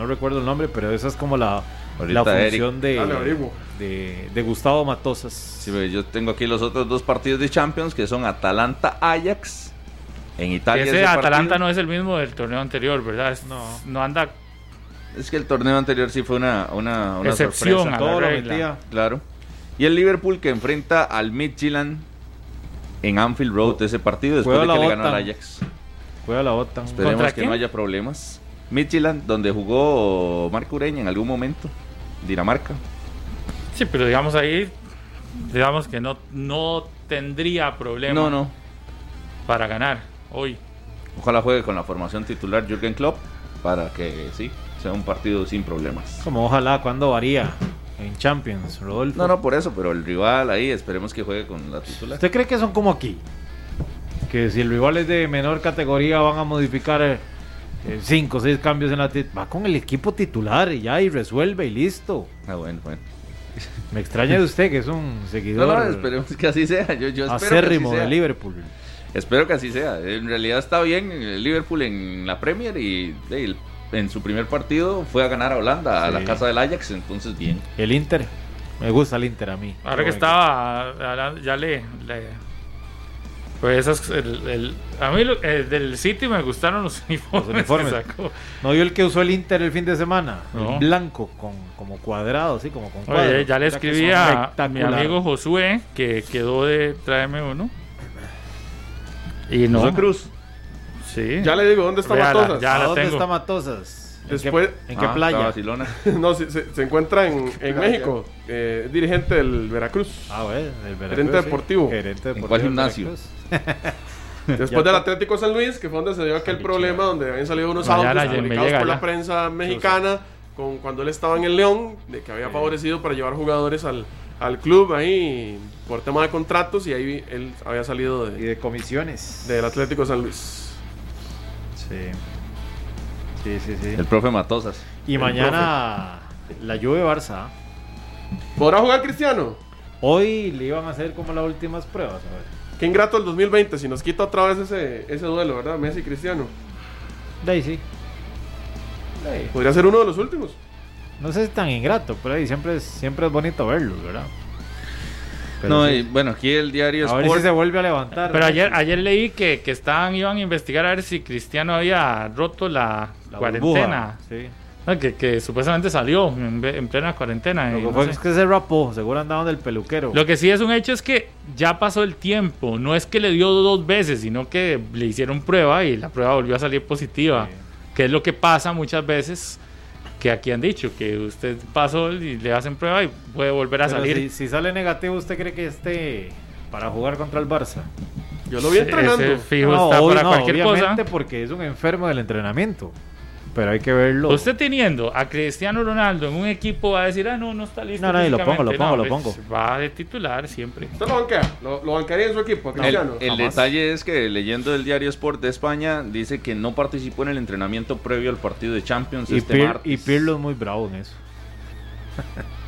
[SPEAKER 5] No recuerdo el nombre, pero esa es como la la función de, de, de, Gustavo Matosas.
[SPEAKER 4] Sí, yo tengo aquí los otros dos partidos de Champions que son Atalanta-Ajax en Italia.
[SPEAKER 2] Ese, ese Atalanta partido. no es el mismo del torneo anterior, ¿verdad? Es, no. no anda.
[SPEAKER 4] Es que el torneo anterior sí fue una, una, una
[SPEAKER 2] excepción
[SPEAKER 4] sorpresa.
[SPEAKER 2] a Todo la regla.
[SPEAKER 4] Claro. Y el Liverpool que enfrenta al Midtjylland en Anfield Road ese partido después de que le ganó al Ajax.
[SPEAKER 5] Juega la OTAN.
[SPEAKER 4] Esperemos que quién? no haya problemas. Midtjylland, donde jugó Marco Ureña en algún momento. Dinamarca.
[SPEAKER 2] Sí, pero digamos ahí, digamos que no, no tendría problema
[SPEAKER 4] no, no.
[SPEAKER 2] para ganar hoy.
[SPEAKER 4] Ojalá juegue con la formación titular Jürgen Klopp para que sí, sea un partido sin problemas.
[SPEAKER 5] Como ojalá, cuando varía? En Champions, Rodolfo.
[SPEAKER 4] No, no, por eso, pero el rival ahí, esperemos que juegue con la titular.
[SPEAKER 5] ¿Usted cree que son como aquí? Que si el rival es de menor categoría van a modificar eh, cinco o seis cambios en la va con el equipo titular y ya y resuelve y listo.
[SPEAKER 4] Ah, bueno, bueno.
[SPEAKER 5] Me extraña de usted que es un seguidor.
[SPEAKER 4] No, no, esperemos que así sea. Yo, yo
[SPEAKER 5] acérrimo de Liverpool.
[SPEAKER 4] Espero que así sea. En realidad está bien el Liverpool en la Premier y, y en su primer partido fue a ganar a Holanda, sí. a la casa del Ajax, entonces bien.
[SPEAKER 5] El Inter. Me gusta el Inter a mí.
[SPEAKER 2] Ahora que estaba, ya le, le pues esas, el, el, a mí lo, el del City me gustaron los uniformes. Los uniformes.
[SPEAKER 5] No vio el que usó el Inter el fin de semana. No. blanco, con como cuadrado, así como con cuadros.
[SPEAKER 2] Oye, ya le escribí a, a, mi amigo Josué que quedó de tráeme uno. Y no.
[SPEAKER 3] José Cruz.
[SPEAKER 2] Sí.
[SPEAKER 3] Ya le digo, ¿dónde está
[SPEAKER 2] Véala,
[SPEAKER 3] Matosas?
[SPEAKER 2] Ya la
[SPEAKER 5] ¿Dónde
[SPEAKER 2] tengo.
[SPEAKER 5] está Matosas?
[SPEAKER 3] Después,
[SPEAKER 5] ¿En qué, en qué playa?
[SPEAKER 3] no, se, se, se, encuentra en, en México, eh, dirigente del Veracruz.
[SPEAKER 5] Ah, bueno, el Veracruz.
[SPEAKER 3] Gerente
[SPEAKER 5] sí.
[SPEAKER 3] deportivo.
[SPEAKER 5] Gerente deportivo.
[SPEAKER 4] ¿En cuál gimnasio?
[SPEAKER 3] Después del Atlético San Luis, que fue donde se dio aquel problema, donde habían salido unos audios publicados por la prensa mexicana, con, cuando él estaba en el León, de que había sí. favorecido para llevar jugadores al, al club ahí por tema de contratos y ahí él había salido de,
[SPEAKER 5] y de comisiones
[SPEAKER 3] del Atlético San Luis.
[SPEAKER 5] Sí. Sí, sí, sí.
[SPEAKER 4] El profe Matosas.
[SPEAKER 5] Y
[SPEAKER 3] El
[SPEAKER 5] mañana profe. la Juve Barça.
[SPEAKER 3] ¿Podrá jugar Cristiano?
[SPEAKER 5] Hoy le iban a hacer como las últimas pruebas. A ver.
[SPEAKER 3] Qué ingrato el 2020 si nos quita otra vez ese, ese duelo, ¿verdad? Messi y Cristiano.
[SPEAKER 5] De ahí sí. De ahí.
[SPEAKER 3] Podría ser uno de los últimos.
[SPEAKER 5] No sé si es tan ingrato, pero ahí siempre es, siempre es bonito verlos, ¿verdad?
[SPEAKER 4] Pero no, sí. y bueno, aquí el diario
[SPEAKER 5] a Sport. ver si se vuelve a levantar.
[SPEAKER 2] Pero ayer, ayer leí que, que estaban, iban a investigar a ver si Cristiano había roto la, la cuarentena.
[SPEAKER 5] Sí.
[SPEAKER 2] Ah, que, que, supuestamente salió en, en plena cuarentena.
[SPEAKER 5] Lo que no fue sé. es que se rapó, seguro andaban del peluquero.
[SPEAKER 2] Lo que sí es un hecho es que ya pasó el tiempo. No es que le dio dos veces, sino que le hicieron prueba y la prueba volvió a salir positiva. Sí. Que es lo que pasa muchas veces que aquí han dicho que usted pasó y le hacen prueba y puede volver a
[SPEAKER 5] Pero
[SPEAKER 2] salir.
[SPEAKER 5] Si, si, sale negativo, ¿usted cree que esté para jugar contra el Barça?
[SPEAKER 3] Yo lo vi entrenando.
[SPEAKER 2] Ese fijo no, está para
[SPEAKER 5] no,
[SPEAKER 2] cualquier
[SPEAKER 5] obviamente
[SPEAKER 2] cosa.
[SPEAKER 5] porque es un enfermo del entrenamiento. Pero hay que verlo.
[SPEAKER 2] Usted teniendo a Cristiano Ronaldo en un equipo va a decir, ah, no, no está listo.
[SPEAKER 5] No, no, y lo pongo, lo pongo, no, lo pongo.
[SPEAKER 2] Pues va de titular siempre.
[SPEAKER 3] ¿Usted lo banquea? ¿Lo, lo bancaría en su equipo, Cristiano?
[SPEAKER 4] El, el detalle es que leyendo el diario Sport de España, dice que no participó en el entrenamiento previo al partido de Champions
[SPEAKER 5] y
[SPEAKER 4] este
[SPEAKER 5] Pir
[SPEAKER 4] martes.
[SPEAKER 5] Y Pirlo es muy bravo en eso.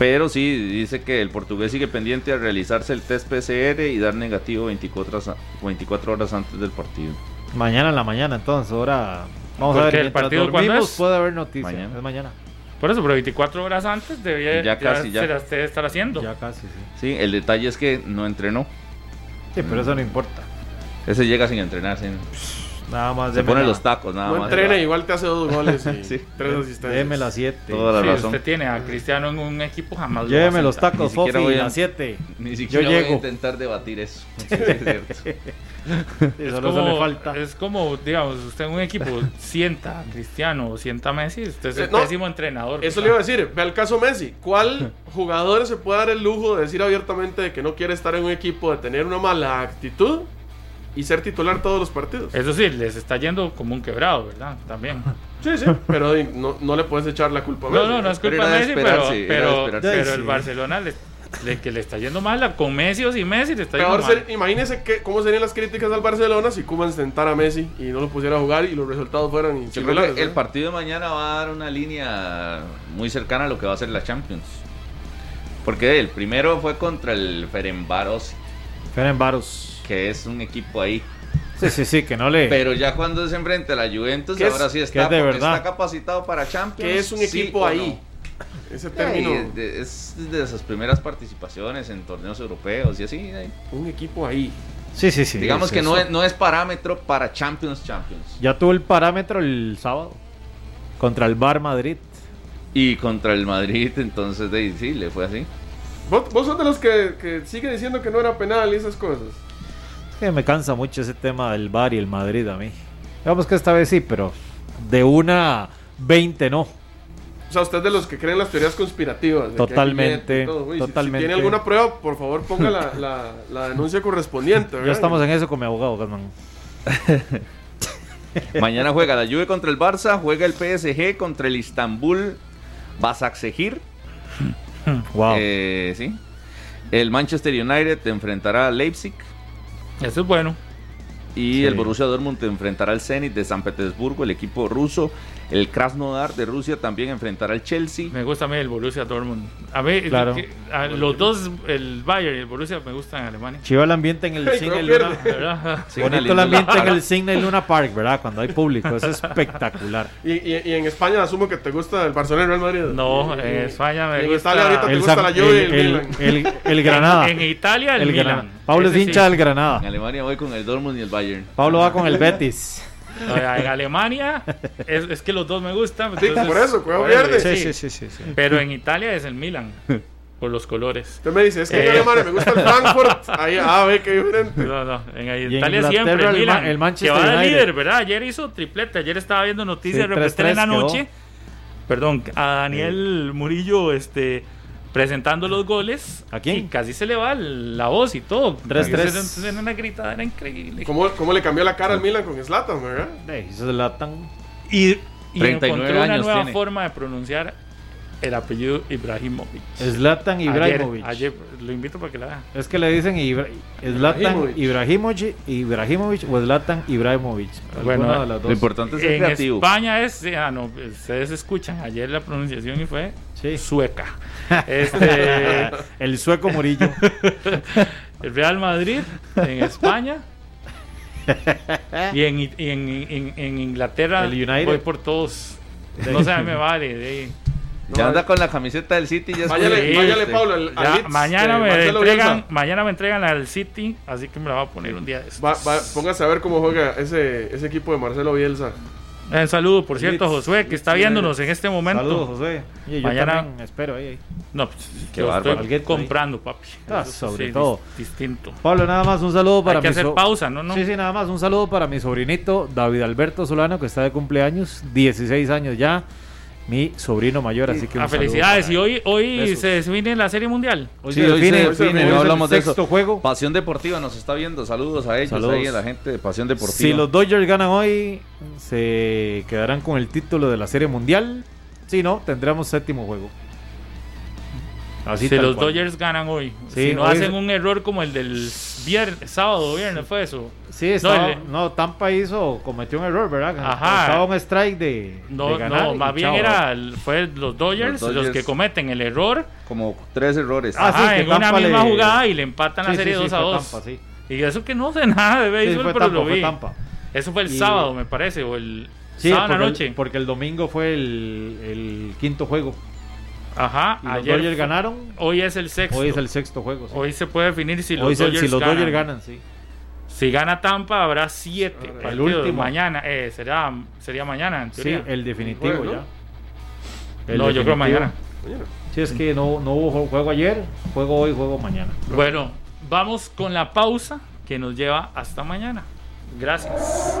[SPEAKER 4] Pero sí, dice que el portugués sigue pendiente a realizarse el test PCR y dar negativo 24 horas, 24 horas antes del partido.
[SPEAKER 5] Mañana en la mañana, entonces, ahora vamos a ver.
[SPEAKER 2] el partido dormimos,
[SPEAKER 5] puede haber noticias.
[SPEAKER 4] Mañana.
[SPEAKER 5] Es mañana.
[SPEAKER 2] Por eso, pero 24 horas antes debería
[SPEAKER 4] Ya casi, ya.
[SPEAKER 2] se las debe estar haciendo.
[SPEAKER 5] Ya casi, sí.
[SPEAKER 4] Sí, el detalle es que no entrenó.
[SPEAKER 5] Sí, pero eso no importa.
[SPEAKER 4] Ese llega sin entrenar, sí.
[SPEAKER 5] Nada más
[SPEAKER 4] se pone
[SPEAKER 5] la-
[SPEAKER 4] los tacos, nada
[SPEAKER 3] No
[SPEAKER 4] más.
[SPEAKER 3] entrena, igual te hace dos goles y
[SPEAKER 4] Sí.
[SPEAKER 3] tres asistencias.
[SPEAKER 5] Deme las 7.
[SPEAKER 4] Toda la
[SPEAKER 2] Si
[SPEAKER 4] razón.
[SPEAKER 2] usted tiene a Cristiano en un equipo, jamás lo
[SPEAKER 5] Lléveme los tacos, Fofi,
[SPEAKER 4] voy a-
[SPEAKER 5] las 7.
[SPEAKER 4] Ni siquiera
[SPEAKER 5] Yo
[SPEAKER 4] voy a intentar debatir eso. Sí, es cierto.
[SPEAKER 2] Es
[SPEAKER 5] Solo
[SPEAKER 2] como,
[SPEAKER 5] le falta.
[SPEAKER 2] es como, digamos, usted en un equipo sienta a Cristiano o sienta a Messi, usted es el
[SPEAKER 3] Eh, no,
[SPEAKER 2] pésimo entrenador.
[SPEAKER 3] Eso le iba a decir, ve el caso Messi. ¿Cuál jugador se puede dar el lujo de decir abiertamente de que no quiere estar en un equipo, de tener una mala actitud y ser titular todos los partidos?
[SPEAKER 2] Eso sí, les está yendo como un quebrado, ¿verdad? También.
[SPEAKER 3] Sí, sí, pero no, no le puedes echar la culpa a
[SPEAKER 2] No,
[SPEAKER 3] Messi.
[SPEAKER 2] no, no es
[SPEAKER 4] Pero
[SPEAKER 2] culpa de Messi, pero, pero, el. Barcelona le, le- que le está yendo mal, con Messi o sin Messi le está yendo
[SPEAKER 3] Peor
[SPEAKER 2] mal.
[SPEAKER 3] ser- imagínese que, cómo serían las críticas al Barcelona si Koeman sentara a Messi y no lo pusiera a jugar y los resultados fueran
[SPEAKER 4] Yo creo
[SPEAKER 3] similares.
[SPEAKER 4] que el
[SPEAKER 3] ¿no?
[SPEAKER 4] partido de mañana va a dar una línea muy cercana a lo que va a ser la Champions. Porque el primero fue contra el Ferenbaros,
[SPEAKER 5] Ferenbaros.
[SPEAKER 4] Que es un equipo ahí.
[SPEAKER 5] Sí, sí, sí, que no le.
[SPEAKER 4] Pero ya cuando se enfrenta a la Juventus,
[SPEAKER 3] ¿Qué es-
[SPEAKER 4] ahora sí
[SPEAKER 5] qué
[SPEAKER 4] está,
[SPEAKER 5] es de
[SPEAKER 4] porque
[SPEAKER 5] verdad?
[SPEAKER 4] está capacitado para Champions.
[SPEAKER 3] que es un equipo ahí.
[SPEAKER 4] no.
[SPEAKER 3] Ese término.
[SPEAKER 4] es, de, es de esas primeras participaciones en torneos europeos y así.
[SPEAKER 3] Un equipo ahí.
[SPEAKER 5] Sí, sí, sí.
[SPEAKER 4] Digamos
[SPEAKER 5] es
[SPEAKER 4] que no es, no es parámetro para Champions Champions.
[SPEAKER 5] Ya tuvo el parámetro el sábado. Contra el Bar Madrid.
[SPEAKER 4] Y contra el Madrid, entonces de, sí, le fue así.
[SPEAKER 3] ¿Vos, vos sos de los que, que sigue diciendo que no era penal y esas cosas.
[SPEAKER 5] Me cansa mucho ese tema del Bar y el Madrid a mí. Digamos que esta vez sí, pero de una 20 no.
[SPEAKER 3] O sea, usted es de los que creen las teorías conspirativas.
[SPEAKER 5] Totalmente.
[SPEAKER 3] Uy, si- Si,
[SPEAKER 5] totalmente.
[SPEAKER 3] tiene alguna prueba, por favor ponga la, la, la denuncia correspondiente.
[SPEAKER 5] Ya estamos en eso con mi abogado, Gasman.
[SPEAKER 4] Mañana juega la Juve contra el Barça, juega el PSG contra el Istanbul Basaksehir.
[SPEAKER 5] Wow.
[SPEAKER 4] Eh, sí. El Manchester United enfrentará al Leipzig
[SPEAKER 2] Eso es bueno.
[SPEAKER 4] y
[SPEAKER 5] Sí.
[SPEAKER 4] el Borussia Dortmund enfrentará al Zenit de San Petersburgo, el equipo ruso. El Krasnodar de Rusia también enfrentará al Chelsea.
[SPEAKER 2] Me gusta a mí el Borussia Dortmund. A mí,
[SPEAKER 5] Claro.
[SPEAKER 2] que- a los dos, el Bayern y el Borussia, me gustan en Alemania.
[SPEAKER 5] Chiva el ambiente en el Signal Luna.
[SPEAKER 4] Sí,
[SPEAKER 5] Bonito el ambiente en el Signal Luna Park, ¿verdad? Cuando hay público. Eso es espectacular.
[SPEAKER 3] Y, y- y en España asumo que te gusta el Barcelona y el Real Madrid.
[SPEAKER 2] No, en España me
[SPEAKER 3] y en
[SPEAKER 2] gusta-
[SPEAKER 3] Italia ahorita te
[SPEAKER 5] El,
[SPEAKER 3] gusta
[SPEAKER 5] San-
[SPEAKER 3] la Juve y
[SPEAKER 5] el,
[SPEAKER 3] el,
[SPEAKER 5] Granada.
[SPEAKER 2] En, en Italia, el,
[SPEAKER 5] el
[SPEAKER 2] Milan.
[SPEAKER 5] Pablo es hincha
[SPEAKER 2] sí.
[SPEAKER 5] del Granada.
[SPEAKER 4] En Alemania voy con el Dortmund y el Bayern.
[SPEAKER 5] Pablo va con el Betis.
[SPEAKER 2] O sea, En Alemania, es, es que los dos me gustan.
[SPEAKER 3] Sí,
[SPEAKER 2] entonces-
[SPEAKER 3] por eso,
[SPEAKER 2] Bueno,
[SPEAKER 3] verde.
[SPEAKER 2] sí.
[SPEAKER 5] sí, sí. sí.
[SPEAKER 2] Pero en Italia es el Milan, por los colores.
[SPEAKER 3] Usted me dice, es que en
[SPEAKER 2] Eh.
[SPEAKER 3] Alemania me gusta el Frankfurt. Ahí, ah, ve qué diferente.
[SPEAKER 2] No, no, en Italia siempre el
[SPEAKER 5] el
[SPEAKER 2] Milan,
[SPEAKER 5] el Manchester
[SPEAKER 2] que va de
[SPEAKER 5] United.
[SPEAKER 2] líder, ¿verdad? Ayer hizo triplete, ayer estaba viendo noticias
[SPEAKER 5] Sí,
[SPEAKER 2] de repente en la
[SPEAKER 5] 3-3 quedó.
[SPEAKER 2] noche. Perdón, a Daniel Murillo este presentando los goles.
[SPEAKER 5] ¿A quién?
[SPEAKER 2] Y casi se le va la voz y todo.
[SPEAKER 5] 3-3.
[SPEAKER 2] Se- se- se- Una gritadera increíble.
[SPEAKER 3] ¿Cómo, ¿Cómo le cambió la cara al Milan con Zlatan, verdad?
[SPEAKER 5] Eh, Eso es Latan.
[SPEAKER 2] Y, y
[SPEAKER 4] 39
[SPEAKER 2] encontró una nueva
[SPEAKER 4] tiene.
[SPEAKER 2] forma de pronunciar el apellido Ibrahimovic.
[SPEAKER 5] Zlatan Ibrahimovic.
[SPEAKER 2] Ayer, ayer, lo invito para que la vea.
[SPEAKER 5] Es que le dicen Ibra- Zlatan
[SPEAKER 3] Ibrahimovic.
[SPEAKER 5] Ibrahimovic, Ibrahimovic o Zlatan Ibrahimovic.
[SPEAKER 2] Bueno,
[SPEAKER 5] de las
[SPEAKER 4] Lo
[SPEAKER 5] dos.
[SPEAKER 4] importante es ser
[SPEAKER 2] En
[SPEAKER 4] creativo.
[SPEAKER 2] España es, ah, no, ustedes escuchan ayer la pronunciación y fue
[SPEAKER 5] Sí.
[SPEAKER 2] sueca. Este,
[SPEAKER 5] El sueco Murillo.
[SPEAKER 2] el Real Madrid en España y en, y en, en- en Inglaterra
[SPEAKER 5] El United.
[SPEAKER 2] voy por todos. No se me vale. de-
[SPEAKER 4] Ya anda con la camiseta del City. Ya
[SPEAKER 3] Váyale,
[SPEAKER 2] Sí,
[SPEAKER 3] váyale
[SPEAKER 4] este.
[SPEAKER 3] Pablo, al, al
[SPEAKER 2] Ya,
[SPEAKER 3] Leeds
[SPEAKER 2] mañana
[SPEAKER 3] de
[SPEAKER 2] me
[SPEAKER 3] Marcelo
[SPEAKER 2] entregan,
[SPEAKER 3] Bielsa.
[SPEAKER 2] mañana me entregan al City, así que me la voy a poner un día de estos.
[SPEAKER 3] Va, va, póngase a ver cómo juega ese, ese equipo de Marcelo Bielsa.
[SPEAKER 2] Un saludo, por cierto,
[SPEAKER 3] Leeds,
[SPEAKER 2] Josué, que está viéndonos en este momento.
[SPEAKER 5] Saludos. Y yo
[SPEAKER 2] Mañana-
[SPEAKER 5] espero ahí. ahí.
[SPEAKER 2] No, pues,
[SPEAKER 4] Qué bárbaro.
[SPEAKER 2] estoy
[SPEAKER 5] Alguien por ahí.
[SPEAKER 2] comprando, papi.
[SPEAKER 5] Ah, sobre
[SPEAKER 2] sí,
[SPEAKER 5] todo.
[SPEAKER 2] dis- distinto.
[SPEAKER 5] Pablo, nada más un saludo para
[SPEAKER 2] Hay que
[SPEAKER 5] mi
[SPEAKER 2] hacer
[SPEAKER 5] so-
[SPEAKER 2] pausa, ¿no? no.
[SPEAKER 5] Sí, sí, nada más un saludo para mi sobrinito David Alberto Solano, que está de cumpleaños, 16 años ya, mi sobrino mayor, así que un
[SPEAKER 2] Ah,
[SPEAKER 5] saludo
[SPEAKER 2] felicidades.
[SPEAKER 5] para
[SPEAKER 2] Y hoy, hoy
[SPEAKER 5] Besos.
[SPEAKER 2] se define la Serie Mundial.
[SPEAKER 5] Hoy
[SPEAKER 4] Sí,
[SPEAKER 5] se
[SPEAKER 4] hoy
[SPEAKER 5] define,
[SPEAKER 4] se
[SPEAKER 3] hoy se
[SPEAKER 4] define,
[SPEAKER 3] define,
[SPEAKER 4] no hablamos de eso.
[SPEAKER 5] sexto juego.
[SPEAKER 4] Pasión Deportiva nos está viendo. Saludos a ellos,
[SPEAKER 5] Saludos.
[SPEAKER 4] ahí a la gente de Pasión Deportiva.
[SPEAKER 5] Si los Dodgers ganan hoy, se quedarán con el título de la Serie Mundial. Si no, tendremos séptimo juego.
[SPEAKER 2] Así si los Dodgers ganan hoy, si no hacen un error como el del viernes, sábado viernes, fue eso.
[SPEAKER 5] Sí, no, Tampa hizo, cometió un error, ¿verdad?
[SPEAKER 2] Ajá.
[SPEAKER 5] Estaba un strike de,
[SPEAKER 2] no, No, más bien era, fue los Dodgers, los que cometen el error.
[SPEAKER 4] Como tres errores.
[SPEAKER 2] Ah, sí, en una misma jugada y le empatan la serie 2 a 2. y eso que no sé nada de béisbol, pero lo vi. Eso fue el sábado, me parece, o el sábado noche.
[SPEAKER 5] porque el domingo fue el, el quinto juego.
[SPEAKER 2] Ajá,
[SPEAKER 5] ayer los Dodgers ganaron.
[SPEAKER 2] Hoy es el sexto.
[SPEAKER 5] Hoy es el sexto juego.
[SPEAKER 2] Hoy se puede definir si los, Dodgers,
[SPEAKER 5] si los Dodgers ganan. sí.
[SPEAKER 2] Si gana Tampa habrá siete. el último mañana, eh, sería, sería mañana en
[SPEAKER 5] teoría. Sí, el definitivo ya.
[SPEAKER 2] no, yo creo mañana.
[SPEAKER 5] Si es que no, no hubo juego ayer, juego hoy, juego mañana.
[SPEAKER 2] Bueno, vamos con la pausa que nos lleva hasta mañana. Gracias.